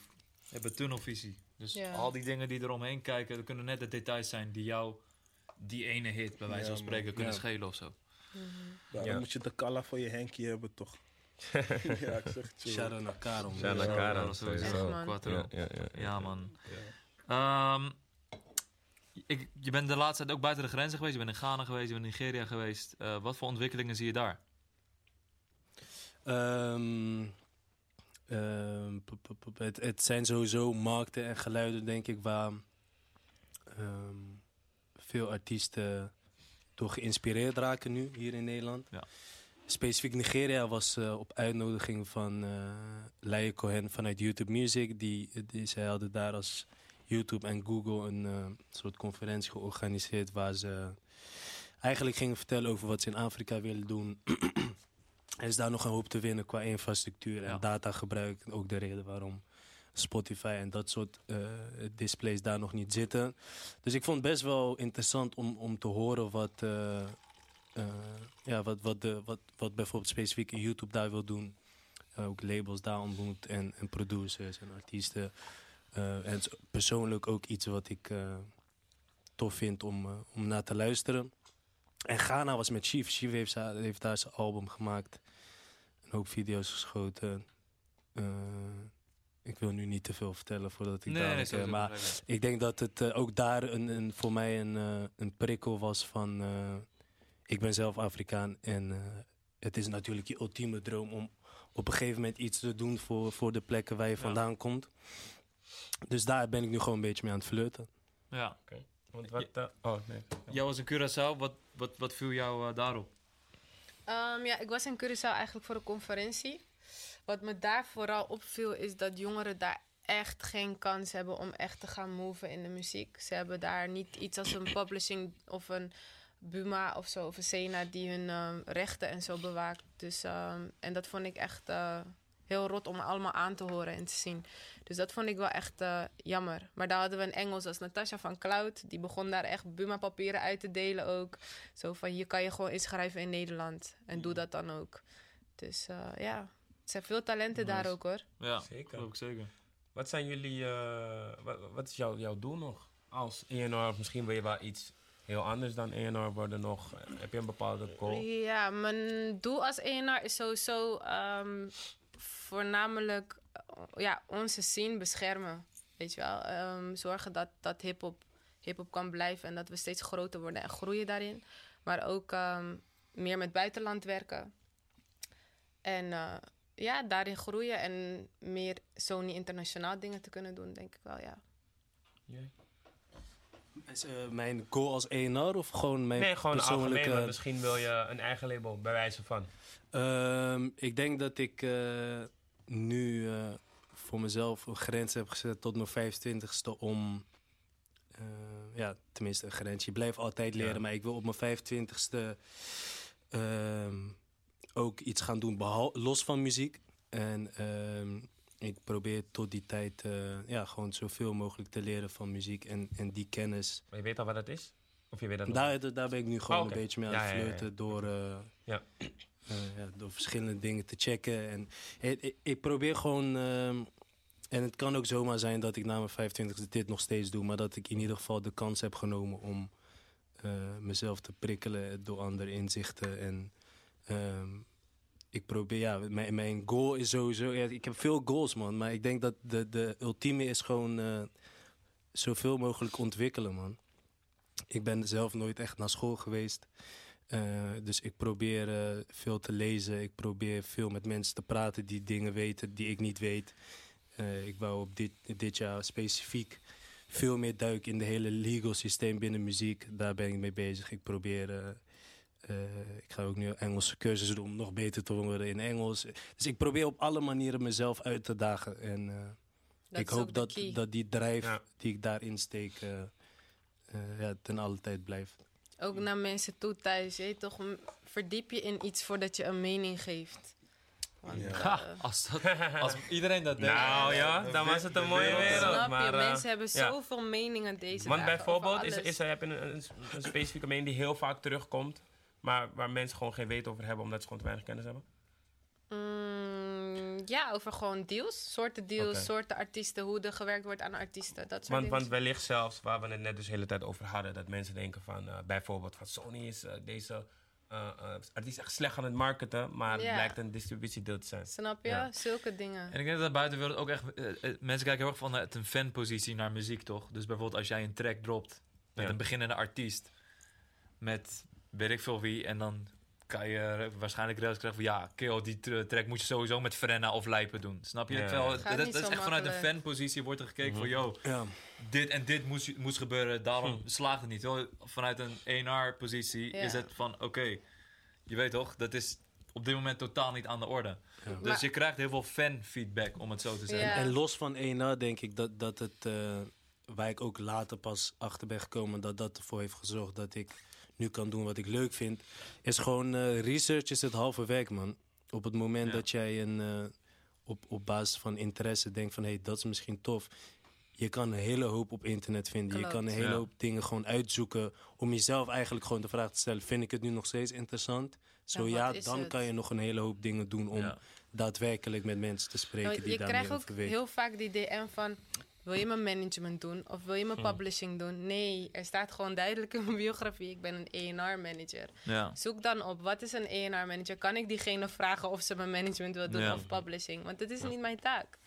hebben tunnelvisie. Dus Ja. al die dingen die eromheen kijken, dat kunnen net de details zijn die jou die ene hit, bij wijze van spreken, man. kunnen Ja. schelen of zo. Ja, Ja. Dan moet je de kalla voor je Henkie hebben, toch? ja, ik zeg Ja, Karen, dat is sowieso. Ja, ja, ja, Ja, man. Ehm, ik, je bent de laatste tijd ook buiten de grenzen geweest. Je bent in Ghana geweest, je bent in Nigeria geweest. Eh, wat voor ontwikkelingen zie je daar? Ehm, het, het zijn sowieso markten en geluiden, denk ik, waar ehm, veel artiesten door geïnspireerd raken nu hier in Nederland. Ja. Specifiek Nigeria was eh, op uitnodiging van eh Laie Cohen vanuit YouTube Music. Die, die, zij hadden daar als YouTube en Google een eh, soort conferentie georganiseerd waar ze eigenlijk gingen vertellen over wat ze in Afrika willen doen. Er is daar nog een hoop te winnen qua infrastructuur en Ja. datagebruik. Ook de reden waarom Spotify en dat soort eh, displays daar nog niet zitten. Dus ik vond het best wel interessant om, om te horen wat, eh, eh, ja, wat, wat, de, wat, wat bijvoorbeeld specifiek YouTube daar wil doen. Ook labels daar ontmoet en, en producers en artiesten. En persoonlijk ook iets wat ik tof vind om, om naar te luisteren. En Ghana was met Chief. Chief heeft, heeft daar zijn album gemaakt. Hoop video's geschoten. Eh, ik wil nu niet te veel vertellen voordat ik dadelijk... eh, sowieso maar ik. ik denk dat het eh, ook daar een, een, voor mij een, eh, een prikkel was van... eh, ik ben zelf Afrikaan en eh, het is natuurlijk je ultieme droom... om op een gegeven moment iets te doen voor, voor de plekken waar je Ja. vandaan komt. Dus daar ben ik nu gewoon een beetje mee aan het flirten. Ja. Want wat... eh, oh, nee. Jij was in Curaçao, wat, wat, wat viel jou eh, daarop? Ehm, ja, ik was in Curaçao eigenlijk voor een conferentie. Wat me daar vooral opviel is dat jongeren daar echt geen kans hebben om echt te gaan moven in de muziek. Ze hebben daar niet iets als een publishing of een Buma of zo, of een Sena die hun ehm, rechten en zo bewaakt. Dus, ehm, en dat vond ik echt eh, heel rot om allemaal aan te horen en te zien. Dus dat vond ik wel echt eh, jammer. Maar daar hadden we een Engels als Natasha van Cloud. Die begon daar echt Buma-papieren uit te delen ook. Zo van, hier kan je gewoon inschrijven in Nederland. En doe dat dan ook. Dus eh, ja, er zijn veel talenten daar ook hoor. Ja, Zeker. ook zeker. Wat zijn jullie... eh, wat, wat is jouw, jouw doel nog? Als ENR, of misschien wil je wel iets heel anders dan ENR worden nog. Heb je een bepaalde goal? Ja, mijn doel als ENR is sowieso ehm, voornamelijk eh, ja, onze scene beschermen. Weet je wel? Ehm, zorgen dat, dat hip-hop hip-hop kan blijven en dat we steeds groter worden en groeien daarin. Maar ook ehm, meer met buitenland werken. En eh, ja, daarin groeien en meer Sony internationaal dingen te kunnen doen, denk ik wel, ja. Is, eh, mijn goal als ENR of gewoon mijn Nee, gewoon persoonlijke... algemeen. maar Misschien wil je een eigen label, bij wijze van. Ehm, ik denk dat ik eh, nu eh, voor mezelf een grens heb gezet tot mijn 25ste om... ja, tenminste een grens. Je blijft altijd leren, Ja. maar ik wil op mijn 25ste ehm, ook iets gaan doen los van muziek. En ehm, ik probeer tot die tijd eh, ja, gewoon zoveel mogelijk te leren van muziek en, en die kennis. Maar je weet al wat dat is? Of je weet dat nog Daar, daar ben ik nu gewoon Oh, oké. een beetje mee aan het ja, ja, ja. flirten door, eh, Ja. eh, ja, door verschillende dingen te checken. En ik, ik, probeer gewoon, ehm, en het kan ook zomaar zijn dat ik na mijn 25 dit nog steeds doe, maar dat ik in ieder geval de kans heb genomen om eh, mezelf te prikkelen door andere inzichten. En ehm, ik probeer, ja, mijn, mijn goal is sowieso, ik heb veel goals man, maar ik denk dat de, de ultieme is gewoon eh, zoveel mogelijk ontwikkelen man. Ik ben zelf nooit echt naar school geweest. Eh, dus ik probeer eh, veel te lezen. Ik probeer veel met mensen te praten die dingen weten die ik niet weet. Ik wou op dit, dit jaar specifiek veel meer duiken in de hele legal systeem binnen muziek. Daar ben ik mee bezig. Ik probeer. Eh, ik ga ook nu Engelse cursussen doen om nog beter te worden in Engels. Dus ik probeer op alle manieren mezelf uit te dagen. En eh, ik hoop dat, key. dat die drijf Ja. die ik daarin steek eh, ja, ten alle tijd blijft. Ook naar mensen toe thuis. Je toch, verdiep je in iets voordat je een mening geeft. Want, Ja. Ha, als, dat, als iedereen dat deed. Nou ja, dan was het een mooie wereld snap maar, je? Mensen hebben ja. zoveel meningen deze Want dagen bijvoorbeeld, over is, alles. is er, heb je een, een specifieke mening die heel vaak terugkomt, maar waar mensen gewoon geen weet over hebben omdat ze gewoon te weinig kennis hebben? Mm, ja, over gewoon deals. Soorten deals, soorten artiesten, hoe er gewerkt wordt aan artiesten. Dat soort Want, dingen. want wellicht zelfs, waar we het net dus de hele tijd over hadden, dat mensen denken van, eh, bijvoorbeeld van Sony is eh, deze eh eh, artiest echt slecht aan het marketen, maar het blijkt een distributiedeel te zijn. Snap je? Ja. Zulke dingen. En ik denk dat buitenwereld ook echt... mensen kijken heel erg vanuit een fanpositie naar muziek, toch? Dus bijvoorbeeld als jij een track dropt met Ja. een beginnende artiest... met weet ik veel wie... en dan kan je waarschijnlijk rails krijgen van... ja, kill, die tra- track moet je sowieso met Frenna of Lijpen doen. Snap je? Ja. Gaat dat, is echt vanuit een fanpositie wordt er gekeken Mhm. van... yo, Ja. dit en dit moest, moest gebeuren, daarom Hm. slaagt het niet. Vanuit een 1R-positie Ja. is het van... oké, je weet toch, dat is op dit moment totaal niet aan de orde. Dus Maar- je krijgt heel veel fan-feedback, om het zo te zeggen. Ja. En los van 1A denk ik dat, dat het, eh, waar ik ook later pas achter ben gekomen, dat dat ervoor heeft gezorgd dat ik nu kan doen wat ik leuk vind, is gewoon eh, research is het halve werk, man. Op het moment Ja. dat jij een, eh, op, op basis van interesse denkt van, hé, hey, dat is misschien tof. Je kan een hele hoop op internet vinden. Je kan een hele Ja. hoop dingen gewoon uitzoeken om jezelf eigenlijk gewoon de vraag te stellen, vind ik het nu nog steeds interessant? Zo wat ja, dan het? kan je nog een hele hoop dingen doen om Ja. daadwerkelijk met mensen te spreken Want die je daar krijgt ook heel vaak die DM van... Wil je mijn management doen? Of wil je mijn publishing doen? Nee, er staat gewoon duidelijk in mijn biografie... ik ben een A&R-manager. Ja. Zoek dan op, wat is een A&R-manager? Kan ik diegene vragen of ze mijn management wil doen Ja. of publishing? Want dit is niet mijn taak.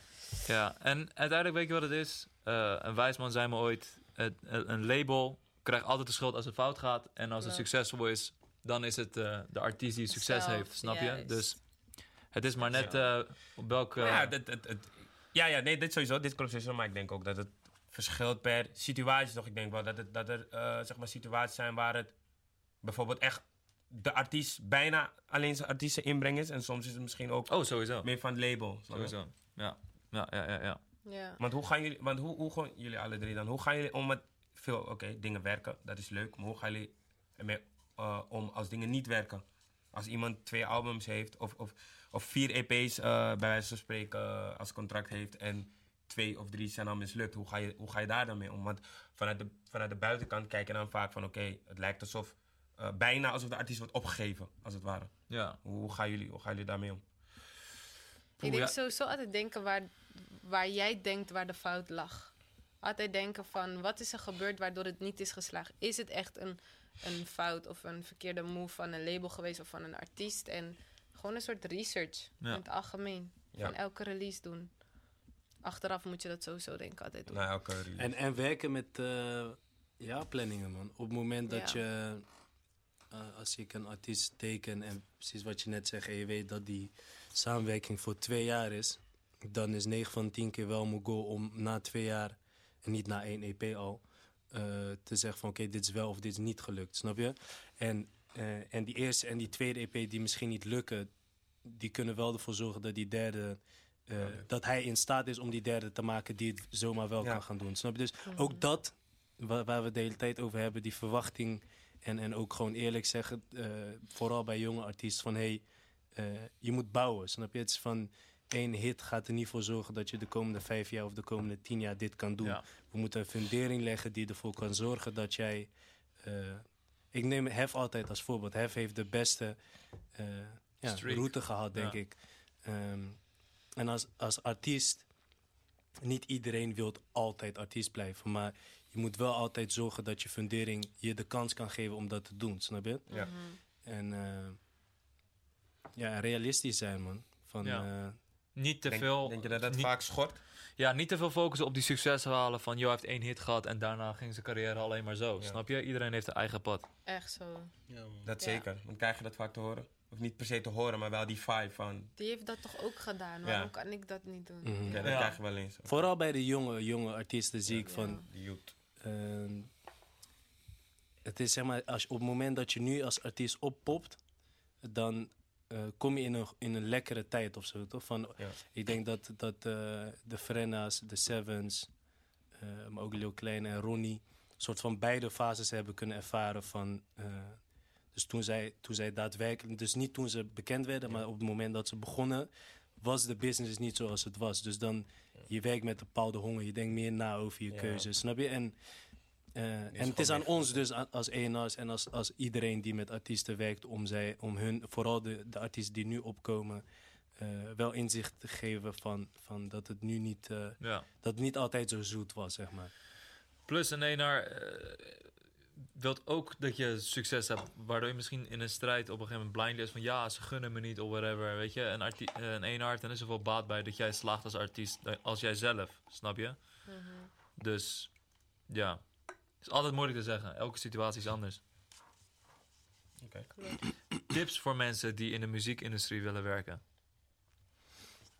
Ja, en uiteindelijk weet je wat het is. Eh, een wijsman zei me ooit: het, een label krijgt altijd de schuld als het fout gaat. En als het Ja. succesvol is, dan is het eh, de artiest die succes Zelf, heeft. Snap je? juist. Dus het is maar net eh, op welke. Maar ja, dat, het, het, ja, ja, nee, dit sowieso, dit klopt sowieso, maar ik denk ook dat het verschilt per situatie toch. Ik denk wel dat, het, dat er eh, zeg maar situaties zijn waar het bijvoorbeeld echt de artiest bijna alleen zijn artiesten inbreng is. En soms is het misschien ook Oh, sowieso. meer van het label. Sowieso. Ja. Ja, ja, ja, ja. Ja. Want hoe gaan jullie, want hoe, hoe gaan jullie alle drie dan, hoe gaan jullie om met veel, oké, dingen werken, dat is leuk, maar hoe gaan jullie ermee eh, om als dingen niet werken? Als iemand twee albums heeft of, of, of vier EP's eh, bij wijze van spreken eh, als contract heeft en twee of drie zijn dan mislukt, hoe ga je, hoe ga je daar dan mee om? Want vanuit de, vanuit de buitenkant kijk je dan vaak van oké, het lijkt alsof, eh, bijna alsof de artiest wordt opgegeven, als het ware. ja. Hoe, hoe, gaan, jullie, hoe gaan jullie daarmee om? Ik denk ja. sowieso altijd denken waar, waar jij denkt waar de fout lag. Altijd denken van, wat is er gebeurd waardoor het niet is geslaagd? Is het echt een, een fout of een verkeerde move van een label geweest of van een artiest? En gewoon een soort research Ja. in het algemeen. Ja. Van elke release doen. Achteraf moet je dat sowieso denk ik altijd doen. Na elke release. En, en werken met eh, ja, planningen, man. Op het moment dat Ja. je, eh, als ik een artiest teken en precies wat je net zegt, en je weet dat die samenwerking voor twee jaar is, dan is 9 van 10 keer wel mijn goal om na twee jaar, en niet na één EP al, eh, te zeggen van oké, dit is wel of dit is niet gelukt, snap je? En, eh, en die eerste en die tweede EP die misschien niet lukken, die kunnen wel ervoor zorgen dat die derde. eh, Dat hij in staat is om die derde te maken die het zomaar wel Ja. kan gaan doen. Snap je? Dus ook dat, waar, waar we het de hele tijd over hebben, die verwachting. En, en ook gewoon eerlijk zeggen, eh, vooral bij jonge artiesten, van hé, hey, eh, je moet bouwen. Snap je? Het is van één hit gaat er niet voor zorgen dat je de komende vijf jaar of de komende tien jaar dit kan doen. Ja. We moeten een fundering leggen die ervoor kan zorgen dat jij. eh, ik neem Hef altijd als voorbeeld. Hef heeft de beste eh, ja, route gehad, denk Ja. ik. Ehm, en als, als artiest, niet iedereen wil altijd artiest blijven. Maar je moet wel altijd zorgen dat je fundering je de kans kan geven om dat te doen, snap je? Ja. En eh, ja, realistisch zijn, man. Van, Ja. eh, Niet te Denk, veel. denk je dat dat niet, vaak schort? Ja, niet te veel focussen op die succeshalen van... joh, hij heeft één hit gehad en daarna ging zijn carrière alleen maar zo. Ja. Snap je? Iedereen heeft een eigen pad. Echt zo. Dat Ja. zeker. Want krijg je dat vaak te horen? Of niet per se te horen, maar wel die vibe van... Die heeft dat toch ook gedaan? Ja. Waarom kan ik dat niet doen? Mhm. Ja, dat Ja. krijg je wel eens. vooral bij de jonge, jonge artiesten zie ik van... Youth. Ehm, het is zeg maar, als op het moment dat je nu als artiest oppopt, dan eh, kom je in een, in een lekkere tijd of zo, toch? Van, Ja. Ik denk dat, dat eh, de Frenna's, de Sevens, eh, maar ook Lil Kleine en Ronnie, een soort van beide fases hebben kunnen ervaren van Dus toen zij, toen zij daadwerkelijk, dus niet toen ze bekend werden, maar op het moment dat ze begonnen, was de business niet zoals het was. Dus dan, je werkt met een bepaalde honger, je denkt meer na over je keuzes, snap je? En, en het is aan ons dus als ENA's en als, als iedereen die met artiesten werkt, om, zij, om hun, vooral de, de artiesten die nu opkomen, eh, wel inzicht te geven van, van dat het nu niet, eh, Ja. dat het niet altijd zo zoet was, zeg maar. Plus een eh wilt ook dat je succes hebt, waardoor je misschien in een strijd op een gegeven moment blind is van ja, ze gunnen me niet of whatever. Weet je, een, arti- eh, een dan is er veel baat bij dat jij slaagt als artiest, eh, als jij zelf, snap je? Dus ja, is altijd moeilijk te zeggen. Elke situatie is anders. Oké. Tips voor mensen die in de muziekindustrie willen werken.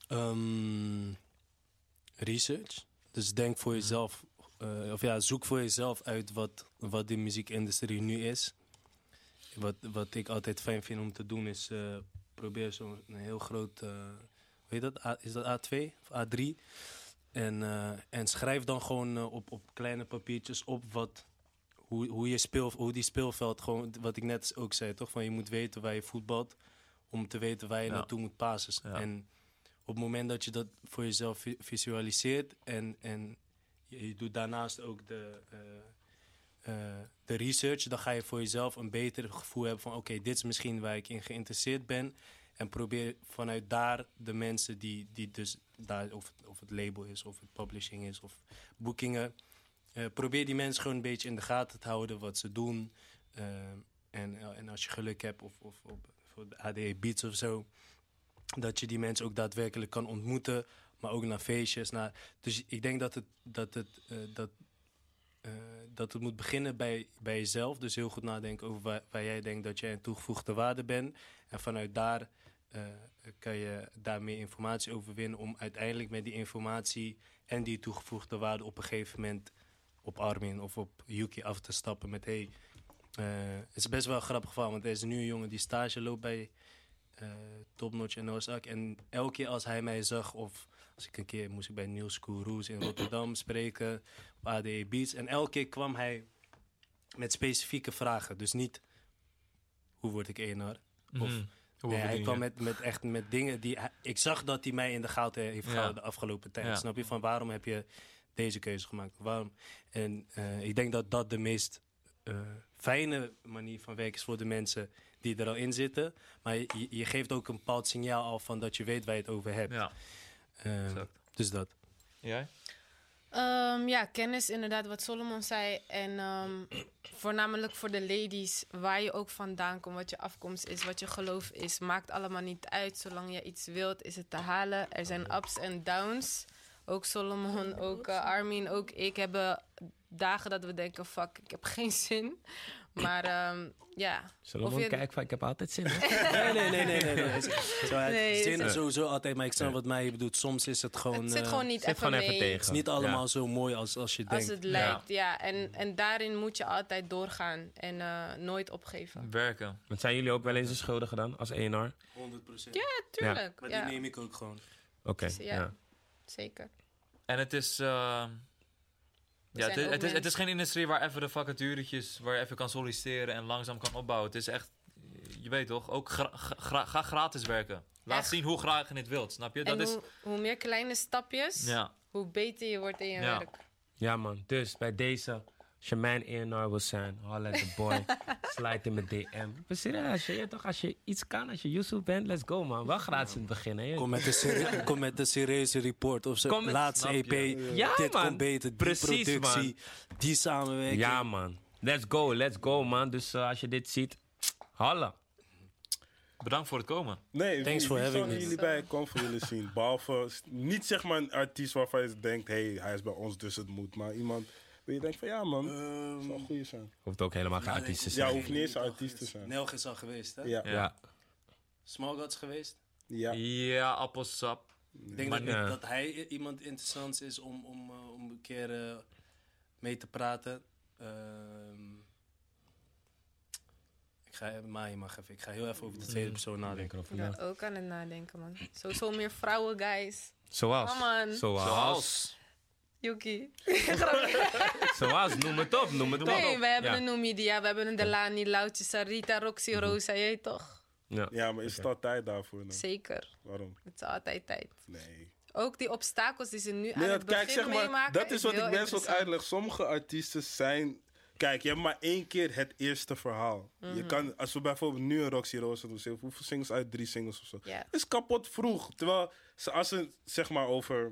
Ehm, research. Dus denk voor jezelf, eh, of ja, zoek voor jezelf uit wat, wat de muziekindustrie nu is. Wat, wat ik altijd fijn vind om te doen is eh, probeer zo'n heel groot, eh weet dat, A- is dat A2 of A3? En, eh, en schrijf dan gewoon eh, op, op kleine papiertjes op wat, hoe, hoe, je speel, hoe die speelveld, gewoon, wat ik net ook zei, toch? Van je moet weten waar je voetbalt om te weten waar je Ja. naartoe moet passen. Ja. En op het moment dat je dat voor jezelf vi- visualiseert en, en je, je doet daarnaast ook de, eh, de research, dan ga je voor jezelf een beter gevoel hebben van oké, dit is misschien waar ik in geïnteresseerd ben. En probeer vanuit daar de mensen die, die dus daar, of het, of het label is, of het publishing is, of boekingen. eh, probeer die mensen gewoon een beetje in de gaten te houden wat ze doen. Eh, en, eh, en als je geluk hebt, of, of voor de ADE Beats of zo, dat je die mensen ook daadwerkelijk kan ontmoeten, maar ook naar feestjes. Naar, dus ik denk dat het, dat het, dat, dat het moet beginnen bij, bij jezelf. Dus heel goed nadenken over waar, waar jij denkt dat jij een toegevoegde waarde bent. En vanuit daar kan je daar meer informatie over winnen om uiteindelijk met die informatie en die toegevoegde waarde op een gegeven moment op Armin of op Yuki af te stappen met hey, eh, het is best wel een grappig geval, want er is nu een jongen die stage loopt bij eh Topnotch en Ozak. En elke keer als hij mij zag, of als ik een keer moest ik bij Niels Koeroes in Rotterdam spreken, op ADE Beats. En elke keer kwam hij met specifieke vragen. Dus niet, hoe word ik ENR? Of, Mhm. Nee, hij kwam met, met echt met dingen die... hij- ik zag dat hij mij in de gaten heeft Ja. gehouden de afgelopen tijd. Ja. Snap je? Van waarom heb je deze keuze gemaakt? Waarom? En eh, ik denk dat dat de meest eh, fijne manier van werken is voor de mensen die er al in zitten. Maar je, je- geeft ook een bepaald signaal al van dat je weet waar je het over hebt. Ja, Eh, exact. dus dat. Jij? Ehm, ja, kennis inderdaad, wat Solomon zei. En ehm, voornamelijk voor de ladies, waar je ook vandaan komt, wat je afkomst is, wat je geloof is, maakt allemaal niet uit. Zolang je iets wilt, is het te halen. Er zijn ups en downs. Ook Solomon, ook eh, Armin, ook ik hebben dagen dat we denken, fuck, ik heb geen zin. Maar ehm, ja, Zullen Of we je- kijken van ik heb altijd zin. Nee, nee, nee, nee. nee, nee. Zo, Nee, zin is sowieso altijd, maar ik snap wat mij bedoelt. Soms is het gewoon... het zit eh, gewoon niet Zit even gewoon even mee. tegen. het is niet allemaal Ja. zo mooi als, als je Als denkt. het lijkt, ja. En, en daarin moet je altijd doorgaan en eh, nooit opgeven. Werken. Want zijn jullie ook wel eens een schuldige dan als ENR? 100 procent. Ja, tuurlijk. Maar Ja, die neem ik ook gewoon. Oké, Dus ja. ja. zeker. En het is... eh, ja, het, is- het, is, het is mensen. geen industrie waar even de vacaturetjes, waar je even kan solliciteren en langzaam kan opbouwen. Het is echt, je weet toch, ook gra- gra- ga gratis werken. Laat Echt. zien hoe graag je het wilt, snap je? Dat en is, hoe, hoe meer kleine stapjes, ja. hoe beter je wordt in je Ja. werk. Ja man, dus bij deze, als je mijn ENR wil zijn, holla at the boy, slide in mijn DM. Maar serieus, als je, je toch, als je iets kan, als je Yusuf bent, let's go man. Wel gratis in het begin, hè. Kom met een, serie- kom met een serieuze report of zo. Laatste? EP. Ja, dit man. komt beter. Die Precies, productie. Die samenwerking. Ja man, let's go, let's go man. Dus eh, als je dit ziet, holla. Bedankt voor het komen. Nee, Thanks wie, for wie having me. jullie bij willen zien? Behalve, niet zeg maar een artiest waarvan je denkt, hé, hey, hij is bij ons, dus het moet. Maar iemand waar je denkt van, ja man, dat Ehm, zou een goeie zijn. Hoeft ook helemaal geen artiest te Ja, zijn. hoeft niet eens een artiest te zijn. Nelg is al geweest, hè? Ja, ja. Ja, Small Gods geweest. Ja, appelsap. Ik denk Maar dat, ja. dat hij iemand interessant is om, om, eh, om een keer eh, mee te praten. Ehm, ik ga, maar je mag even. Ik ga heel even over de tweede persoon denk nadenken. na. ben ook aan het nadenken, man. Sowieso meer vrouwen, guys. Zoals? Zoals? Zoals. Yuki. Zoals, noem het op, noem het op. Nee, we hebben ja. een Numidia, we hebben een Delani, Loutje, Sarita, Roxy, Mhm. Rosa, weet toch? Ja. Ja, maar is het al tijd daarvoor dan? Zeker. Waarom? Het is altijd tijd. Nee. Ook die obstakels die ze nu aan Nee, het dat, begin kijk, zeg maar, meemaken. dat is wat ik mensen ook uitleg. Sommige artiesten zijn... Kijk, je hebt maar één keer het eerste verhaal. Je Mhm. kan, als we bijvoorbeeld nu een Roxy Rosa doen, hoeveel singles uit? Drie singles of zo. Ja. is kapot vroeg. Terwijl ze, als ze zeg maar over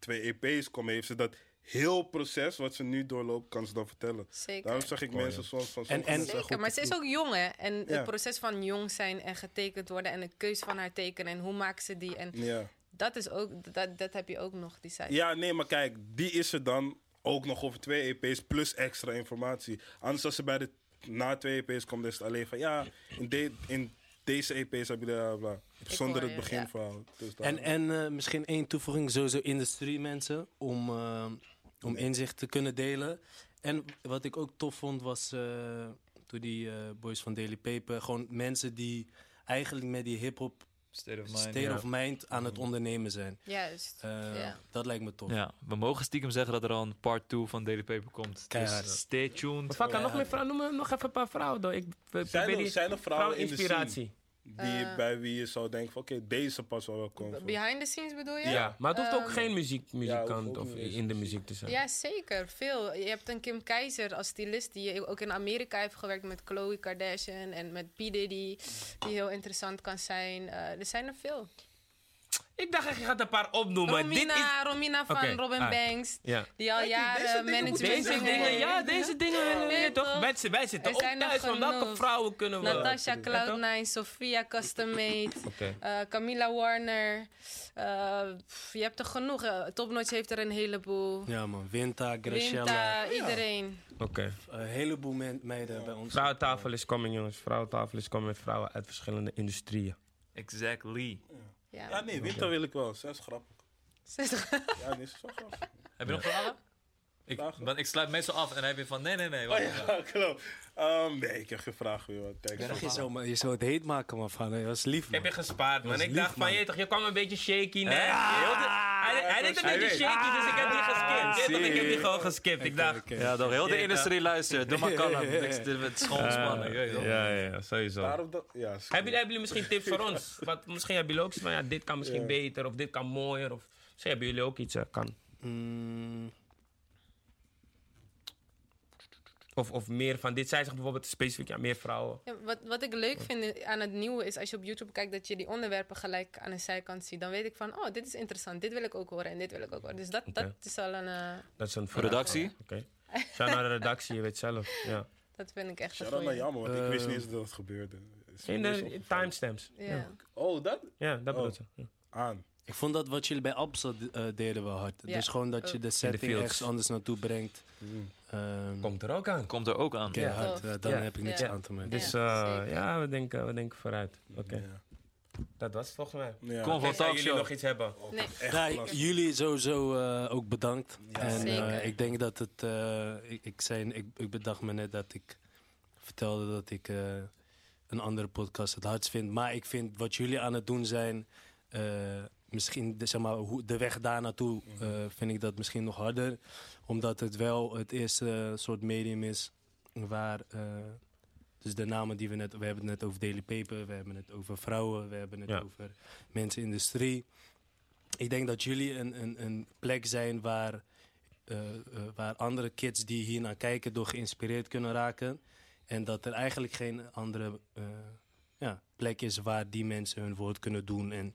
twee EP's komen, heeft ze dat heel proces wat ze nu doorloopt, kan ze dan vertellen. Zeker. Daarom zeg ik mensen soms van... En- en- Zeker, goed maar ze is ook jong, hè? En Ja. het proces van jong zijn en getekend worden en de keuze van haar tekenen en hoe maakt ze die. En Ja. dat is ook, dat, dat heb je ook nog, die site. ja, nee, maar kijk, die is er dan ook nog over twee EP's plus extra informatie. Anders als ze bij de na twee EP's komt, is het alleen van ja, in, de, in deze EP's heb je de bla, bla, zonder het beginverhaal. Dus En, en eh, misschien één toevoeging, sowieso industrie mensen, om, eh, om inzicht te kunnen delen. En wat ik ook tof vond was, eh, toen die eh, boys van Daily Paper, gewoon mensen die eigenlijk met die hip-hop State of mind. state of mind aan het ondernemen zijn. Juist. Eh, ja. Dat lijkt me tof. Ja, we mogen stiekem zeggen dat er al een part 2 van Daily Paper komt. Keihard. Dus stay tuned. Maar fuck, nog meer vrouwen. Noem me nog even een paar vrouwen, door. Ik we- Zijn er, zijn er vrouwen in de inspiratie. Die, Eh. bij wie je zou denken van oké, deze pas wel wel komen. Behind the scenes bedoel je? Ja. maar het hoeft ook Ehm, geen muziek, muzikant of in de muziek. te zijn. Ja, zeker. Veel. Je hebt een Kim Keizer als stylist die ook in Amerika heeft gewerkt met Khloe Kardashian en met P. Diddy, die heel interessant kan zijn. Eh, er zijn er veel. Ik dacht echt, je gaat een paar opnoemen. Dit Romina, is... Romina van Robin ah. Banks, Ja. die al jaren dingen management Deze dingen ja, deze dingen. Ja, je weet toch? toch? Wij, zitten Er ook thuis van welke vrouwen kunnen we... Natasha Ja, toch? Cloud9, Sophia Custom Made, Oké. eh, Camila Warner. eh, pff, je hebt er genoeg. Topnotch heeft er een heleboel. Ja man, Winta, Graciela, Winta, iedereen. Oké. een heleboel meiden bij ons. Vrouwentafel is coming, jongens. Vrouwentafel is coming met vrouwen uit verschillende industrieën. Exactly. Ja. Ja, nee, winter wil ik wel. Zij is grappig. Ja, nee, ze is wel grappig. Heb je nog vragen? Ik, want ik sluit meestal af en dan heb je van nee, nee, nee. Oh wacht even. ja, klopt. Ehm, nee, ik heb geen vraag meer. man. Kijk, je, zo, maar je zou het heet maken, man. Van, dat was lief, Ik heb je gespaard, man. Ik dacht van, man. je, toch, je kwam een beetje shaky, nee? Ja. Heel de- hij, hij deed een Hij beetje weet. shaky, dus ik heb die geskipt. Je weet toch, ik heb die gewoon geskipt. Ik dacht... Ja, toch heel de industrie luistert. Doe maar kalm. Het is gewoon ontspannen. ja, ja, sowieso. Hebben jullie, misschien tips voor ons? Wat, misschien hebben jullie ook iets van, ja, dit kan misschien beter of dit kan mooier. Of misschien hebben jullie ook iets, eh, kan. Mm, Of, of meer van dit. Zij zegt bijvoorbeeld specifiek, ja, meer vrouwen. Ja, wat, wat ik leuk vind aan het nieuwe is als je op YouTube kijkt dat je die onderwerpen gelijk aan de zijkant ziet. Dan weet ik van, oh, dit is interessant, dit wil ik ook horen en dit wil ik ook horen. Dus dat, dat is al een, eh, Dat is een Redactie? Oké. Shout naar de redactie, je weet zelf. Ja. dat vind ik echt een Shout-out naar jammer, want ik wist Eh, niet eens dat het gebeurde. Is In de opgevallen. timestamps. Oh, dat? ja dat bedoel Oh. ze. Ja. Aan. Ik vond dat wat jullie bij Absel eh, deden wel hard. Ja, Dus gewoon dat je de setting ergens anders naartoe brengt. Mm. Ehm Komt er ook aan. Komt er ook aan. Ja, dan Ja. heb ik niks Ja. aan te merken. Dus Ja, ja, we, denken, we denken vooruit. Oké, Ja. dat was het volgens mij. Ja. Kom van jullie nog iets hebben. Nee, Echt Ja, klasse. jullie sowieso eh, ook bedankt. Ja, en zeker. eh, ik denk dat het. eh, ik, ik, zei, ik, ik bedacht me net dat ik vertelde dat ik eh, een andere podcast het hardst vind. Maar ik vind wat jullie aan het doen zijn. Misschien de, zeg maar, hoe, de weg daar naartoe eh, vind ik dat misschien nog harder. Omdat het wel het eerste soort medium is waar. eh, dus de namen die we net. We hebben het net over Daily Paper, we hebben het over vrouwen, we hebben het Ja. over mensen in de industrie. Ik denk dat jullie een, een, een plek zijn waar, eh, waar andere kids die hier naar kijken door geïnspireerd kunnen raken. En dat er eigenlijk geen andere ja, plek is waar die mensen hun woord kunnen doen. En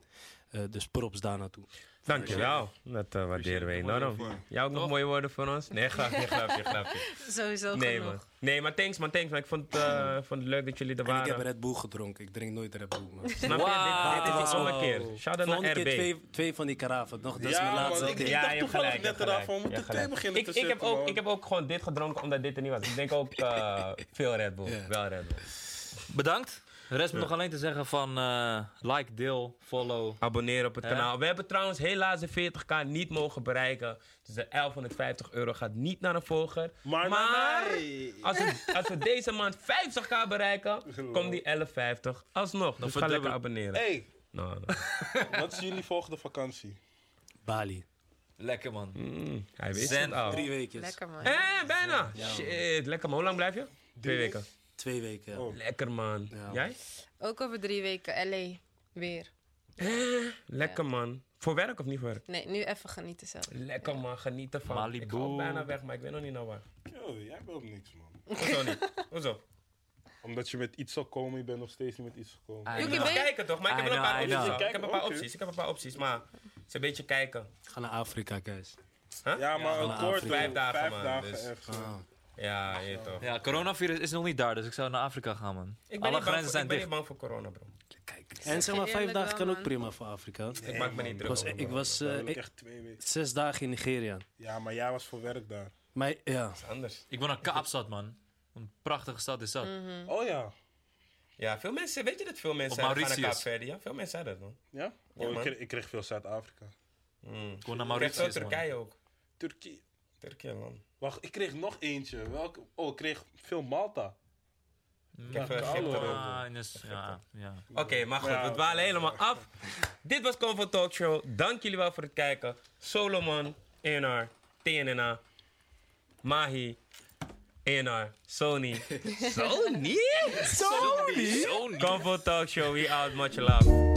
dus props daar naartoe. Dankjewel. Dat eh, waarderen we enorm. Jij ook nog Toch? mooie woorden voor ons? Nee, grapje, grapje, grapje. sowieso Nee, genoeg. man. Nee, maar thanks, man. Thanks, man. Ik vond, eh, vond het leuk dat jullie er En ik heb waren. Red Bull gedronken. Ik drink nooit Red Bull. Man. Snap je? Dit, dit is de. Shout-out Volgende naar keer RB. twee, twee van die karaffen. Nog, dat is Ja, mijn laatste man, ik-. Ja, dacht je toevallig gelijk, net eraf twee beginnen ik, te ik, heb ook, ik heb ook gewoon dit gedronken omdat dit er niet was. Ik denk ook eh, veel Red Bull. Ja. Wel Red Bull. Bedankt. De rest moet nog alleen te zeggen van eh, like, deel, follow. Abonneren op het Ja. kanaal. We hebben trouwens helaas de 40k niet mogen bereiken. Dus de 1150 euro gaat niet naar een volger. Maar. Als we, als we deze maand 50k bereiken, komt die 1150 alsnog. Dus ga lekker abonneren. Hey, wat is jullie volgende vakantie? Bali. Lekker man. Mm, hij weet Zen. het al. Drie weken. Lekker man. Eh, bijna. Shit, lekker man. Hoe lang blijf je? Twee weken. Twee weken, ja. Oh. Lekker man. Ja. Jij? Ook over drie weken LA. Weer. Eh, lekker man. Voor werk of niet voor werk? Nee, nu even genieten zelf. Lekker man, geniet ervan. Malibu. Ik ga bijna weg, maar ik weet nog niet naar waar. Yo, jij wilt niks, man. Hoezo niet? Hoezo? Omdat je met iets zou komen, je bent nog steeds niet met iets gekomen. I Je know. kunt kijken toch? Maar ik heb wel een paar know, opties. know. Ik heb een paar opties. Ik heb een paar opties, maar het is een beetje kijken. Ga naar Afrika, guys. Ja, maar een naar kort. Vijf dagen, vijf man, dagen dus- ergens. Ja, je toch. Ja, coronavirus is nog niet daar, dus ik zou naar Afrika gaan, man. Ik ben, Alle niet bang, grenzen voor, zijn ik ben niet bang voor corona, bro. Kijk. En zeg maar, vijf dagen kan ook prima voor Afrika. Ik maak me niet Ik druk. was, ik was eh, ik ik- echt twee weken. zes dagen in Nigeria. Ja, maar jij was voor werk daar. Maar ja, Dat is anders. Ik woon naar Kaapstad, man. Een prachtige stad is dat. Oh ja. Ja, veel mensen, weet je dat veel mensen gaan naar Mauritius. Kaapverdi? Ja, veel mensen zeiden dat, man. Ja? Oh, ik, man. kreeg, ik kreeg veel Zuid-Afrika. Mm. Ik woon naar Ik veel Mauritius, man. Turkije ook. Turkije. Turkije, man. Wacht, ik kreeg nog eentje. Welke? Oh, ik kreeg veel Malta. Ik heb veel Ja, Egypte Koude. ook. Ah, dus, ja, ja. Oké, maar goed, Ja, we dwalen helemaal af. Dit was Comfort Talk Show. Dank jullie wel voor het kijken. Solomon, ENR, TNNA, Mahi, ENR, Sony. Sony? Sony? Comfort Talk Show, we out, much love.